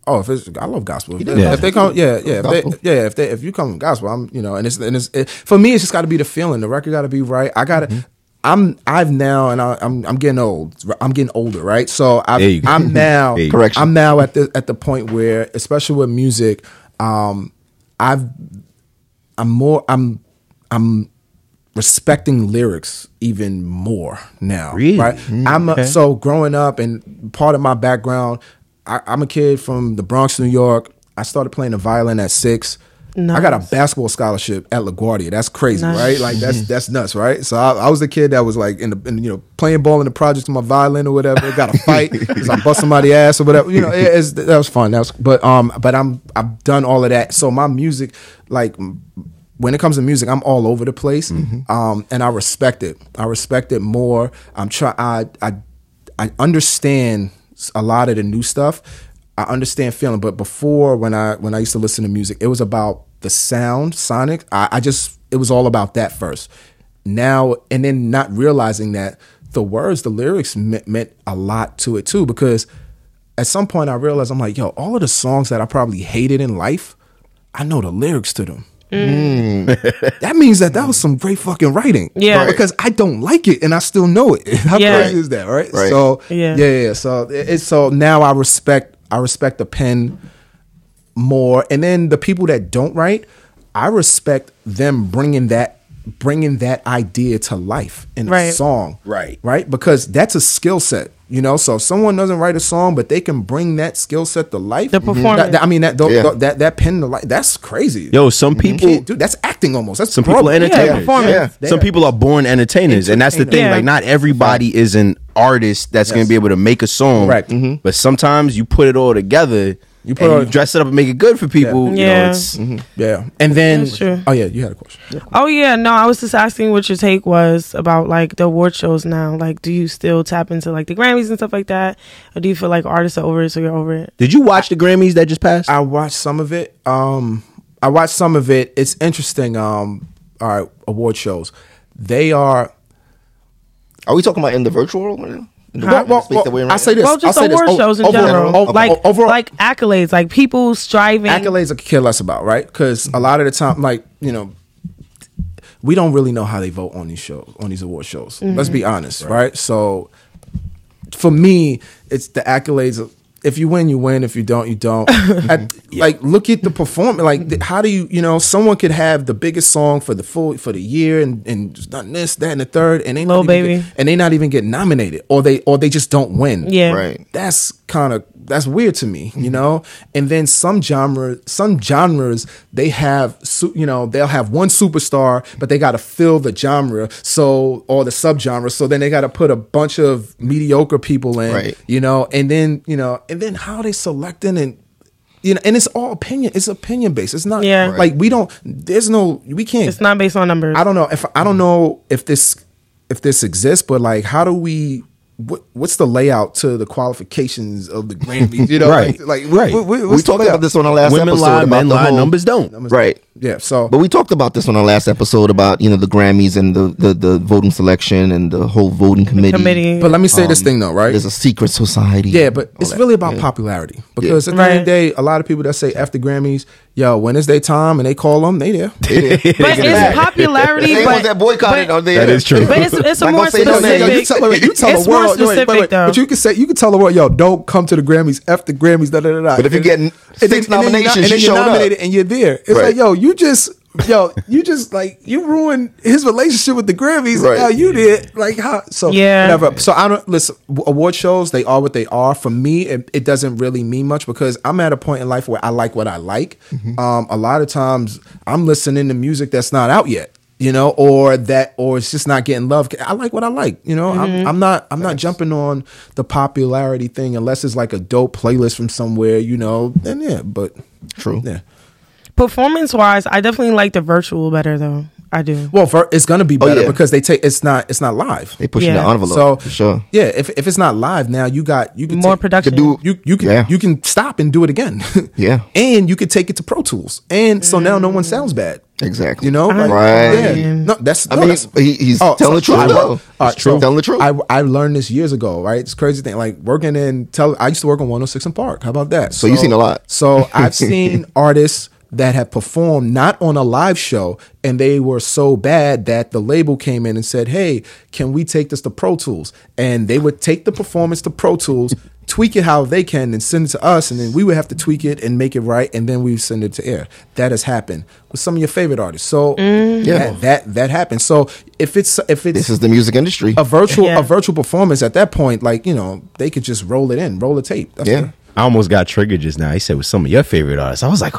Oh, if it's I love gospel. If, did if they come, yeah, yeah, if they, yeah. If they, if you come with gospel, I'm, you know, and it's and it's it, for me, it's just got to be the feeling. The record got to be right. I got to. Mm-hmm. I'm I've now and I, I'm I'm getting old. I'm getting older, right? So I've, I'm now There you go. Correction. I'm now at the at the point where, especially with music, um, I've I'm more I'm I'm respecting lyrics even more now. Really? Right? Mm, I'm a, okay. so growing up and part of my background, I, I'm a kid from the Bronx, New York. I started playing the violin at six. I got a basketball scholarship at LaGuardia. That's crazy, Nice. right? Like that's that's nuts, right? So I, I was the kid that was like in the in, you know playing ball in the projects with my violin or whatever. Got a fight because I bust somebody ass or whatever. You know, it, it's, that was fun. That was, but um, but I'm I've done all of that. So my music, like when it comes to music, I'm all over the place, um, and I respect it. I respect it more. I'm try. I I I understand a lot of the new stuff. I understand feeling, but before when I when I used to listen to music, it was about the sound, sonic. I, I just it was all about that first. Now and then not realizing that the words, the lyrics meant, meant a lot to it too, because at some point I realized I'm like, yo, all of the songs that I probably hated in life, I know the lyrics to them. Mm. Mm. that means that that was some great fucking writing. Yeah. Right. Because I don't like it and I still know it. How Yeah. crazy is that, right? Right. So Yeah. yeah, yeah. So it's so now I respect I respect the pen more, and then the people that don't write, I respect them bringing that bringing that idea to life in a song, Right. Right, because that's a skill set. You know, so if someone doesn't write a song, but they can bring that skill set to life. The performance. that- that- I mean, that Yeah. that, that that pen to life. That's crazy. Yo, some people, Can't do- that's acting almost. That's some people are entertainers. performance. Yeah. Some people are born entertainers, and that's the thing. Yeah. Like, not everybody is an artist that's going to be able to make a song. Correct. Mhm. But sometimes you put it all together. You You put put all- you dress it up and make it good for people. You know, Yeah. it's, Yeah, and then oh yeah, you had a question. Oh yeah, no, I was just asking what your take was about like the award shows now. Like, do you still tap into like the Grammys and stuff like that, or do you feel like artists are over it, so you're over it? Did you watch the Grammys that just passed? I watched some of it. Um, I watched some of it. It's interesting. Um, all right, award shows. They are. Are we talking about in the virtual world right now? In the Well, world? well, Speak the way well, around I say this. Well, just I'll say this. award O- shows in overall- general, o- o- like overall, like accolades, like people striving. accolades I could care less about, right? Because a lot of the time, like you know, we don't really know how they vote on these shows, on these award shows. Let's be mm-hmm. honest, right. So, for me, it's the accolades. Of- If you win, you win. If you don't, you don't. At- Like, look at the performance. Like, th- how do you, you know, someone could have the biggest song for the full for the year and and just done this, that, and the third, and they Lil not Baby. get- and they not even get nominated, or they or they just don't win yeah, Right. that's kind of that's weird to me you mm-hmm. know and then some genre some genres they have you know they'll have one superstar but they got to fill the genre so or the subgenre so then they got to put a bunch of mediocre people in Right. you know and then you know and then how they selecting and you know and it's all opinion it's opinion based it's not Yeah. Right. like we don't there's no we can't It's not based on numbers. I don't know if I don't know if this if this exists, but like, how do we? What, what's the layout to the qualifications of the Grammys? You know, Right. Like, like Right. what- what- we talked about this on our last Women episode. lie, about men the lie, whole- numbers don't. Right. Yeah. So, But we talked about this on our last episode about you know the Grammys and the the, the voting selection and the whole voting committee. committee. but let me say this um, thing though, right? There's a secret society. Yeah, but it's that. really about Yeah. popularity because at the end of the day, a lot of people that say after Grammys, yo, when is their time and they call them, they there. but it's popularity. They but, ones that boycotted but- are there. That is true. But it's it's a Not more say no specific. Yo, you tell, wait, you tell it's the more world, wait, specific wait, wait. though. But you can say you can tell the world, yo, don't come to the Grammys, F the Grammys, da da da da. But if you're getting six and then nominations, and then you you're showed up. nominated and you're there. It's Right. like, yo, you just, yo, you just like you ruined his relationship with the Grammys. Right. How you did, like how? So Yeah. whatever. So I don't listen. Award shows, they are what they are. For me, it, it doesn't really mean much because I'm at a point in life where I like what I like. Mm-hmm. Um, a lot of times, I'm listening to music that's not out yet. You know, or that, or it's just not getting love. I like what I like. You know, I'm, I'm not, I'm not jumping on the popularity thing unless it's like a dope playlist from somewhere. You know, then yeah, but True. yeah. Performance wise, I definitely like the virtual better though. I do. Well, for, it's gonna be Oh, better yeah. because they take it's not it's not live. They pushing Yeah. the envelope. So for sure. Yeah, if if it's not live now, you got you can More take- production. do- You you can Yeah. you can stop and do it again. Yeah. and you could take it to Pro Tools, and so now no one sounds bad. Exactly. You know, Like, Right. yeah. No, that's. I no, mean, that's- he- he's Oh, telling the truth, I- though. all right, It's true. Telling the truth. I, I learned this years ago, right? It's a crazy thing. Like working in tell. I used to work on 106 & Park. How about that? So you've seen a lot. So I've seen artists that have performed not on a live show and they were so bad that the label came in and said, Hey, can we take this to Pro Tools? And they would take the performance to Pro Tools, tweak it how they can, and send it to us, and then we would have to tweak it and make it right, and then we send it to air. That has happened with some of your favorite artists. So mm. Yeah. that, that that happens. So if it's if it's This is the music industry. a virtual Yeah. a virtual performance at that point, like you know, they could just roll it in, roll the tape. That's Yeah. it. I almost got triggered just now. He said with some of your favorite artists. I was like,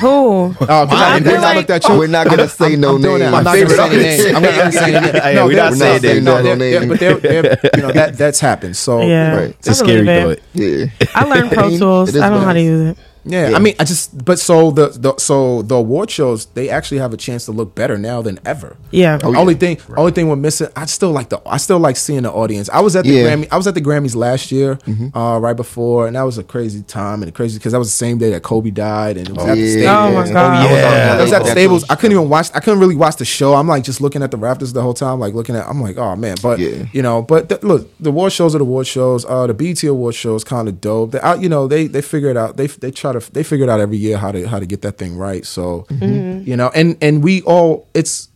Who? Oh, because I, I because I like- looked at you. We're not gonna say no I'm doing that. names. I'm not Favorite gonna say artists. names. I'm not gonna say names. Yeah, we're not saying they're- no, No they're- names. yeah, but they're, they're, you know that that's happened. So Yeah. Right. it's a I scary it. thought. Yeah. I learned Pro Tools. I don't know how to use it. Yeah, Yeah. I mean, I just but so the, the so the award shows they actually have a chance to look better now than ever. Yeah. The only thing, only thing we're missing. I still like the, I still like seeing the audience. I was at the Yeah. Grammy, I was at the Grammys last year, uh, right before, and that was a crazy time and crazy because that was the same day that Kobe died, and it was at the Yeah. Oh my God. yeah. I was at the Staples. I couldn't even watch. I couldn't really watch the show. I'm like just looking at the Raptors the whole time, like looking at. I'm like, oh man, but Yeah. you know, but th- look, the award shows are the award shows. Uh, the BET award shows kind of dope. They, out, you know, they they figure it out. They they try to they figured out every year how to how to get that thing right. So mm-hmm. Mm-hmm. you know, and and we all it's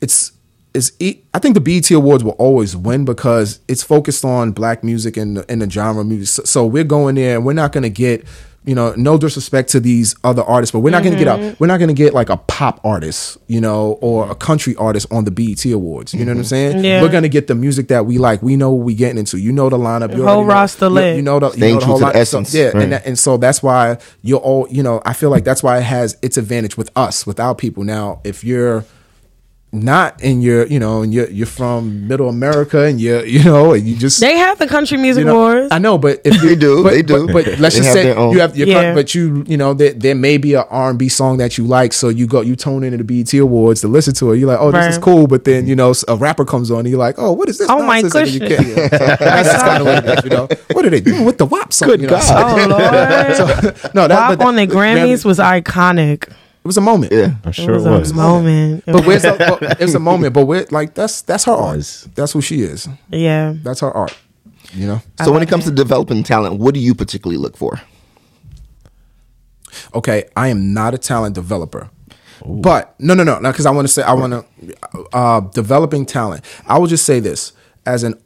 it's. It's, I think the BET Awards will always win because it's focused on black music and the, and the genre of music. So, so we're going there and we're not going to get, you know, no disrespect to these other artists, but we're not going to get a, mm-hmm. we're not going to get like a pop artist, you know, or a country artist on the BET Awards. You know what I'm mm-hmm. saying? Yeah. We're going to get the music that we like. We know what we getting into. You know the lineup. You whole already know- roster you- lit. You know the, you Staying know the whole to the so- essence. yeah, Right. and that, and so that's why you're all, you know, I feel like that's why it has its advantage with us, with our people. Now, if you're not in you're, you know, and you're you're from Middle America and you're, you know, and you just They have the country music you know, awards. I know, but if you, They do, but, they do. But, but let's just say you have your, Yeah. but you, you know, there, there may be an R and B song that you like, so you go, you tune into the BET Awards to listen to it. You're like, oh, this is cool, but then you know, a rapper comes on, and you're like, oh, what is this? Oh, my nonsense? And then you goodness. yeah. So that's just kind of what it is, you know. What are they doing with the WAP song? Good you know? God. oh Lord. So, no, that, WAP but on the Grammys was iconic. It was a moment. Yeah. I'm It was, it was. a moment. But where's was- the, but it's a moment, but we're like that's that's her art. That's who she is. yeah. That's her art. You know. So when it comes to developing talent, what do you particularly look for? okay, I am not a talent developer. But no, no, no, no, because I want to say I want to uh, developing talent. I will just say this as an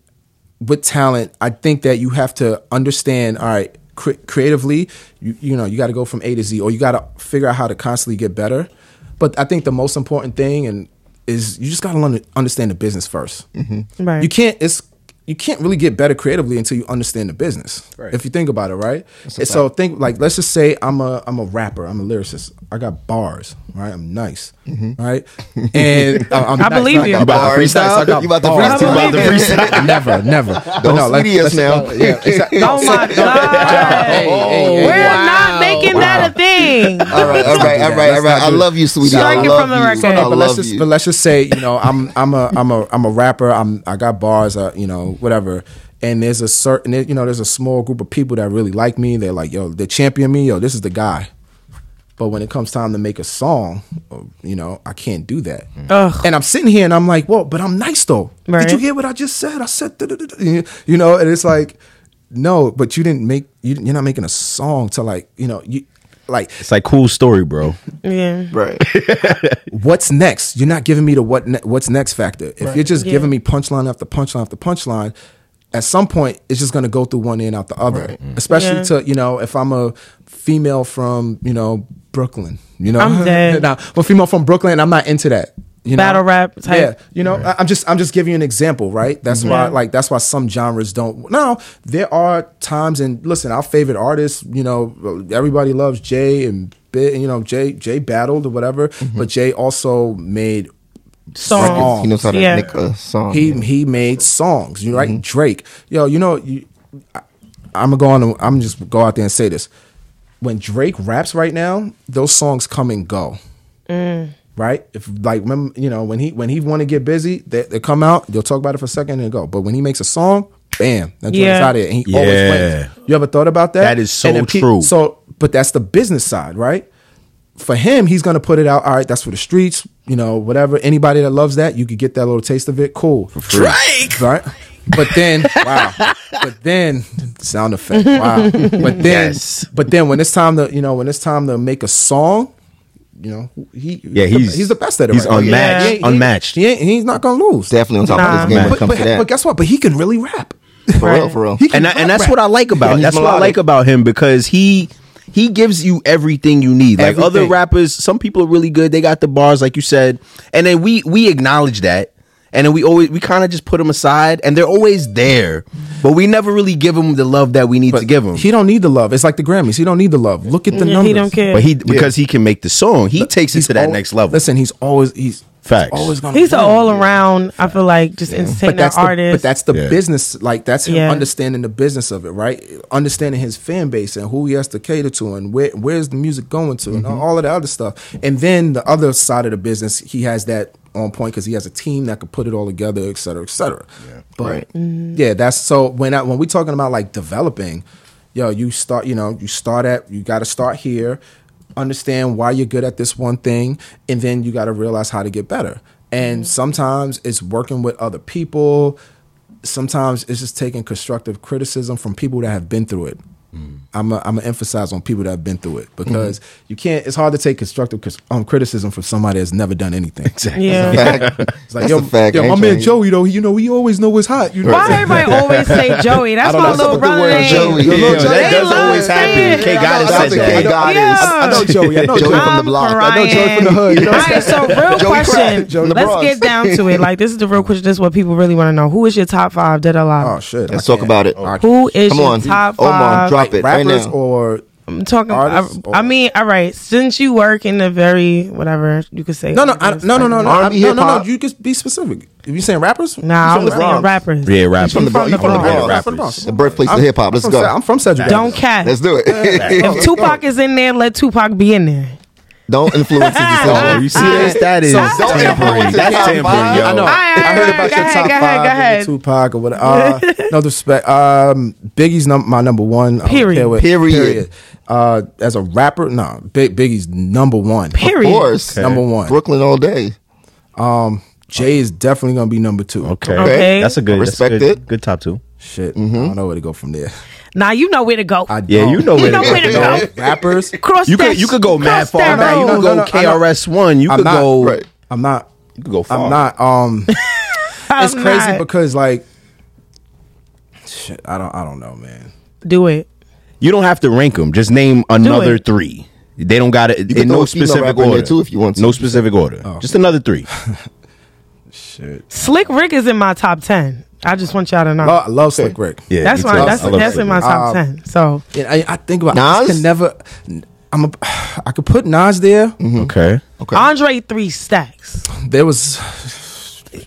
with talent. I think that you have to understand. All right, cre- creatively, you you know you got to go from A to Z, or you got to figure out how to constantly get better. But I think the most important thing and is you just got to understand the business 1st mm-hmm. Right. You can't. It's you can't really get better creatively until you understand the business. If you think about it, right? And so think like let's just say I'm a I'm a rapper. I'm a lyricist. I got bars. Right. I'm nice. Right. And uh, I'm I nice. believe you. got You about to bars. freestyle? I got You about to bars. freestyle? You about to Never, never. But Don't let- Saweetie us let's- now. Yeah. exactly. Oh my God. Hey, hey, hey, We're wow. not making that a thing. All right, all right, all right, all right. I love you, sweetie. I Strike it love from the you. record. I No, but let's just but let's just say you know I'm I'm a I'm a I'm a rapper. I'm I got bars. Uh, you know whatever. And there's a certain you know there's a small group of people that really like me. They're like yo they champion me. Yo this is the guy. But when it comes time to make a song, uh, you know I can't do that. Ugh. And I'm sitting here and I'm like, well, but I'm nice though. Right. Did you hear what I just said? I said, da-da-da-da. you know, and it's like, no, but you didn't make you, you're not making a song to like you know you like It's like cool story, bro. Yeah. Right. what's next? You're not giving me the what ne- what's next factor. If you're just Yeah. giving me punchline after punchline after punchline, at some point it's just gonna go through one end out the other. Mm. Especially Yeah. to you know if I'm a female from you know Brooklyn, you know I'm dead. now, I'm a female from Brooklyn. I'm not into that. You know? Battle rap type. Yeah, you know, I- I'm just I'm just giving you an example, right? That's why like that's why some genres don't. Now there are times and listen, our favorite artists, you know, everybody loves Jay and Bi- you know Jay Jay battled or whatever, mm-hmm. but Jay also made Songs. He knows how to Yeah. make a song. he he made songs. You know, right? Mm-hmm. Drake, yo, you know, you, I, I'm gonna go on. I'm just go out there and say this. When Drake raps right now, those songs come and go. Mm. Right? If like remember, you know, when he when he want to get busy, they, they come out. They'll talk about it for a second and go. But when he makes a song, bam, that's joint is Yeah. out of there, and he always Yeah. wins. You ever thought about that? That is so And pe- true. So, but that's the business side, right? for him, he's gonna put it out. All right, that's for the streets. You know, whatever. Anybody that loves that, you could get that little taste of it. Cool. Drake! Right. But then, wow. But then, sound effect. Wow. But then, Yes. but then when it's time to, you know, when it's time to make a song, you know, he, Yeah, he's- he's the best at it. he's right now. unmatched. He ain't- Unmatched. He ain't, he's not gonna lose. Definitely on top Nah. of this game when it But, comes but, to that. but guess what? But he can really rap. for real, for real. And I, and that's rap. what I like about And he's that's what I like about him because he he gives you everything you need. Like other rappers, some people are really good. They got the bars, like you said, and then we we acknowledge that, and then we always we kind of just put them aside, and they're always there, but we never really give them the love that we need to give them. He don't need the love. It's like the Grammys. He don't need the love. Look at the Yeah, numbers. he don't care. but he because he can make the song, he takes it to that al- next level. Listen, he's always he's Facts. always gonna. He's an all around. I feel like just entertaining but that's the, artist. but that's the Yeah. business like that's him Yeah. understanding the business of it right understanding his fan base and who he has to cater to and where where's the music going to and mm-hmm. all of the other stuff and then the other side of the business he has that on point because he has a team that could put it all together et cetera et cetera. But Right. Mm-hmm. yeah that's so when I, when we talking about like developing yo you start you know you start at you got to start here understand why you're good at this one thing and then you got to realize how to get better. And mm-hmm. sometimes it's working with other people. Sometimes it's just taking constructive criticism from people that have been through it mm. I'm going to emphasize on people that have been through it because you can't it's hard to take constructive um, criticism from somebody that's never done anything exactly yeah. Fact. it's like That's yo, fact. yo my man trying- Joey though you know he always know what's hot you know Why everybody always say Joey? That's my know. little What's up the brother word name. Joey? Yo, Yeah, Joey, that They does always happen. saying K it. Goddess Shout out said that. Goddess. Yeah. I know Joey I know Joey Joey from the block. I know Joey from the hood you know All right, so real Joey question. Let's get down to it. Like this is the real question. This is what people really want to know. Who is your top five dead alive? oh shit Let's talk about it. Who is your on, top Omar, five? drop it right rappers now. or I'm talking. I, artists I mean, all right. Since you work in the very whatever you could say. No, no, I, artist, no, no, no, no, R&B, no, no, no. hip-hop. You could be specific. If you saying rappers, Nah, He's I'm from the saying rappers. Yeah, rappers. from the Bronx. You from the Bronx. Bronx. I'm from the Bronx. The birthplace of I'm- hip hop. Let's from go. Ced- I'm from Sedgwick. Don't cat. Let's do it. If Tupac is in there, let Tupac be in there. Don't influence his decision. you see this? That is So don't tampering. That's tampering, yo. I know. All right, I heard about your ahead, top go ahead, five, go ahead. Tupac or whatever. Uh, no disrespect. Um, Biggie's num- my number one. I don't Period. Period. Uh, as a rapper, no, Big Biggie's number one. Period. Of course. Number one. Brooklyn all day. Um, Jay is definitely gonna be number two. Okay. Okay. That's a good Respect that's a good, it. Good top two. Shit, I don't know where to go from there. Now you know where to go. I Yeah, don't. you know where know to where to go. go. rappers. Cross You that- could you could go mad cross far that back. You road. could No, go no, I know. KRS One. You I'm could not- go. Right. I'm not. You could go far. I'm not. Um, it's I'm crazy not. because like, shit. I don't. I don't know, man. Do it. You don't have to rank them. Just name another it. three. They don't got it in throw no a female specific rapper in there order. too if you want to. No specific order. Oh. Just another three. Shit. Slick Rick is in my top ten. I just want y'all to know. Lo- I love Slick Rick. Yeah, that's me my too. that's I that's in my Slick Rick. top Um, ten. So And I, I think about. I Nas? can never. I'm a. I could put Nas there. Okay. Okay. Andre three stacks. There was.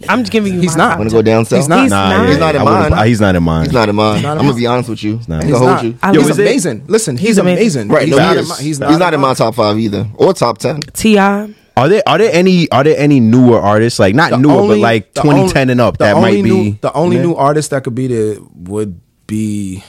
I'm just giving you. He's my not. top Want to go down south? He's not. He's Nah, not. yeah, He's not in mine. uh, He's not in mine. He's not in mine. Not in I'm gonna be honest with you. not. I'm He's gonna not. hold you. I He's love it. amazing. Listen, he's, He's amazing. amazing. Right. He's No, not he is. he's He's not, not in my top five either, or top ten. Ti. Are there are there any are there any newer artists like not The newer only- but like 2010 only- and up that only might new, be the only Yeah. new artist that could be there would be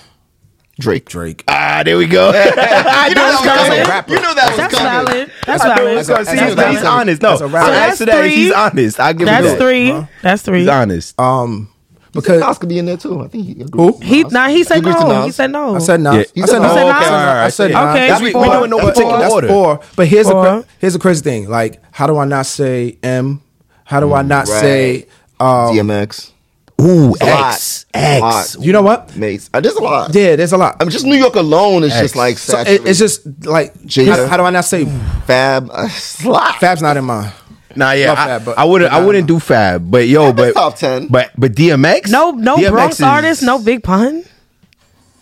Drake. Drake. ah there we go. you know that was coming. You know that was coming. valid. That's I knew it valid. see, That's he's, a he's honest. No, That's so after that's that, he's honest. I give him That's three. That's three. He's honest. Um, Because because Nas could be in there too. I think he. Who? He nah. He said agrees to no. Nas. He said no. I said Nas. Yeah. I He said no. Nas. Nas. Oh, I okay, said- all right. I said Okay, that's we, four. we doing no That's particular four. That's order. four. But here's Four. a cra- here's a crazy thing. Like, how do I not say M? How do I not Right. say? Um, DMX. Ooh, a lot. X A lot. X. you know what? Mase. Uh, there's a lot. Yeah, there's a lot. I mean, just New York alone is X. just like So it, saturated. it's just like Jada. how, how do I not say Fab. Uh, a lot. Fab's not in mine? Nah, yeah, I, Fab, but- I wouldn't. but I nah, wouldn't nah. do Fab, but yo, but top 10. But but DMX. No, no DMX Bronx is- artist, no Big Pun.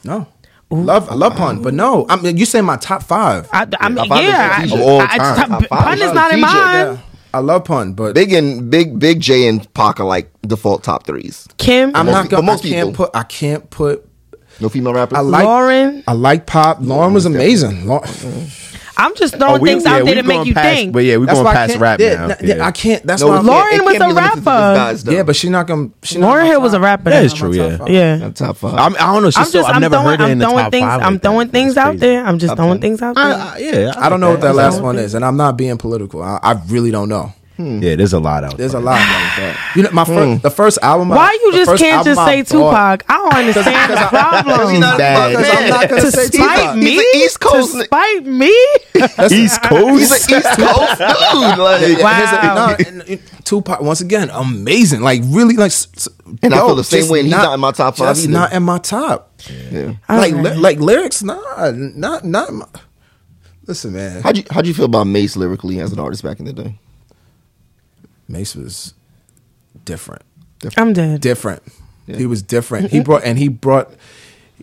No. Love, I love pun, but no. I mean, you say my top five. I, I mean, Top five is yeah, I, Of all I- I- time. top- Top five Pun is is not in TJ, mine. Yeah, I love pun, but Big and Big Big J and Pac are like default top threes. Kim, I'm most not gonna. most I can't people. put. I can't put. No female rappers. I like. Lauryn. I like pop. Lauryn was amazing. Lau- mm-hmm. I'm just throwing Oh, we- things yeah, out there to make you past- think. But yeah, we're That's going past can't- rap yeah, now. n- yeah, Yeah. I can't. That's No, why. it can't- Lauryn was can't a be limited to just rapper. yeah, but she's not gonna. She's not Lauryn Hill was a rapper. That is true, yeah. five. Yeah. Not top five. I'm, I don't know. She's I'm so, just, I've I'm never throwing, heard her I'm in the throwing top things, five. I'm throwing things out there. I'm just throwing things out there. I, I, yeah, I don't know what that last one is, and I'm not being political. I, I really don't know. Hmm. Yeah, there's a lot out There's there. a lot. Out there. You know, my first, hmm. the first album. Why you the just can't just say bought- Tupac? I don't understand the problem. He's bad. Because I'm not gonna to say spite Tupac. me? He's an East Coast To spite me? East Coast. He's an East Coast dude. Like, Here's a- Wow. no, and- and Tupac once again, amazing. Like really, like. s- s- And I feel the same just way, and he's not in my top five He's not in my top. yeah. Like Okay. li- like lyrics, nah, not not. My, listen, man, How'd you how'd you feel about Mase lyrically as an artist back in the day? Mase was different. different. I'm dead. different. He was different. He brought and he brought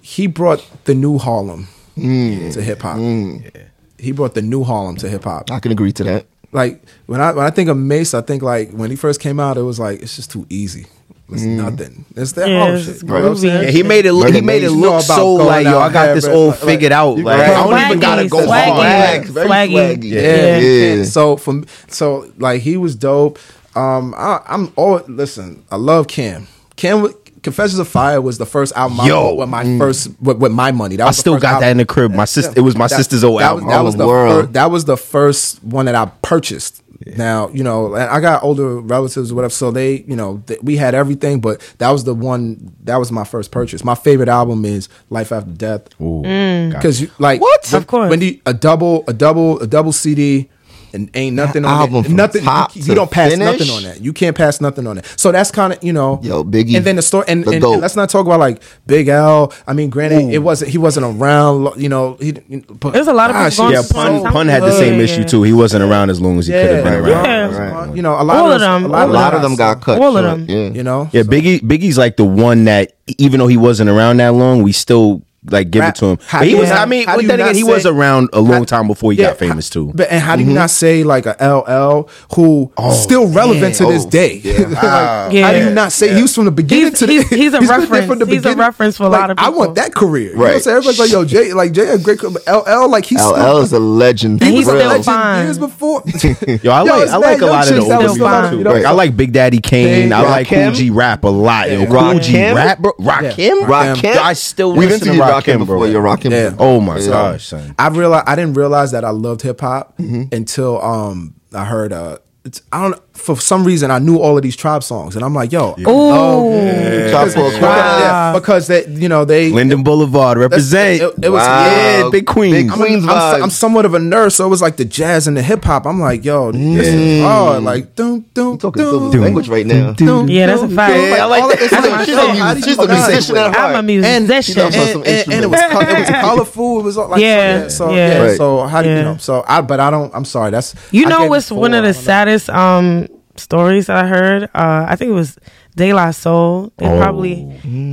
he brought the new Harlem mm. to hip hop. Mm. He brought the new Harlem to hip hop. I can agree to that. Like when I when I think of Mace, I think like when he first came out, it was like it's just too easy. It's mm. nothing. It's that Yeah, Harlem it's shit. You know what I'm saying? Yeah, he made it. Look, he made it Maze. You know look about so like yo. I got this but all like- figured out. you Like right. I don't even gotta go swaggy. hard. Swag, very Swaggy. swaggy. Yeah. Yeah. And so from so like he was dope. Um, I, I'm all listen. I love Cam. Cam wa- Confessions of Fire was the first album I Yo. bought with my first with, with my money. That I was the still first got that in the crib. My sister. It was my That- sister's old that was- album. That was, Oh, the world. fir- that was the first one that I purchased. Now you know, I got older relatives or whatever, so they, you know, th- we had everything, but that was the one. That was my first purchase. My favorite album is Life After Death Ooh, Mm. because like What? when- Of course. when you, a double a double a double CD and ain't nothing That on album it. from Nothing top you, to you don't pass finish? nothing on that. You can't pass nothing on that. So that's kind of you know Yo, Biggie, And then the story and, the and, and let's not talk about like Big L. I mean, granted, it wasn't he wasn't around. You know, he. But There's a lot of gosh, people Yeah, pun, so pun had the same Yeah, issue too. He wasn't around as long as he could have been Yeah, around. Yeah. Right. You know, a lot All of of them, A lot, A lot of them got cut. All of them. Yeah. You know, Yeah, Biggie. Biggie's like the one that even though he wasn't around that long, we still like give Rap- it to him. how But he do you- was. I mean, how do but you then not again, he was around a long time before he Yeah, got famous too. But and how Mm-hmm. do you not say like a LL who still relevant to this Oh, day? yeah. Like, How do you not say he was from the beginning He's- to the he's- he's a been there reference. from the He's a reference for a Like, lot of people. I want that career. You know what I'm Right. saying? Everybody's like, yo, Jay, like Jay had great career. LL, like he's LL still, is a legend. And for he's real. still legend fine. years before. Yo, I like I like a lot of the chicks that older was people too. You know, Like, I like Big Daddy Kane. Kane, I like Kool G Rap a lot. Yo, Kool G Rakim? Rap, bro. Rakim, Rakim? I still We've listen to interviewed Rakim, Rakim bro. You're Rakim. Yeah. Oh my Yeah. gosh, son. I realized I didn't realize that I loved hip hop Mm-hmm. until um I heard uh it's, I don't for some reason I knew all of these tribe songs and I'm like yo I love- Ooh. Tribe Called because, Quest. yeah, because they you know they Linden Boulevard represent. it, it was Wow. yeah, Big Queens. Big I'm, Queens I'm, I'm, somewhat of a nerd, so it was like the jazz and the hip hop. I'm like, yo, this is hard. Like, doom, doom, Talking doom, Silver's language right now. doom, Yeah, that's a doom, fact. doom. Yeah, I like all that. it's That's like, She's shit. a how do you- she's a how do you- musician at heart. I'm a and, musician. She and, and, and it was co- it was colorful. It was all like Yeah, so, so yeah. yeah. So how do you know? So I but I don't. I'm sorry. That's You know gave what's one of the I don't know. saddest um stories that I heard? Uh I think it was De La Soul. They Oh. probably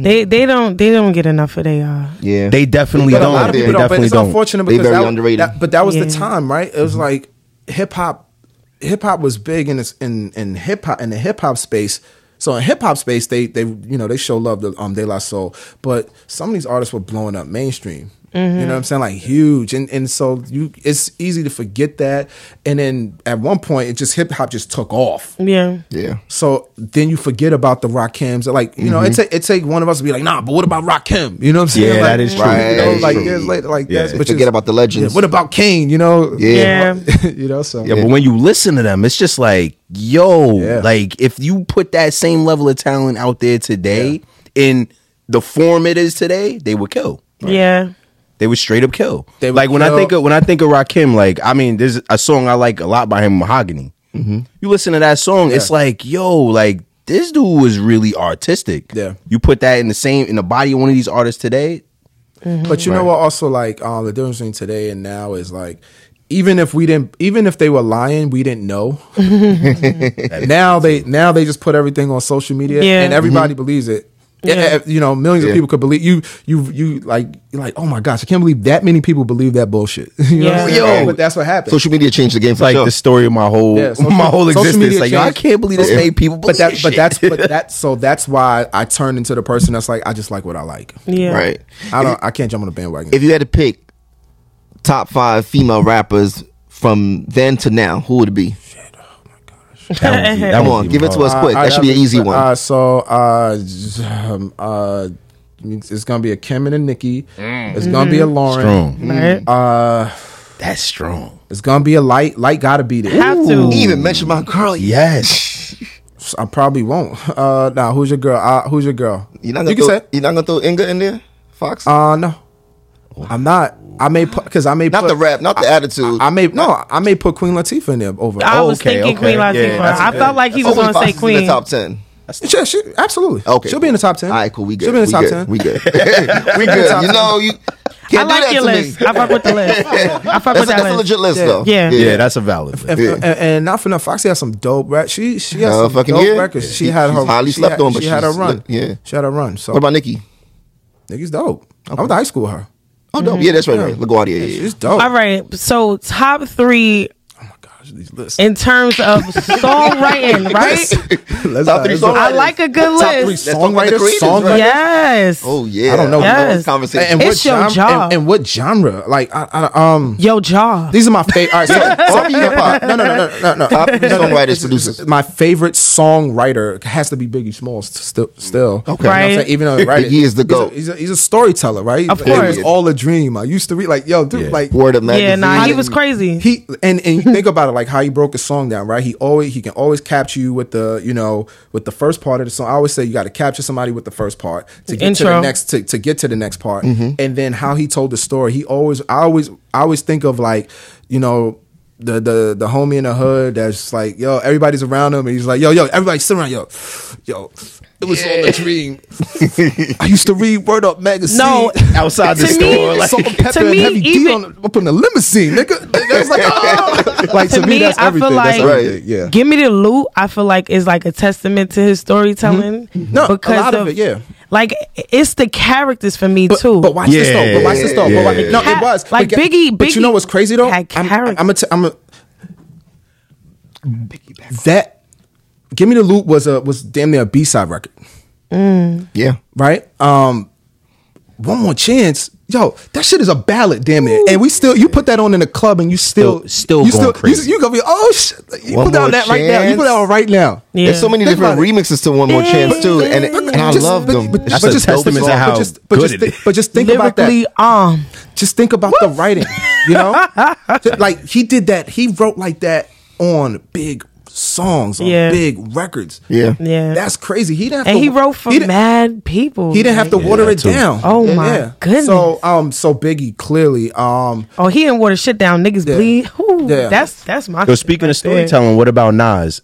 they they don't they don't get enough of they uh Yeah. They definitely But don't. lot of They don't. But definitely it's don't. unfortunate They because very that, underrated. that- but that was the time, right? It was like hip hop. Hip hop was big in this in in hip hop in the hip hop space. So in hip hop space, they they you know they show love to um De La Soul, but some of these artists were blowing up mainstream. Mm-hmm. You know what I'm saying? Like huge, and and so you it's easy to forget that. And then at one point, it just hip hop just took off. yeah. Yeah. So then you forget about the Rakims. Like you know, it mm-hmm. take it take one of us to be like, nah, but what about Rakim? You know what I'm saying? Yeah, like, that is true. Right. You know, That is like true. years later, like Yeah. that's which Forget is- about the legends. yeah, what about Kane? You know, Yeah. Yeah. you know. So Yeah, but when you listen to them, it's just like, yo, Yeah. like if you put that same level of talent out there today in the form it is today, they would kill. Yeah. They would straight up kill. They would like when I think of when I think of Rakim, like I mean, there's a song I like a lot by him, Mahogany. Mm-hmm. You listen to that song, it's like, yo, like this dude was really artistic. Yeah. you put that in the same in the body of one of these artists today. But you know what? Also, like um, the difference between today and now is like, even if we didn't, even if they were lying, we didn't know. now they now they just put everything on social media, Yeah. and everybody believes it. Yeah. Eh, You know, millions Yeah. of people could believe you. You you like you're like, oh my gosh, I can't believe that many people believe that bullshit. you know, what I'm Yeah. saying? Yo. but that's what happened. Social media changed the game It's for like sure. the story of my whole Yeah, social- my whole existence. media Like, yo, I can't believe this Yeah. many people but that this but that's but that's so that's why I turned into the person that's like I just like what I like. Yeah. Right. I don't I can't jump on the bandwagon. If you had to pick top five female rappers from then to now, who would it be? That be- Come on, give it to hard. us quick. That should be an easy one. Uh, so uh, um, uh, it's gonna be a Kim and a Nicki. It's gonna be a Lauryn. Strong. Right? Uh, That's strong. it's gonna be a Lyte. Lyte gotta be there. Have to. Even mention my girl. Yes. I probably won't. Uh, now who's your girl? Uh, who's your girl? You're not you gonna can throw, say. you're not gonna throw Inga in there, Fox. Uh, no, I'm not. I may put because I may not put, the rap, not the attitude. I may no. I may put Queen Latifah in there over. I was okay, thinking okay. Queen Latifah. that's I good. felt like he was going to say is in the Queen. top ten. Yeah, she, absolutely. Okay, she'll be in the top ten. All right, cool. We good. She'll be in the we top good. ten. We good. we good. You know you. Can't I do like that your to list. Me. I fuck with the list. I fuck That's, with a, that that's a legit list, Yeah. though. Yeah. Yeah, that's a valid. And, Yeah. and, and not for nothing, Foxy has some dope rap. She she has Uh, some fucking dope yeah. records. She She- had she's her highly she slept had, on, but she had her she's run. yeah. she had her run. So What about Nicki? Nigga's dope. I went to high school with her. Oh, dope. Mm-hmm. Yeah, that's right. Right. LaGuardia. Yeah. She's dope. All right. So top three these lists. in terms of songwriting, right? Let's Top three songwriters. I like a good Top three list. Let's talk about the songwriters. Songwriters. Yes. Oh yeah. I don't know. I Yes. conversation. And, and It's what your genre, job. And, and what genre? Like, I, I, um, Yo, jaw. these are my favorite. All right, so, Top hip hop. no, no, no, no, no, no. Top three songwriters, producers. My favorite songwriter has to be Biggie Smalls. Still, still. Okay. You know what I'm Right. Even though he write it, Biggie is the he's a- GOAT. He's a, he's a storyteller, right? Of course. It was all a dream. I used to read like, yo, dude, Yeah. like Word Up Yeah, magazine. nah, he was crazy. he and and you think about it like how he broke the song down right? He always he can always capture you with the you know with the first part of the song. I always say you got to capture somebody with the first part to get to the next to, to get to the next part. Mm-hmm. and then how he told the story he always i always i always think of like you know the the the homie in the hood that's like yo everybody's around him and he's like yo yo everybody sit around yo yo it was all a dream. I used to read Word Up magazine. No, Outside the To me- store, like Salt-N-Pepa To and me, heavy D even- on, up in the limousine, nigga. That's like, oh. like to, To me, me, that's I feel everything. like- that's everything. Yeah. Give me the loot. I feel like is like a testament to his storytelling. Mm-hmm. No, a lot of it, yeah. Like it's the characters for me But, too. but watch this though. But watch this though. But watch, Yeah. no, Had- it was like But Biggie- But you know Biggie what's crazy though? had I'm, character. I'm, a t- I'm a, that. Give me the loot was a was damn near a B side record, Yeah. right? Um, one more chance. Yo, that shit is a ballad, damn it. And we still, you put that on in a club, and you still, Still- still you going crazy. You, you gonna be, oh shit! You One put that More on that right now. You put that on right now. yeah. There's so many Think different remixes to One More Chance too, and and I Just- love but- them. But, That's but a just testament to how but just, but good just, it think, is. but just think about that. um, just think about the writing. You know, like he did that. He wrote like that on big songs, on Yeah. big records. Yeah. yeah. That's crazy. He didn't. Have and to, he wrote for didn't- mad people. He didn't have to like- water Yeah, it too. down. Oh, my goodness. So um, so Biggie clearly um, Oh, he didn't water shit down. Niggas Yeah. bleed. Ooh, Yeah. That's that's my. So speaking right of there. storytelling, what about Nas?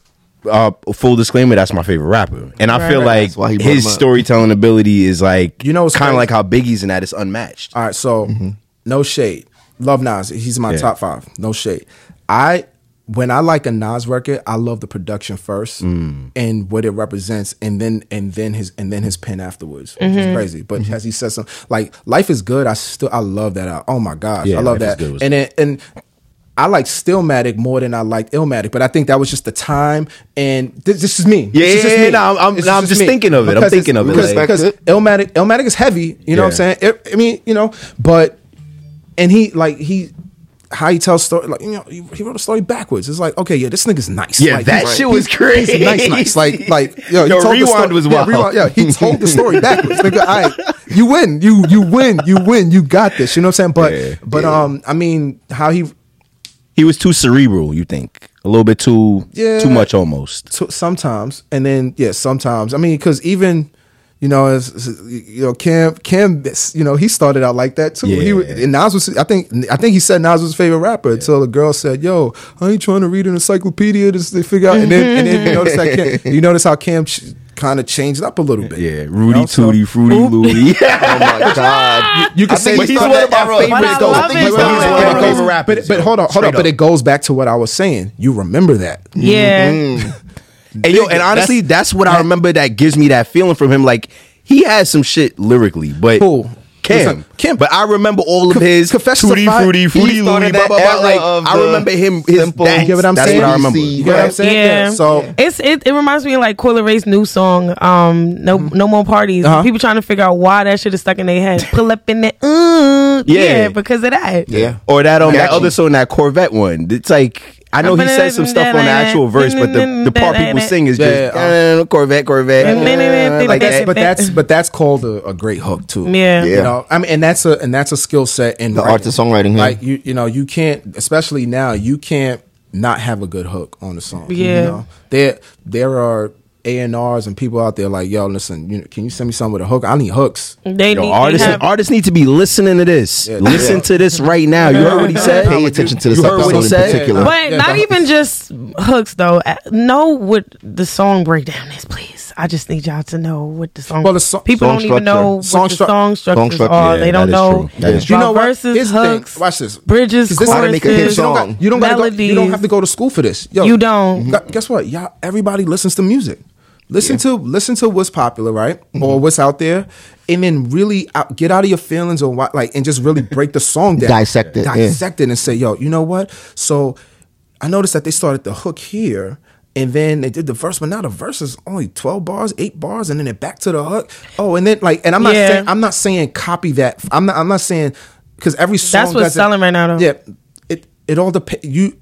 Uh, full disclaimer, that's my favorite rapper, and I Right. feel Right. like That's why he brought his storytelling ability is like You know what's kind of like how Biggie's in that is unmatched. All right, so no shade. Love Nas. He's my Yeah. top five. No shade. I when I like a Nas record, I love the production first mm. and what it represents, and then and then his and then his pen afterwards, which is mm-hmm. crazy. But mm-hmm. as he says, some like life is good. I still I love that. out. Oh my gosh, Yeah, I love Life Is that. Good was- and then, and. I like Stillmatic more than I liked Illmatic, but I think that was just the time. And this, this is me. Yeah, This is just yeah, me. no, I'm- I'm- This no, I'm just me. thinking of it. I'm thinking of it, because, like- because Respect Illmatic, Illmatic is heavy. You know what I'm saying? It- I mean, you know, but and he like he how he tells story like you know he, he wrote a story backwards. It's like okay, yeah, this nigga's nice. Yeah, like, that he's- shit was crazy. He's nice, nice. Like like yo, he Yo, told the Rewind story- was yeah, wild. rewind, yeah, he told the story backwards. Nigga, all right, you win, you you win, you win, you got this. You know what I'm saying? But Yeah, but um, I mean, how he He was too cerebral. You think a little bit too Yeah. too much almost. so, sometimes, and then yeah, sometimes. I mean, because even you know, as, as- you know, Cam, Cam, you know, he started out like that too. He Yeah. was, and Nas was, I think, I think he said Nas was his favorite rapper until the girl said, "Yo, I ain't trying to read an encyclopedia to, to figure out." And then, and then you notice that Cam, you notice how Cam ch- kind of changed up a little bit. Yeah, You Rudy know, so- Tooty, Fruity Louie. Oh my god! You can I say he's one of my that era. But I though. But he's one of my But- favorite but- rappers. But, but hold on, hold Straight on. But it goes back to what I was saying. You remember that. Yeah. Mm-hmm. And yo, and honestly, that's, what I remember that gives me that feeling from him. Like he has some shit lyrically, but Who? Cam, Cam, Kim. But I remember all of his Confessions of Tutti Fruity, he Fruity started Louie, blah, that blah, blah. Like, I remember him. His simple- dance. You get what I'm That's saying? what I remember. You get what I'm saying? Yeah. So It's it, it reminds me of like Coi Leray's new song, um, No No More Parties. Uh-huh. People trying to figure out why that shit is stuck in their head. Pull up in that, uh, yeah. Yeah. because of that. Yeah. Or that um, that other song, that Corvette one. It's like I know he said some stuff on the actual verse, but the, the part people sing is just Yeah, uh, Corvette, Corvette. uh, like but that's, that. but that's but that's called a, a great hook too. Yeah. You Yeah. Know, I mean, and that's a and that's a skill set in The writing. art of songwriting, yeah. Like you, you know, you can't, especially now, you can't not have a good hook on the song. Yeah. You know? There, there are A and people out there like, yo, listen, you know, can you send me something with a hook? I need hooks. They Yo, need artists, they have, artists need to be listening to this. Yeah. Listen Yeah. to this right now. You heard what he said? Pay attention to this You heard what episode he in said? particular. but Yeah, not even just hooks though. Know what the song breakdown is, please. I just need y'all to know what the song. Well, the so- people song don't even know structure. what Song the song structures structure, are. yeah, they don't that is know. true. That is You know what? Verses, Here's thing. hooks, Watch this. bridges, 'Cause this is how to make a hit choruses, You don't, got, you don't gotta go. You don't have to go to school for this. Yo, You don't. Guess what? Y'all, everybody listens to music. Listen to listen to what's popular, right, mm-hmm. or what's out there, and then really out, get out of your feelings or what, like, and just really break the song down, Dissect it, yeah. dissect it, and say, yo, you know what? So, I noticed that they started the hook here. And then they did the verse, but now the verse is only twelve bars, eight bars, and then it back to the hook. Oh, and then like, and I'm not Yeah. saying I'm not saying copy that. I'm not. I'm not saying because every song That's what's selling right now, though. Yeah, it it all depends. You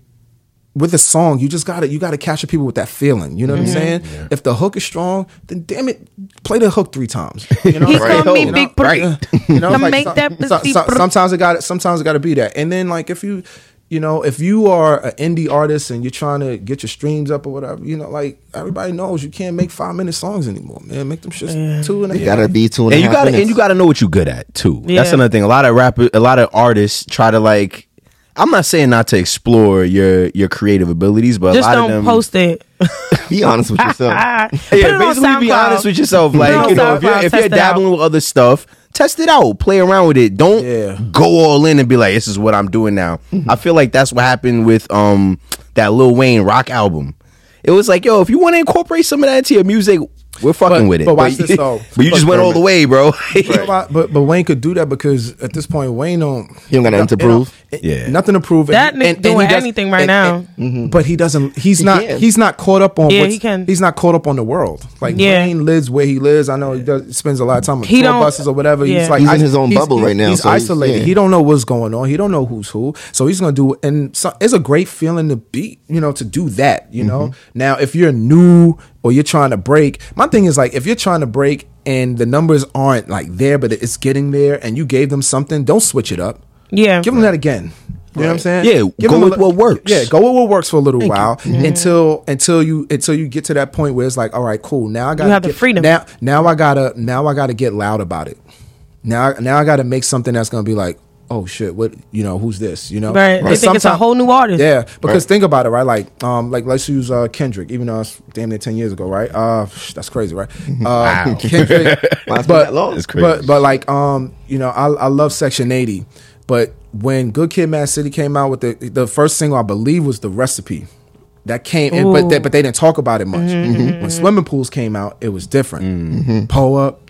with a song, you just gotta you gotta capture people with that feeling. You know what I'm mm-hmm. saying? If the hook is strong, then damn it, play the hook three times. You know, He Right. called me You know, big pretty. you know, like make some- that so- so- pr- sometimes it got sometimes it got to be that. And then like if you you know if you are an indie artist and you're trying to get your streams up or whatever, you know, like everybody knows you can't make five minute songs anymore, man. Make them shit two and a It half. gotta be two and a and you half gotta minutes. and you gotta know what you're good at too. That's another thing. A lot of rappers, a lot of artists try to like. I'm not saying not to explore your your creative abilities, but Just a lot don't of them, post it. be honest with yourself. Ah, yeah, basically be honest with yourself. Like you know, if you're, if you're dabbling with other stuff, test it out, play around with it. Don't Yeah. go all in and be like, "This is what I'm doing now." Mm-hmm. I feel like that's what happened with um that Lil Wayne rock album. It was like, yo, if you want to incorporate some of that into your music, we're fucking But- with it. but watch this, though. but you just But- went all the way, bro. You? But but Wayne could do that because at this point Wayne don't He don't got nothing to prove. it- Yeah. nothing to prove. That And- nigga and- and doing he does- anything right and- now. and- But he doesn't. He's He not. can. He's not caught up on. Yeah, what's, he can. He's not caught up on the world. Like Yeah. Wayne lives where he lives. I know he does spends a lot of time on He tour don't- buses or whatever. yeah. He's like He's in his own bubble right now, He's isolated. He don't know what's going on. He don't know who's who. So he's gonna do. And so, it's a great feeling to be. You know, to do that. You know. Mm-hmm. Now, if you're new or you're trying to break, my thing is like if you're trying to break and the numbers aren't like there, but it's getting there, and you gave them something, don't switch it up. Yeah. Give them that again. You know what I'm saying? Yeah, go them with li- what works. Yeah, go with what works for a little while until until you until you get to that point where it's like, all right, cool. Now I got have the freedom. Now now I gotta now I gotta get loud about it. Now now I gotta make something that's gonna be like, oh shit, what you know, who's this? You know, Right. They think it's a whole new artist. Yeah, because think about it, right? Like, um, like let's use uh, Kendrick, even though it's damn near ten years ago, right? Uh, that's crazy, right? Uh, Wow, it's but that long. That's crazy. but but like, um, you know, I I love Section Eighty, but when Good Kid, Mad City came out with the the first single, I believe was the Recipe. That came, in, but they, but they didn't talk about it much. Mm-hmm, When Swimming Pools came out, it was different. Pull up,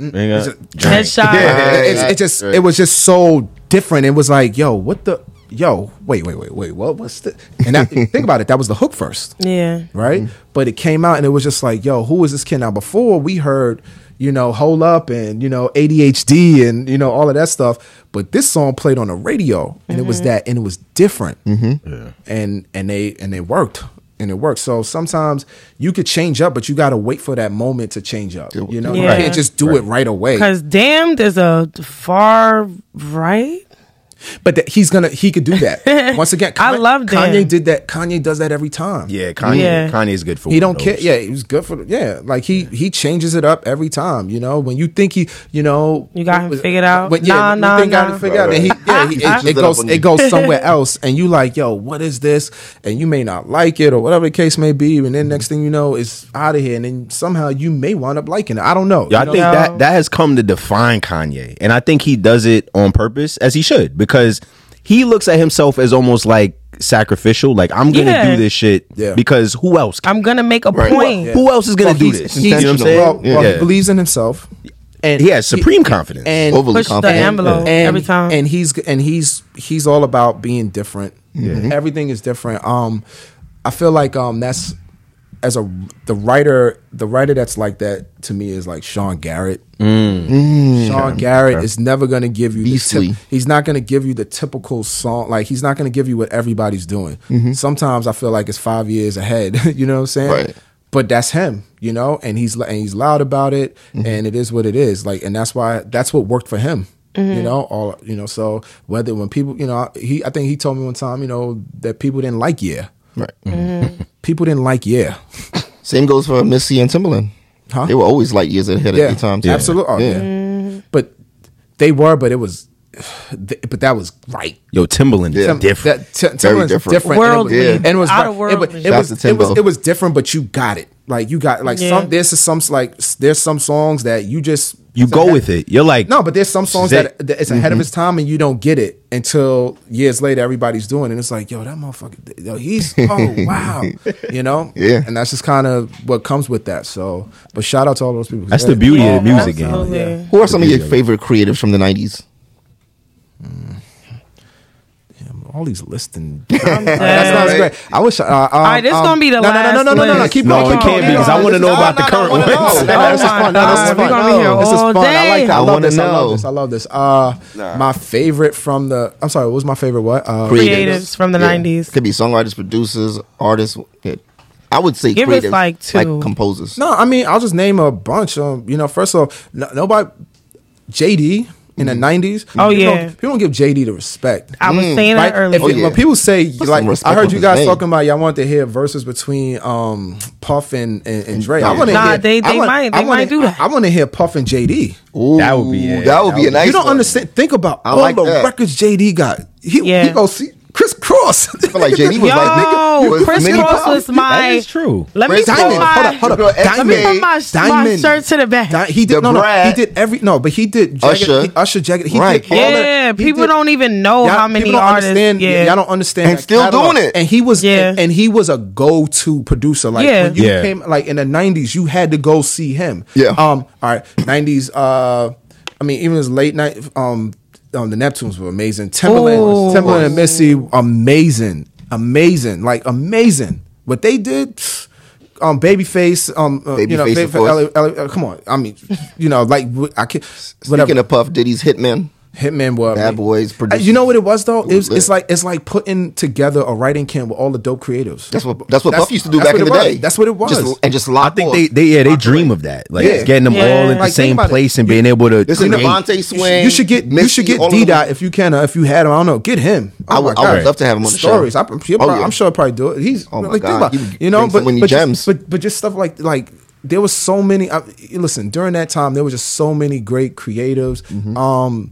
Headshot. it, it, it just it was just so different. It was like, yo, what the yo, wait, wait, wait, wait, what what's the and that, think about it, that was the hook first. Yeah. Right? Mm-hmm. But it came out and it was just like, yo, who is this kid? Now before we heard, you know, hold up and you know, ADHD and you know, all of that stuff. But this song played on the radio and it was mm-hmm. that and it was different. Mm-hmm. And and they and they worked. And it works. So sometimes you could change up, but you gotta wait for that moment to change up. You know, Yeah. you can't just do it right away. Because damned is a far right. But that he's gonna he could do that. Once again, I love Kanye Dan. did that. Kanye does that every time. yeah, Kanye. Yeah. Kanye's good for. He don't of care. Yeah, he was good for. Yeah, like he he changes it up every time. You know, when you think he, you know, You got him figured out? When, yeah, Nah, you nah, think got nah. him figured out, and he, yeah, he, He it, it it goes it goes somewhere else, and you like, yo, what is this? And you may not like it or whatever the case may be, and then next thing you know, it's out of here, and then somehow you may wind up liking it. I don't know. Yeah, I You know? think Yo. that that has come to define Kanye, and I think he does it on purpose, as he should, because he looks at himself as almost like sacrificial. Like I'm gonna Yeah. do this shit Yeah. because who else? Can? I'm gonna make a Right. point. Who else is gonna Well, do he's- this? he's- You know what I'm saying? Well, well, Yeah. he believes in himself. and He has supreme confidence. and Overly Push the confident. envelope and, every time. and he's and he's he's all about being different. Everything is different. Um, I feel like um that's as a the writer the writer that's like that to me is like Sean Garrett. Mm. Mm. Sean Garrett is never going to give you the Beastly. tip, he's not going to give you the typical song like he's not going to give you what everybody's doing. Mm-hmm. Sometimes I feel like it's 5 years ahead, you know what I'm saying? Right. But that's him, you know, and he's and he's loud about it mm-hmm. and it is what it is. Like and that's why that's what worked for him. You mm-hmm. know, all you know, so whether when people, you know, he I think he told me one time, you know, that people didn't like yeah. Right. Mm-hmm. Mm-hmm. People didn't like yeah. Same goes for Missy and Timbaland. Huh? They were always light years ahead Yeah, at the time. too. absolutely. Oh, yeah. But they were, but it was, but that was right. Yo, Timbaland is Yeah. different. That, t- Timbaland's different. different. Worldly. And it was, Out and of it was, it, worldly. was, it, was, it, was, it was different, but you got it. Like you got like Yeah. some there's some like there's some songs that you just You go with it. You're like, no, but there's some songs that, that it's ahead of mm-hmm. its time and you don't get it until years later everybody's doing it. And it's like, yo, that motherfucker, yo, he's oh wow, you know, Yeah. And that's just kind of what comes with that. So, but shout out to all those people. that's the beauty of the oh, music game. Absolutely. Who are some of your favorite creatives from the 90s? All these listing. I'm That dead. sounds great. I wish. Uh, um, All right, this gonna be the no, no, no, no, no, no, no, no. list. Keep No, going. it can't be because I want to know about the current wanna ones. No, no, this is Oh fun. No, this is fun. we gonna be here this is all fun. I like that. I I love this. I love this. I love this. Uh, my favorite from the. I'm sorry. What was my favorite? What? Uh, Creatives from the 90s. Could be songwriters, producers, artists. Yeah. I would say Give us, like, two. composers. No, I mean I'll just name a bunch. Um, you know, first of all, no, nobody. JD in the '90s. Oh, people yeah. don't, people don't give JD the respect. I was saying Right? that earlier. If Oh, yeah. When people say some like, I heard you guys talking about y'all want to hear verses between um, Puff and and, and Dre. I want to Nah, hear. they- I they want- might- I they wanna- might do that. I, want to hear Puff and JD. Ooh, That would be- yeah, that would be a nice. you don't one. understand. Think about I all like the that. records JD got. He, Yeah. he go see Kris Kross. I feel like JD was Yo, like nigga, was Chris mini Cross pop. was my. That is true. Let me Chris put Diamond. my. hold up, hold up. Let me Let me put Diamond. my, my shirt to the back. Di- he did The no, no. He did every no, but he did Jagged, Usher. he- Usher Jagged. He Right. did all that. Yeah, He people did- don't even know Y'all- how many people don't artists. Understand, yeah, y'all don't understand. And still catalog. doing it. And he was, Yeah. and, he was a go-to producer. Like Yeah. when you Yeah. came, like in the '90s, you had to go see him. Yeah. Um. All right. '90s. Uh. I mean, even his late night. Um. Um. The Neptunes were amazing. Timbaland. Ooh. Timbaland and Missy. Amazing. Amazing. Like amazing. What they did. pfft, Um, babyface, um, uh, you know, Babyface, of Babyface, course. Ellie- Ellie- come on. I mean, you know, like I can Speaking whatever. of Puff, Diddy's Hitman. Hitman were Bad Boys, producers. You know what it was though? It was, it's like it's like putting together a writing camp with all the dope creatives. That's what that's what That's- Puff used to do back in the was. day. That's what it was. Just, and just I think they, they yeah they dream of that, like Yeah. getting them Yeah. all in the Like, think same about it. place and being able to Listen, create. DeVante You should, Swing. you should get you should get D Dot if you can. Or if you had him, I don't know. Get him. Oh I would- I would love to have him on the show. Stories. I, he'll Oh, probably- yeah. I'm sure I'll probably do it. He's Oh, my like, God. about He it. would you know, but but gems. Just, but but just stuff like like there was so many. I, listen, during that time there was just so many great creatives. Mm-hmm. Um,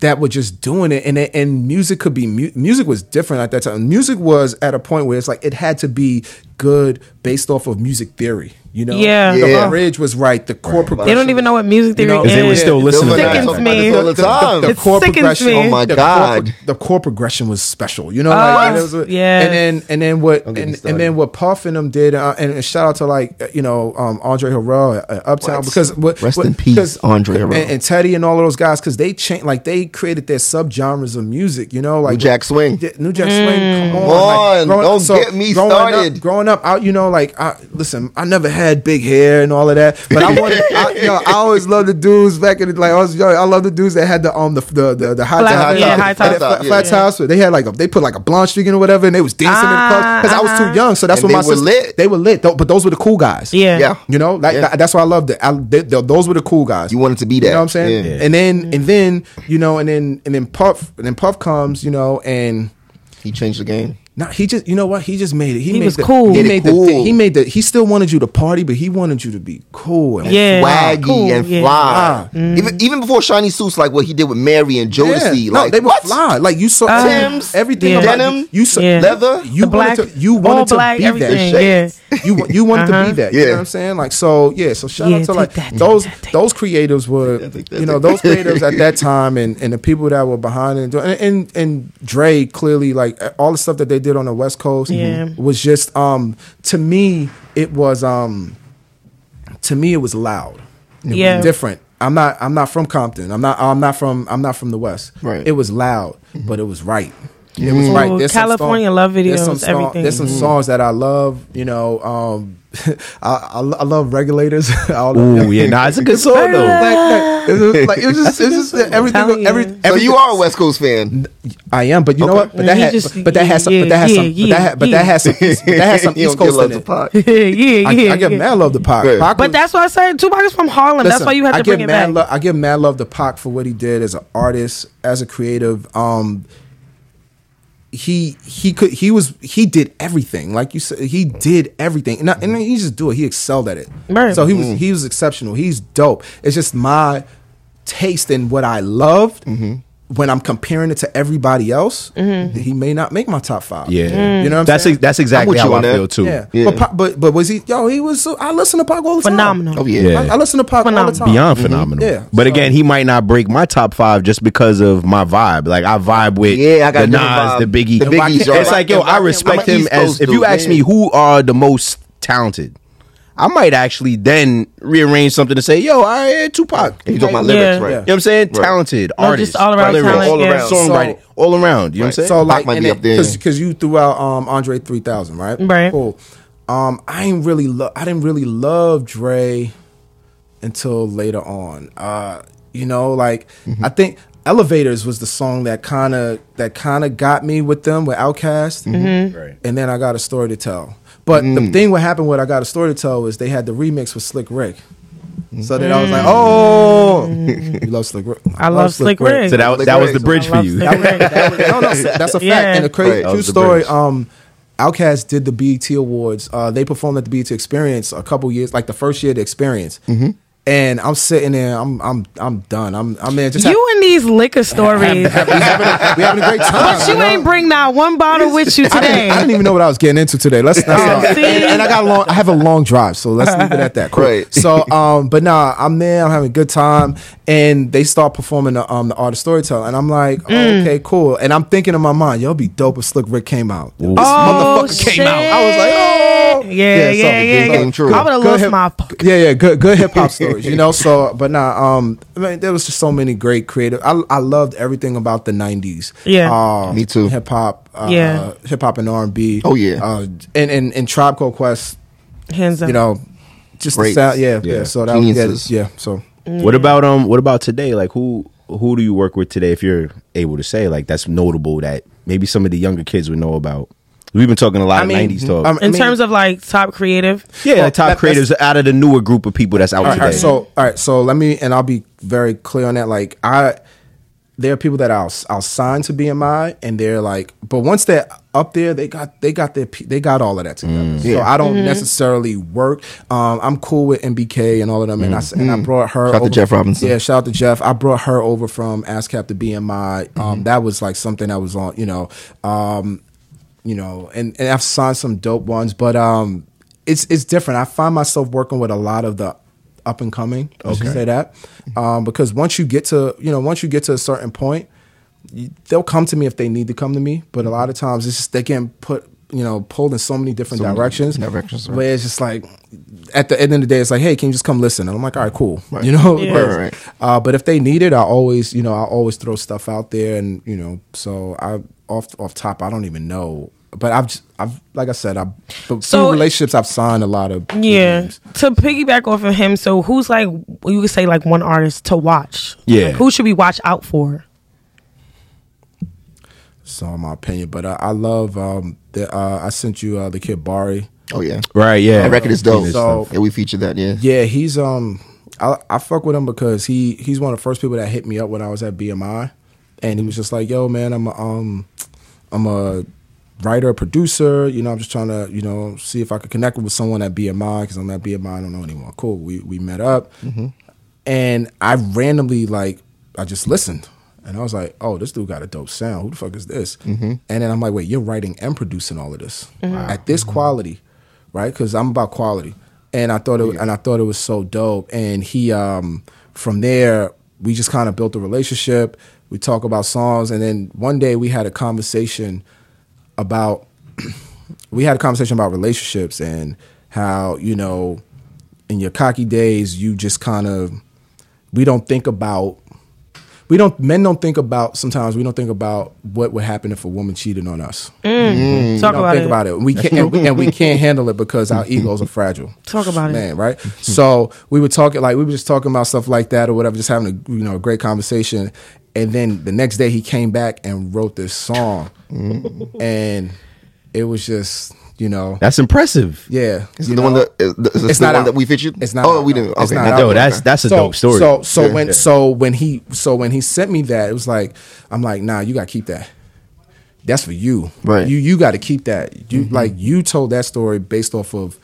that were just doing it. And and music could be mu- music was different at that time. Music was at a point where it's like it had to be good based off of music theory you know Yeah. the Yeah. bridge was right the chord progression They don't even know what music theory know, is. They were still listening to Silver that. Knight Sickens talk me. this all the time. the chord progression. me. Oh my the God. Core, the chord progression was special. You know, Oh, like it a- yeah. And then and then what Don't get me and, and then what Puff and them did, uh, and, and shout out to like uh, you know um, Andre Harrell at uh, Uptown What? because what, Rest what- in peace, 'cause- Andre Harrell. and, and Teddy and all of those guys because they changed like they created their subgenres of music. You know, like New Jack Swing. New Jack Swing. Come on, Come on, like, growing- don't get me started. Growing up, out, you know, like listen, I never had big hair and all of that, but I wanted, I, you know, I always loved the dudes back in the like I was young. I love the dudes that had the um the the the, the high Flat- top, yeah, the high flat- top. flat, Yeah. flat tops. They had like a, they put like a blonde streak in or whatever, and they was dancing in the club because I was Uh-huh. too young. So that's And what they my were sister, lit. They were lit, though, but those were the cool guys. Yeah. Yeah. You know, like Yeah. that's why I loved it. I, they, they- those were the cool guys. You wanted to be that. You know what I'm saying? Yeah. And then and then you know, and then and then Puff and then Puff comes, you know, and He changed the game. No, he just you know what? He just made it. He, He made was the, cool. He Made it made the thing. He made the. He still wanted you to party, but he wanted you to be cool and Yeah. Swaggy Cool, and yeah. fly. Mm. Even even before shiny suits, like what he did with Mary and Jodeci. Yeah. like no, they were what? fly. Like you saw Uh, Tim's, everything yeah. Denim, You saw Yeah. leather. You The black, wanted to. You wanted to black, be everything. that. Yeah. You you wanted to Uh-huh. be that. You know Yeah. what I'm saying? Like so. Yeah. So shout Yeah, out to like that, those that, those creatives were you know those creatives at that time and and the people that were behind it and and, and Dre clearly like all the stuff that they did on the West Coast Yeah. was just um to me it was um to me it was loud. It was Yeah. different. I'm not I'm not from Compton. I'm not I'm not from I'm not from the West. Right. It was loud, but it was right. It was right. Ooh, There's some California song- love there's some videos, song- everything. There's some songs that I love. You know, um, I, I, I love regulators. All of Ooh, yeah, nah, it's a good song though. like, it was just, like, it was just, it's just everything. Telling Every, you. So you are a West Coast fan. I am, but you know what? But that He had, just- but that has some, yeah, but that has yeah, some, but that, had, but yeah. that has some, but that has some You East Coast love in to it. Pac. yeah, yeah, I, yeah. I give mad love to Pac. Right. Pac But that's why I said Tupac is from Harlem. that's why you have I to give bring it mad back. Lo- I give mad love to Pac for what he did as an artist, as a creative. Um, he he could he was he did everything. Like you said he did everything. And, not, and he just do it. He excelled at it. Right. so he was mm-hmm. he was exceptional. He's dope. It's just my taste in what I loved mm-hmm. When I'm comparing it to everybody else he may not make my top five Yeah, Mm. you know what I'm that's saying ex- that's I'm exactly with you how I that. feel too. yeah, Yeah. But, but but was he yo he was so, I listen to Pac all the time Phenomenal. Oh yeah. Yeah. I, I listen to Pac all the Phenomenal. time Beyond phenomenal. Yeah, But so- again, he might not break my top five just because of my vibe. Like I vibe with Yeah, I got the a Nas, vibe. the Biggie. The Biggies are- it's like yo, I'm a- I I'm respect him as Coast if you ask man. me who are the most talented. I might actually then rearrange something to say, yo, I had Tupac. You You talking about lyrics, Yeah. right? You know what I'm saying? Right. Talented, No, artist, just all around lyrics, talent, all yeah. around, songwriting, So- all around. You know what I'm saying? So like, might and be it- up there. cause, cause you threw out um Andre three thousand, right? Right. Cool. Um, I ain't really love. I didn't really love Dre until later on. Uh, you know, like Mm-hmm. I think Elevators was the song that kind of that kind of got me with them with Outkast, Mm-hmm. Right. and then I got a story to tell. But Mm. the thing what happened with I got a story to tell is they had the remix with Slick Rick. So then I was Mm. like, oh, you love Slick Rick. I love Slick Rick. So that, Slick that was the bridge I for you. Slick Rick. That was- no, no, that's a fact. Yeah. And the crazy Right. True story. bridge. Um, Outkast did the BET Awards. Uh, they performed at the BET Experience a couple years, like the first year of the Experience. Mm-hmm. And I'm sitting there. I'm I'm I'm done. I'm I'm there. Just You and these liquor stories. we having a, we having a great time. But you know? ain't bring not one bottle with you I didn't, today. I didn't even know what I was getting into today. Let's not Oh, say see? that. And, and I got a long. I have a long drive, so let's leave it at that. Cool. Right. So, um, but nah, I'm there. I'm having a good time, and they start performing the um the art of storytelling, and I'm like, oh, Mm. okay, cool. And I'm thinking in my mind, yo, it'd be dope if Slick Rick came out. This Oh, motherfucker came out. I was like, oh, Yeah, Yeah, yeah, yeah. yeah. came true. I would have Good lost hip- my fucking. yeah, yeah, good, good hip hop stories, you know. So, but nah, um, I mean, there was just so many great creative. I, I loved everything about the '90s. Yeah. uh, Me too. Hip hop, uh, Yeah. hip hop and R and B. Oh, yeah. uh, and and and Tribe Called Quest. Hands up. You know, just the sound. Yeah, yeah. Yeah. So that was Geniuses. good. Yeah. So What about um? What about today? Like who who do you work with today? If you're able to say like that's notable that maybe some of the younger kids would know about. We've been talking a lot I mean, of '90s talk. um, I in mean- terms of like top creative, yeah, well, like top that- creators out of the newer group of people that's out all right, today. all right, so all right, so let me and I'll be very clear on that. Like I, there are people that I'll I'll sign to BMI, and they're like, but once they're up there, they got they got their they got all of that together. So Yeah. I don't necessarily work. Um, I'm cool with MBK and all of them, and I s- and I brought her. Shout out to Jeff Robinson. Yeah, shout out to Jeff. I brought her over from ASCAP to BMI. Um, that was like something that was on, you know, um, you know, and, and I've signed some dope ones, but um, it's it's different. I find myself working with a lot of the up and coming. I should say that um, because once you get to you know once you get to a certain point, you, they'll come to me if they need to come to me. But a lot of times it's just they getting put you know pulled in so many different So many directions. directions, right. Where it's just like at the end of the day, it's like, hey, can you just come listen? And I'm like, all right, cool. You know, Yeah. Right, right, right. uh, but if they need it, I always, you know, I always throw stuff out there, and you know, so I off off top, I don't even know, but I've just, I've like I said, I've but So- through relationships, I've signed a lot of yeah. names. To piggyback off of him, so who's like you could say like one artist to watch? Yeah. Like, who should we watch out for? So in my opinion, but I, I love um the uh, I sent you uh, the kid Bari. Oh yeah, right, yeah, that record is dope. So- yeah, we featured that. Yeah, Yeah, he's um I I fuck with him because he he's one of the first people that hit me up when I was at BMI, and he was just like, "Yo, man, I'm a, um I'm a writer, producer. You know, I'm just trying to you know see if I could connect with someone at BMI because I'm at BMI. I don't know anymore. Cool. We we met up, mm-hmm. and I randomly like I just listened. And I was like, "Oh, this dude got a dope sound. Who the fuck is this?" Mm-hmm. And then I'm like, "Wait, you're writing and producing all of this mm-hmm. at this quality, right? Because I'm about quality." And I thought it, and I thought it was so dope. And he, um, from there, we just kind of built a relationship. We talk about songs, and then one day we had a conversation about we had a conversation about relationships and how you know in your cocky days you just kind of we don't think about we don't men don't think about sometimes we don't think about what would happen if a woman cheated on us. Mm. We Talk don't about think it. about it. We can't and we, and we can't handle it because our egos are fragile. Talk about it. Man, right? So we were talking like we were just talking about stuff like that or whatever, just having a you know a great conversation. And then the next day he came back and wrote this song, mm. and it was just you know That's impressive. yeah. Is it the one know? that is, is It's the not one out. that we featured? It's not. Oh, out, we didn't. It's Okay, not not out. That's that's a so, dope story. So so Yeah. when so when he so when he sent me that, it was like I'm like, nah, you gotta keep that. That's for you. Right. You you gotta keep that. You mm-hmm. like you told that story based off of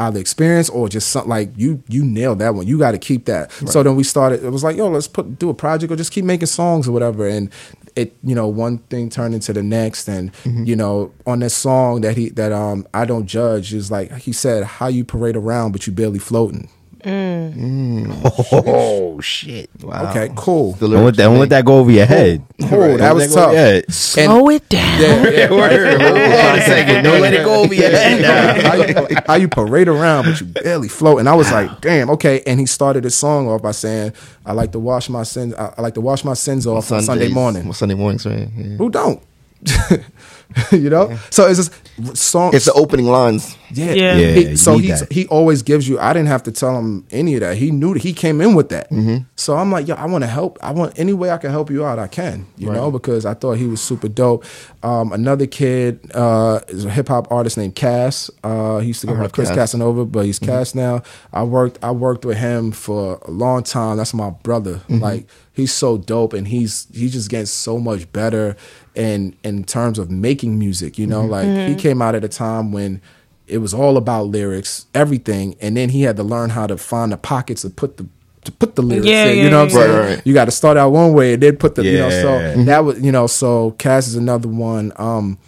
either experience or just something like you you nailed that one. You gotta keep that. So then we started it was like, yo, let's put do a project or just keep making songs or whatever. And it you know, one thing turned into the next and you know, on this song that he that um I don't judge is like he said, how you parade around but you barely floating. Mm. Mm. Oh shit! Wow. Okay, cool. Don't let that, don't let that go over your head. Cool, that was tough. Yeah. Slow it down. Yeah, yeah, Hold on a second. Don't let it go over your head now. how, you, how you parade around but you barely float and i was like damn okay and he started his song off by saying i like to wash my sins i, I like to wash my sins off on sunday morning Well, Sunday mornings, right? Yeah. who don't you know so it's just song It's the opening lines. yeah, Yeah. Yeah, He- so need he's that. he always gives you. I didn't have to tell him any of that. He knew that he came in with that. So I'm like, yo, I want to help. I want any way I can help you out. I can, you know, because I thought he was super dope. Um, another kid uh, is a hip hop artist named Cass. Uh, he used to go by Chris Cass. Casanova, but he's Cass now. I worked I worked with him for a long time. That's my brother. Like he's so dope, and he's he's just getting so much better. In in terms of making music, you know, mm-hmm. like he mm-hmm. came out at a time when it was all about lyrics, everything, and then he had to learn how to find the pockets to put the to put the lyrics Yeah, in. yeah, you know what I'm yeah. saying? Right, right. You got to start out one way and then put the you know. So Yeah. that was you know. So Cass is another one. Um,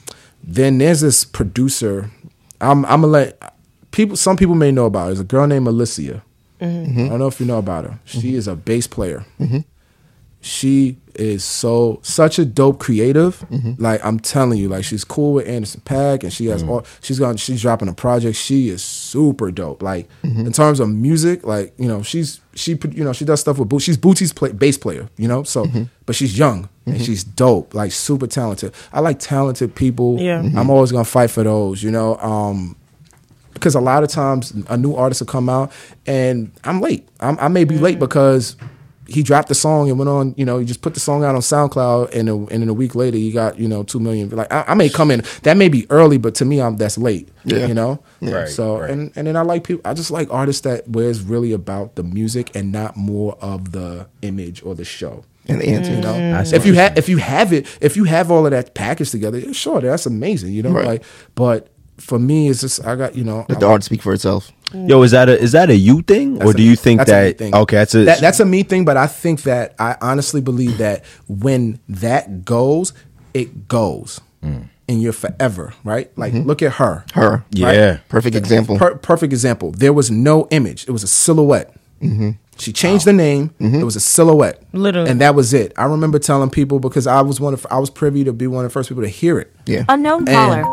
then there's this producer. I'm I'm gonna let people. Some people may know about. Her. There's a girl named Alicia. Mm-hmm. I don't know if you know about her. She is a bass player. She is so such a dope creative. Mm-hmm. Like I'm telling you, like she's cool with Anderson .Paak, and she has mm-hmm. all. She's gone. She's dropping a project. She is super dope. Like mm-hmm. in terms of music, like you know, she's she put- you know she does stuff with Boots. She's Bootsy's play, bass player. You know, so but she's young and she's dope. Like super talented. I like talented people. Yeah. I'm always gonna fight for those. You know. Um, because a lot of times a new artist will come out and I'm late. I'm, I may be late because he dropped the song and went on. You know, he just put the song out on SoundCloud, and a, and then a week later he got you know two million. Like I, I may come in that may be early, but to me I'm that's late. Yeah. you know. Right, So right. and and then I like people. I just like artists that where it's really about the music and not more of the image or the show. And the answer. You know, mm. That's if you have if you have it, if you have all of that packaged together, sure, that's amazing. You know, Right. like, but for me, it's just I got you know, Let I the art speak for itself. Yo, is that a is that a you thing, or That's do a- you think that's a me that thing. okay? That's a that, that's a me thing, but I think that I honestly believe that when that goes, it goes, Mm. and you're forever, right? Like look at her, Her. yeah. Perfect example. Per- perfect example. There was no image; it was a silhouette. Mm-hmm. She changed the name. It was a silhouette, Literally. and that was it. I remember telling people because I was one of I was privy to be one of the first people to hear it. yeah. Unknown caller.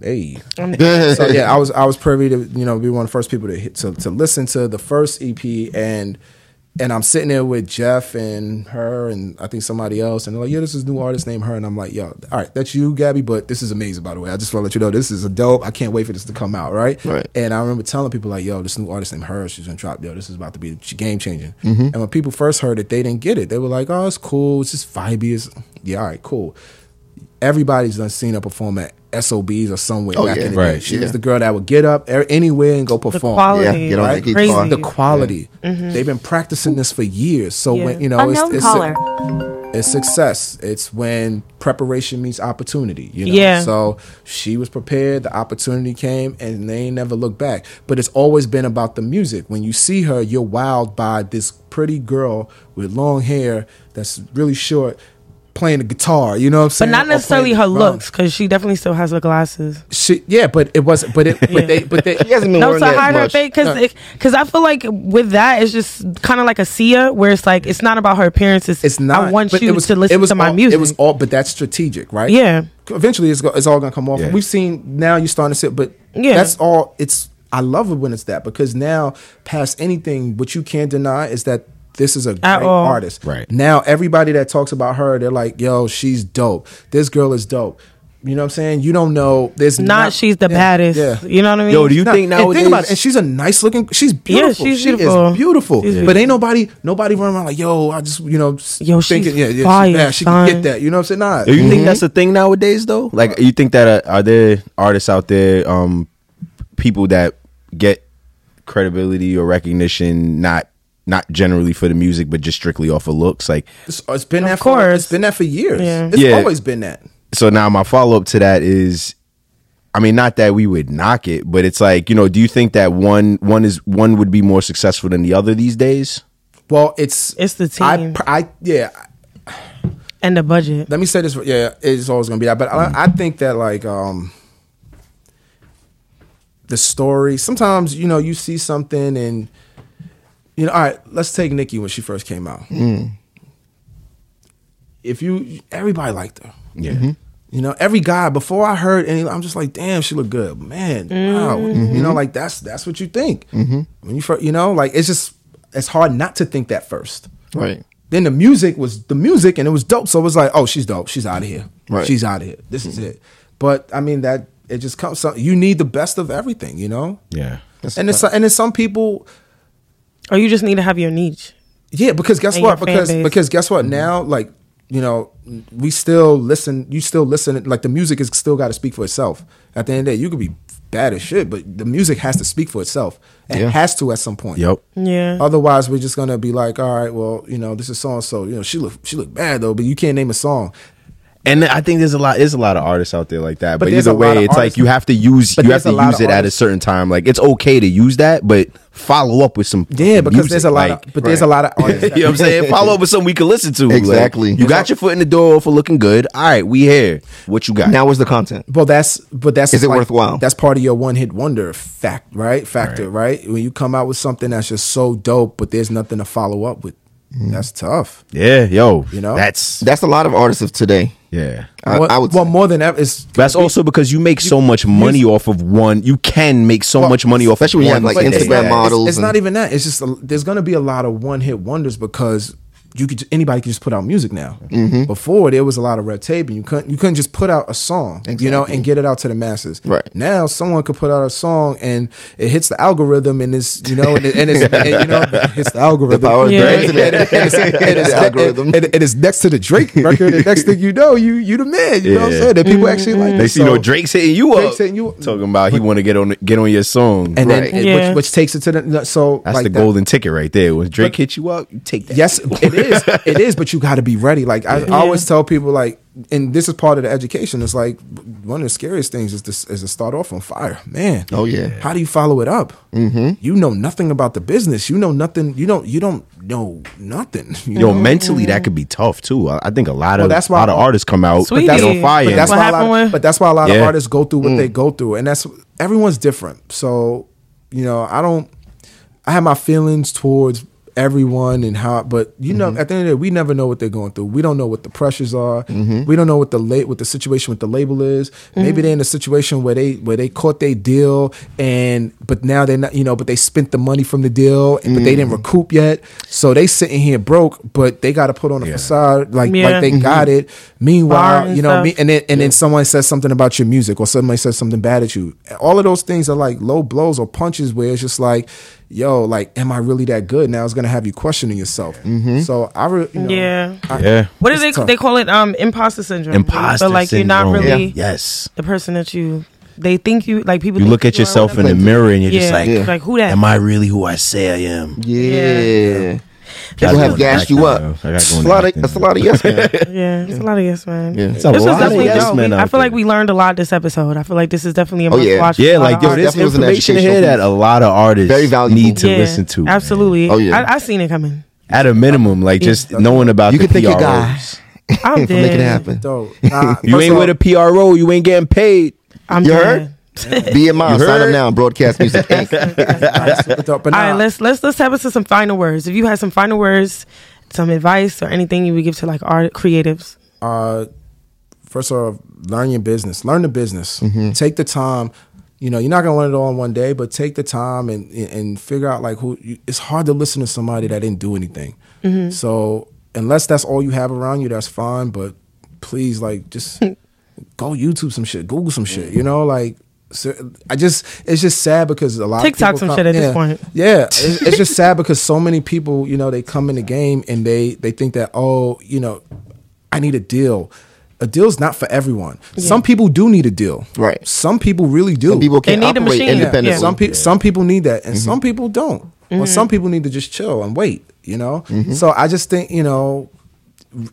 Hey. so yeah, I was I was privy to you know be one of the first people to hit, to to listen to the first EP and and I'm sitting there with Jeff and her and I think somebody else and they're like yeah this is a new artist named her and I'm like yo all right that's you Gabby but this is amazing by the way. I just want to let you know this is a dope I can't wait for this to come out right? Right. and I remember telling people like yo this new artist named her she's gonna drop yo this is about to be game changing. Mm-hmm. And when people first heard it they didn't get it. They were like oh it's cool it's just vibey it's yeah all right cool everybody's done seen her perform at SOBs or somewhere Oh, back yeah. in the day. Right, She yeah. was the girl that would get up er- anywhere and go perform. The perform. quality, Yeah, get on Right? that crazy. The quality. They've been practicing this for years. So Yeah. when you know it's, Unknown it's, caller. it's success. It's when preparation meets opportunity. You know. Yeah. So she was prepared. The opportunity came, and they ain't never looked back. But it's always been about the music. When you see her, you're wowed by this pretty girl with long hair that's really short. Playing the guitar, you know what I'm saying? But not necessarily her the looks, because she definitely still has her glasses. She, yeah, but it wasn't. But it. But they. But they. He hasn't been No, wearing to that hide her much. face, because because I feel like with that, it's just kind of like a Sia, where it's like it's not about her appearance. It's, It's not. I want but you it was, to listen it was to my all, music. It was all, but that's strategic, right? yeah, Eventually, it's, go, it's all gonna come off. Yeah. And we've seen now you're starting to see, it, but Yeah. that's all. It's I love it when it's that because now, past anything, what you can't deny is that this is a great all. artist. Right. Now, everybody that talks about her, they're like, yo, she's dope. This girl is dope. You know what I'm saying? You don't know. There's Not she's the yeah, baddest. Yeah. You know what I mean? Yo, do you No, think and nowadays? think about it, and she's a nice looking. She's beautiful. she's She beautiful. is beautiful. She's But ain't nobody, nobody running around like, yo, I just, you know, Yo, she's thinking, yeah, yeah, fire, she, yeah, she son. can get that. You know what I'm saying? Nah, Do you think that's a thing nowadays, though? Like, you think that uh, are there artists out there, um, people that get credibility or recognition not not generally for the music, but just strictly off of looks? Like, It's, it's been Of that. For, it's been that for years. Yeah. It's Yeah. always been that. so now my follow up to that is, I mean, not that we would knock it, but it's like, you know, do you think that one one is one would be more successful than the other these days? Well, it's It's the I, team. pr- I yeah. and the budget. Let me say this. Yeah, it's always gonna be that. But I, I think that like um the story. Sometimes you know you see something and you know. All right, let's take Nicki when she first came out. If you everybody liked her. Yeah. Mm-hmm. You know, every guy before I heard any, I'm just like, damn, she look good, man. Wow, mm. you know, like that's that's what you think when you first, you know, like it's just it's hard not to think that first. Right. Then the music was the music, and it was dope. So it was like, oh, she's dope. She's out of here. Right. She's out of here. This is it. But I mean that it just comes. So you need the best of everything, you know. Yeah. and it's and it's some people, Or you just need to have your niche. yeah. Because guess what? Because base. because guess what? Mm-hmm. Now, like you know, we still listen. You still listen. Like the music is still got to speak for itself. At the end of the day, you could be bad as shit, but the music has to speak for itself. It Yeah. has to at some point. Yep. Yeah. Otherwise, we're just gonna be like, all right, well, you know, this is so and so. You know, she look she look bad though, but you can't name a song. And I think there's a lot there's a lot of artists out there like that. But But, either way, it's like you have to use you have to use of it at a certain time. Like it's okay to use that, but follow up with some Yeah, because music. there's a lot Like, of but there's a lot of artists. you know what I'm saying? Follow up with something we can listen to. Like, Exactly. you got your foot in the door for looking good. All right, we here. What you got? Now where's the content? Well, that's but that's Is it worthwhile? That's part of your one hit wonder fact, right? Factor, right. When you come out with something that's just so dope, but there's nothing to follow up with, that's tough. yeah, yo, You know? that's That's a lot of artists of today. yeah. I, Well- I would well say. more than ever. It's That's also because you make so much money off of one. You can make so Well, much money off, especially of when you one have, like, thing. Instagram not- models It's, it's and- not even that. It's just a, there's going to be a lot of one hit wonders because you could anybody can just put out music now. Mm-hmm. Before there was a lot of red tape, and you couldn't you couldn't just put out a song, you know, and get it out to the masses. Right. now, someone could put out a song and it hits the algorithm, and it's you know, and, it, and it's and, you know, it hits the algorithm. The power Yeah. And it's, and algorithm. and, and it's next to the Drake record. And next thing you know, you you the man. You know what I'm saying? That people actually like. They it. see, you know, Drake's hitting you Drake's up, hitting you- talking about he want to get on get on your song. and Right. then Yeah. which, which takes it to the so That's like the that- golden ticket right there. When Drake hits you up, you take that. Yes, it is. It is, but you got to be ready. Like I, I always tell people, like, and this is part of the education. It's like one of the scariest things is to, is to start off on fire, man. Oh, yeah. How do you follow it up? Mm-hmm. You know nothing about the business. You know nothing. You don't. You don't know nothing. You Yo, know? mentally that could be tough too. I, I think a lot of Well, that's a lot of artists come out Sweetie. get on fire. But that's What why a happened lot, with- but that's why a lot of artists go through what Mm. they go through, and that's everyone's different. So, you know, I don't. I have my feelings towards everyone and how, but you Mm-hmm. know, at the end of the day, we never know what they're going through. We don't know what the pressures are. Mm-hmm. We don't know what the late what the situation with the label is. Maybe they're in a situation where they where they caught their deal and but now they're not, you know, but they spent the money from the deal, but they didn't Mm. recoup yet. So they sitting here broke, but they got to put on a facade like Yeah. like they Mm-hmm. got it. Meanwhile, you know, stuff. me, and then and then someone says something about your music or somebody says something bad at you. All of those things are like low blows or punches where it's just like, yo, like, am I really that good? Now it's gonna have you questioning yourself. So I, re- you know, Yeah. I- yeah, What do they tough. they call it? Um, imposter syndrome. imposter So like syndrome. you're not really yes. the person that you. They think you like people. You look at you yourself in the mirror and you're yeah. just like, Yeah. like who that? "Am I really who I say I am?" Yeah. Gotta People have gassed you up. bro. I gotta That's a lot of acting. that's a lot of yes man. Yeah, it's a lot of yes, man. Yeah. It's a This was lot of definitely yes dope. men I feel like we learned a lot this episode. I feel like this is definitely a Oh, must yeah. watch. Yeah, for a lot like of yo, artists. there's definitely was information educational here that a lot of artists Very valuable. need to Yeah, listen to. Absolutely. Oh, yeah. I, I seen it coming. At a minimum, like just knowing about You the can thank your guy PROs. I'm for making it happen. So, nah, You ain't with a PRO, you ain't getting paid. I'm You dead. heard? BMI, You sign up now. Broadcast Music Inc. but, though- but All right, let's let's let's have us to some final words. If you had some final words, some advice or anything you would give to like art creatives. uh, first of all, learn your business. Learn the business. Mm-hmm. Take the time. you know, you're not gonna learn it all in one day, but take the time and and figure out like who. You, it's hard to listen to somebody that didn't do anything. So unless that's all you have around you, that's fine. But please, like, just go YouTube some shit, Google some shit. You know, like. So I just it's just sad because a lot TikTok of people some come- shit at this point. Yeah, it's, it's just sad because so many people, you know, they come in the game and they they think that oh, you know, I need a deal. A deal's not for everyone. Some people do need a deal. Right. Some people really do. Some people can't need a operate machine. Yeah, independently. Yeah. Some people some people need that, and Mm-hmm. some people don't. Or some people need to just chill and wait. You know. Mm-hmm. So I just think you know,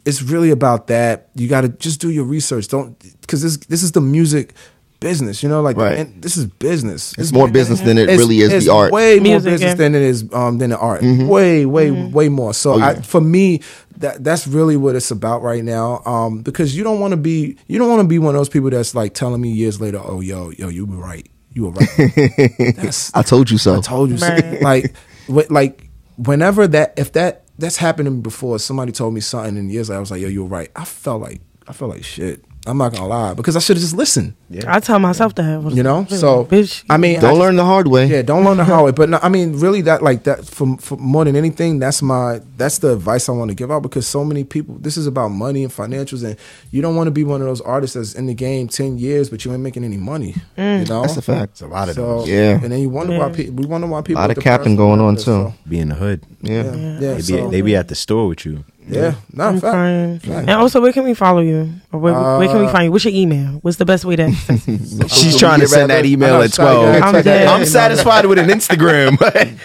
it's really about that. You got to just do your research. Don't because this this is the music business. You know, like Right. and this is business. It's more business than it It's- really is it's the art. Way more Music, business yeah. than it is um, than the art. Mm-hmm. Way, way, way more. So Oh, yeah. I, for me, that that's really what it's about right now. Um, because you don't want to be you don't want to be one of those people that's like telling me years later, oh yo, yo, you were right. You were right. that's I told you so. I told you so. Like, wh- like whenever that if that that's happened to me before, somebody told me something, and years later I was like, yo, you were right. I felt like I felt like shit. I'm not gonna lie because I should have just listened. I tell myself that. You know, so bitch. I mean, Don't just- learn the hard way. yeah, don't learn the hard way. But no, I mean, really, that like that for, for more than anything, that's my that's the advice I want to give out because so many people. This is about money and financials, and you don't want to be one of those artists that's in the game ten years, but you ain't making any money. You mm. know, That's a fact. It's a lot of so, those. Yeah. and then you wonder why people. We wonder why people. A Lot with of capping going on, too. so, Be in the hood. Yeah. yeah, They yeah. be, so- they be at the store with you. Yeah, no, I'm fact. crying. And also, where can we follow you? Or where, where can we Uh, find you? What's your email? What's the best way to? She's trying to send that email at 12. I'm dead. I'm satisfied with an Instagram.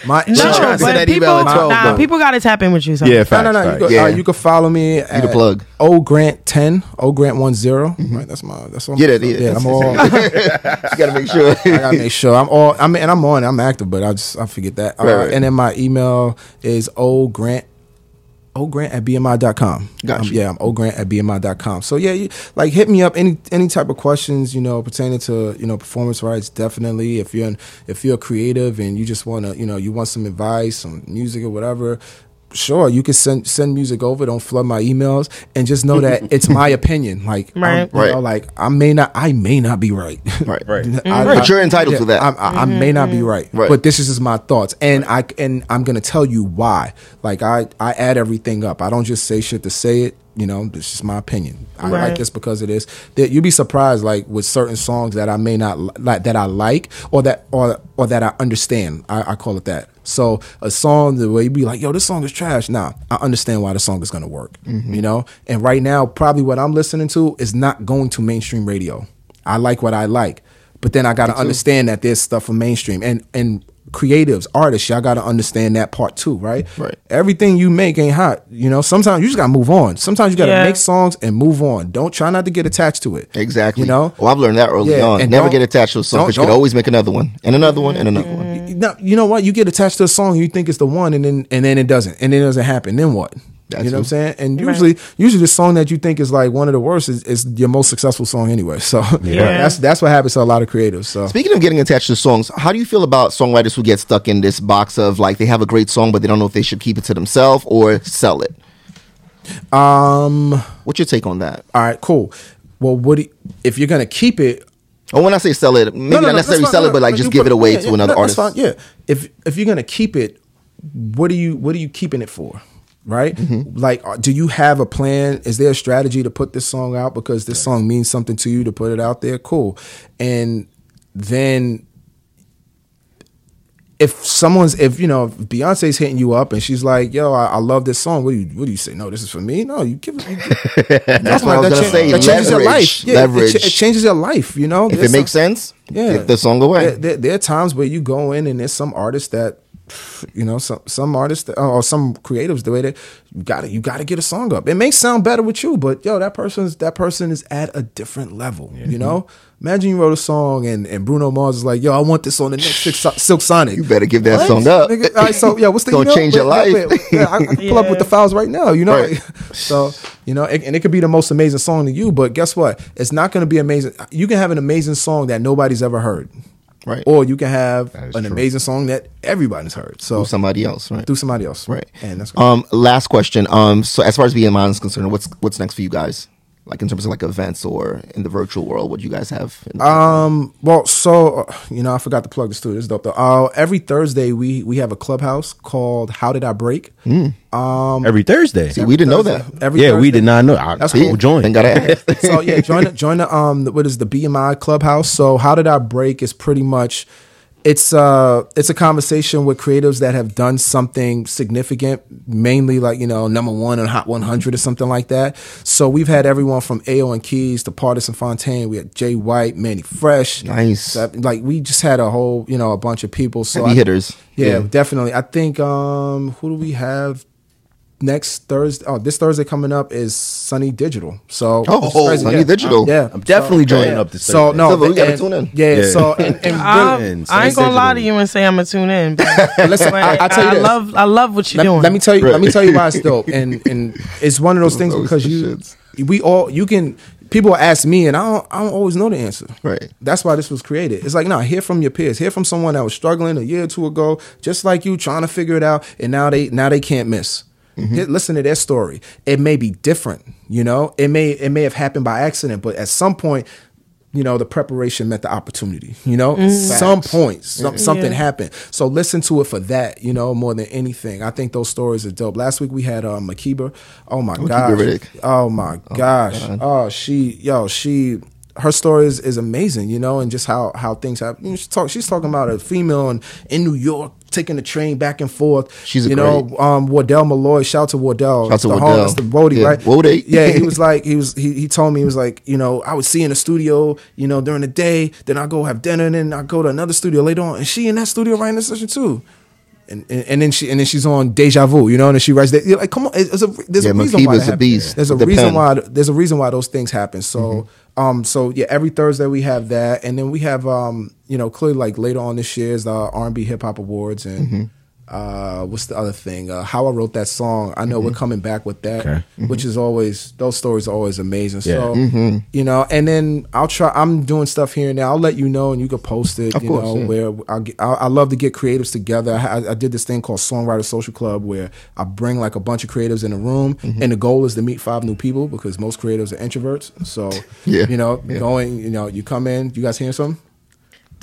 My, She's No, trying to send but that people, email at 12. nah, though. people got to tap in with you. So. yeah, No, facts. no, no. You facts. can, Yeah. uh, you can follow me at the plug. O Grant ten, O Grant one Right, that's my. That's all. Yeah, that is. Yeah, I'm all. You gotta make sure. I gotta make sure I'm all. I mean, and I'm on. I'm active, but I just I forget that. Uh, Right, right. And then my email is O Grant. Grant at BMI.com. Got Um, yeah, I'm Grant at BMI.com. So yeah, you, like hit me up any any type of questions, you know, pertaining to, you know, performance rights, definitely. If you're in, if you're creative and you just wanna, you know, you want some advice, on music or whatever, sure, you can send send music over. Don't flood my emails and just know that it's my opinion. Like Right. you Right. know, like I may not I may not be right. Right. Right. I- Right, I- you're entitled to that. I, I, I may not be mm-hmm. right, Right. but this is just my thoughts, and I and I'm gonna tell you why. Like I I add everything up. I don't just say shit to say it. You know, this is my opinion. I Right. like this because it is. That you'd be surprised, like with certain songs that I may not like, that I like, or that or or that I understand. I, I call it that. So a song the way you be like, yo, this song is trash. Nah, I understand why the song is gonna work. Mm-hmm. You know, and right now, probably what I'm listening to is not going to mainstream radio. I like what I like, but then I got to understand that there's stuff for mainstream and and creatives, artists. Y'all got to understand that part too, right? Right. Everything you make ain't hot. You know, sometimes you just got to move on. Sometimes you got to Yeah. make songs and move on. Don't try not to get attached to it. Exactly. You know. Well, I've learned that early Yeah, on. and Never get attached to a song because you could don't- always make another one and another one and another one. No, you know what? You get attached to a song, you think it's the one, and then and then it doesn't, and then it doesn't happen. Then what? That's you know what I'm saying? And usually, usually the song that you think is like one of the worst is, is your most successful song anyway. So Yeah. that's that's what happens to a lot of creatives. So Speaking of getting attached to songs, how do you feel about songwriters who get stuck in this box of like they have a great song but they don't know if they should keep it to themselves or sell it? um, What's your take on that? all right, cool. Well, what do you, if you're gonna keep it? Or when I say sell it, maybe No, no, not necessarily sell it, but like just give it away yeah, to yeah, another no, artist. fine, Yeah, if if you're gonna keep it, what are you what are you keeping it for? Right? Mm-hmm. Like, uh, do you have a plan? Is there a strategy to put this song out because this song means something to you to put it out there? Cool. And then if someone's if you know if Beyonce's hitting you up and she's like, "Yo, I, I love this song," what do you what do you say? No, this is for me. No, you give it. That's what I was gonna cha- say. That changes your Leverage. life. Yeah, it- It, Leverage. cha- it changes your life. You know, if There's it makes some- sense, yeah, give the song away. There, there, there are times where you go in and there's some artists that, you know, some some artists uh, or some creatives the way that you got to you got to get a song up. It may sound better with you, but yo, that person's that person is at a different level. You know, mm-hmm. imagine you wrote a song and and Bruno Mars is like, yo, I want this on the next Silk, Silk Sonic. You better give that What? song up. Nigga, all right, so yeah, what's the Gonna change your Wait, wait, life. wait, I, pull up with the Yeah. files right now. You know, Right. so you know, it, and it could be the most amazing song to you, but guess what? It's not going to be amazing. You can have an amazing song that nobody's ever heard, Right. Or you can have an true. amazing song that everybody's heard. So Through somebody else, right? through somebody else, Right. And that's great. Um, last question. Um, so as far as BMI is concerned, what's what's next for you guys? Like in terms of like events or in the virtual world? What do you guys have? in the Um. Well, so uh, you know, I forgot to plug the studio. It's dope though. Uh, every Thursday we we have a clubhouse called How Did I Break? Um. Every Thursday. See, we didn't know that. Every yeah, we did not know. I, That's I cool. join. Gotta ask. so yeah, join the, join the um what is the BMI Clubhouse. So how did I break is pretty much it's uh it's a conversation with creatives that have done something significant, mainly like you know number one on Hot 100 or something like that. So we've had everyone from Ayo and Keyz to Pardison Fontaine. We had Jay White, Mannie Fresh. Nice. Like we just had a whole you know a bunch of people. So Heavy I- hitters. Yeah, Yeah. definitely. I think um who do we have? Next Thursday, oh, this Thursday coming up is Sonny Digital. So Oh, it's crazy, Sunny yeah. Digital. yeah. I'm definitely So- joining yeah. up this So Thursday. no, Silver, we gotta and- tune in. Yeah, Yeah. so and, and I, really- And I ain't gonna lie to digital. you and say I'm gonna tune in. But listen, I, I tell you I this. love, I love what you're let, doing. let me tell you. Let me tell you why it's dope, and and it's one of those things because you, shits. we all you can. People ask me, and I don't, I don't always know the answer. Right. That's why this was created. It's like, no, hear from your peers. Hear from someone that was struggling a year or two ago, just like you, trying to figure it out, and now they now they can't miss. Hear- Listen to their story. It may be different, you know. It may it may have happened by accident, but at some point, you know, the preparation met the opportunity. You know, some point some, something Yeah. happened. So listen to it for that. You know, more than anything. I think those stories are dope. Last week we had uh, Makeba. Oh my Makeba gosh. Oh my gosh. Oh, she, yo, she, her story is, is amazing, you know, and just how how things happen. You know, she talk, she's talking about a female in, in New York taking the train back and forth. She's a you great- know, um, Wardell Malloy. Shout out to Wardell. Shout out to the Wardell. That's the roadie, Yeah, right? Wode. Yeah, he was like, he was, he, he told me, he was like, you know, I would see in the studio, you know, during the day, then I go have dinner, and then I go to another studio later on, and she in that studio writing this session too. And, and, and then she and then she's on Deja Vu, you know, and then she writes that. You're like, come on, it's a, there's Yeah, a reason why Makeba's that a beast. There's a The reason pen. why there's a reason why those things happen. So um so yeah, every Thursday we have that, and then we have um you know clearly like later on this year is the R and B Hip Hop Awards and. Uh, what's the other thing? Uh, how I wrote that song. I know we're coming back with that, Okay. which is always those stories are always amazing. Yeah. So you know, and then I'll try. I'm doing stuff here and there. I'll let you know, and you can post it. Of you course, know, yeah. where I, get- I, I love to get creatives together. I, I did this thing called Songwriter Social Club where I bring like a bunch of creatives in a room, Mm-hmm. and the goal is to meet five new people because most creatives are introverts. So Yeah, you know, yeah. going, you know, you come in. You guys hearing something?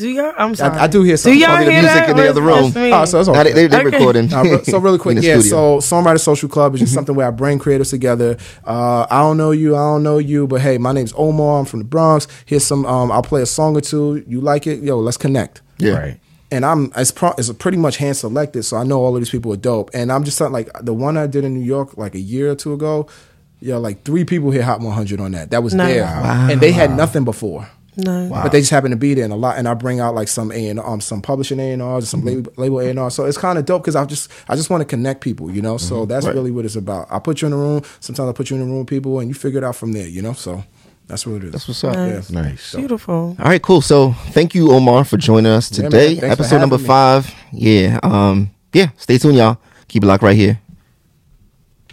Do y'all? I'm sorry. I do hear Do something. y'all Probably the music that? in the other room. Oh, so it's Nah, okay. they, they, they're Okay. recording. Nah, re- so really quick, yeah. studio. So Songwriter Social Club is just something where I bring creatives together. Uh, I don't know you, I don't know you, but hey, my name's Omar. I'm from the Bronx. Here's some. Um, I'll play a song or two. You like it? Yo, let's connect. yeah. Right. And I'm it's, pro- it's pretty much hand selected, so I know all of these people are dope. And I'm just like the one I did in New York like a year or two ago. Yeah, like three people hit Hot 100 on that. That was Nice. there, and they had nothing before. No. But they just happen to be there and a lot, and I bring out like some A and um some publishing A and R's, some label, label A and R. So it's kind of dope because I just I just want to connect people, you know. So that's really what it's about. I put you in a room. Sometimes I put you in a room with people, and you figure it out from there, you know. So that's what it is. That's what's up. Yeah. Nice. Beautiful. All right, cool. So thank you, Omar, for joining us today. Thanks for Episode number me. five. Yeah. Um, yeah. Stay tuned, y'all. Keep it locked right here.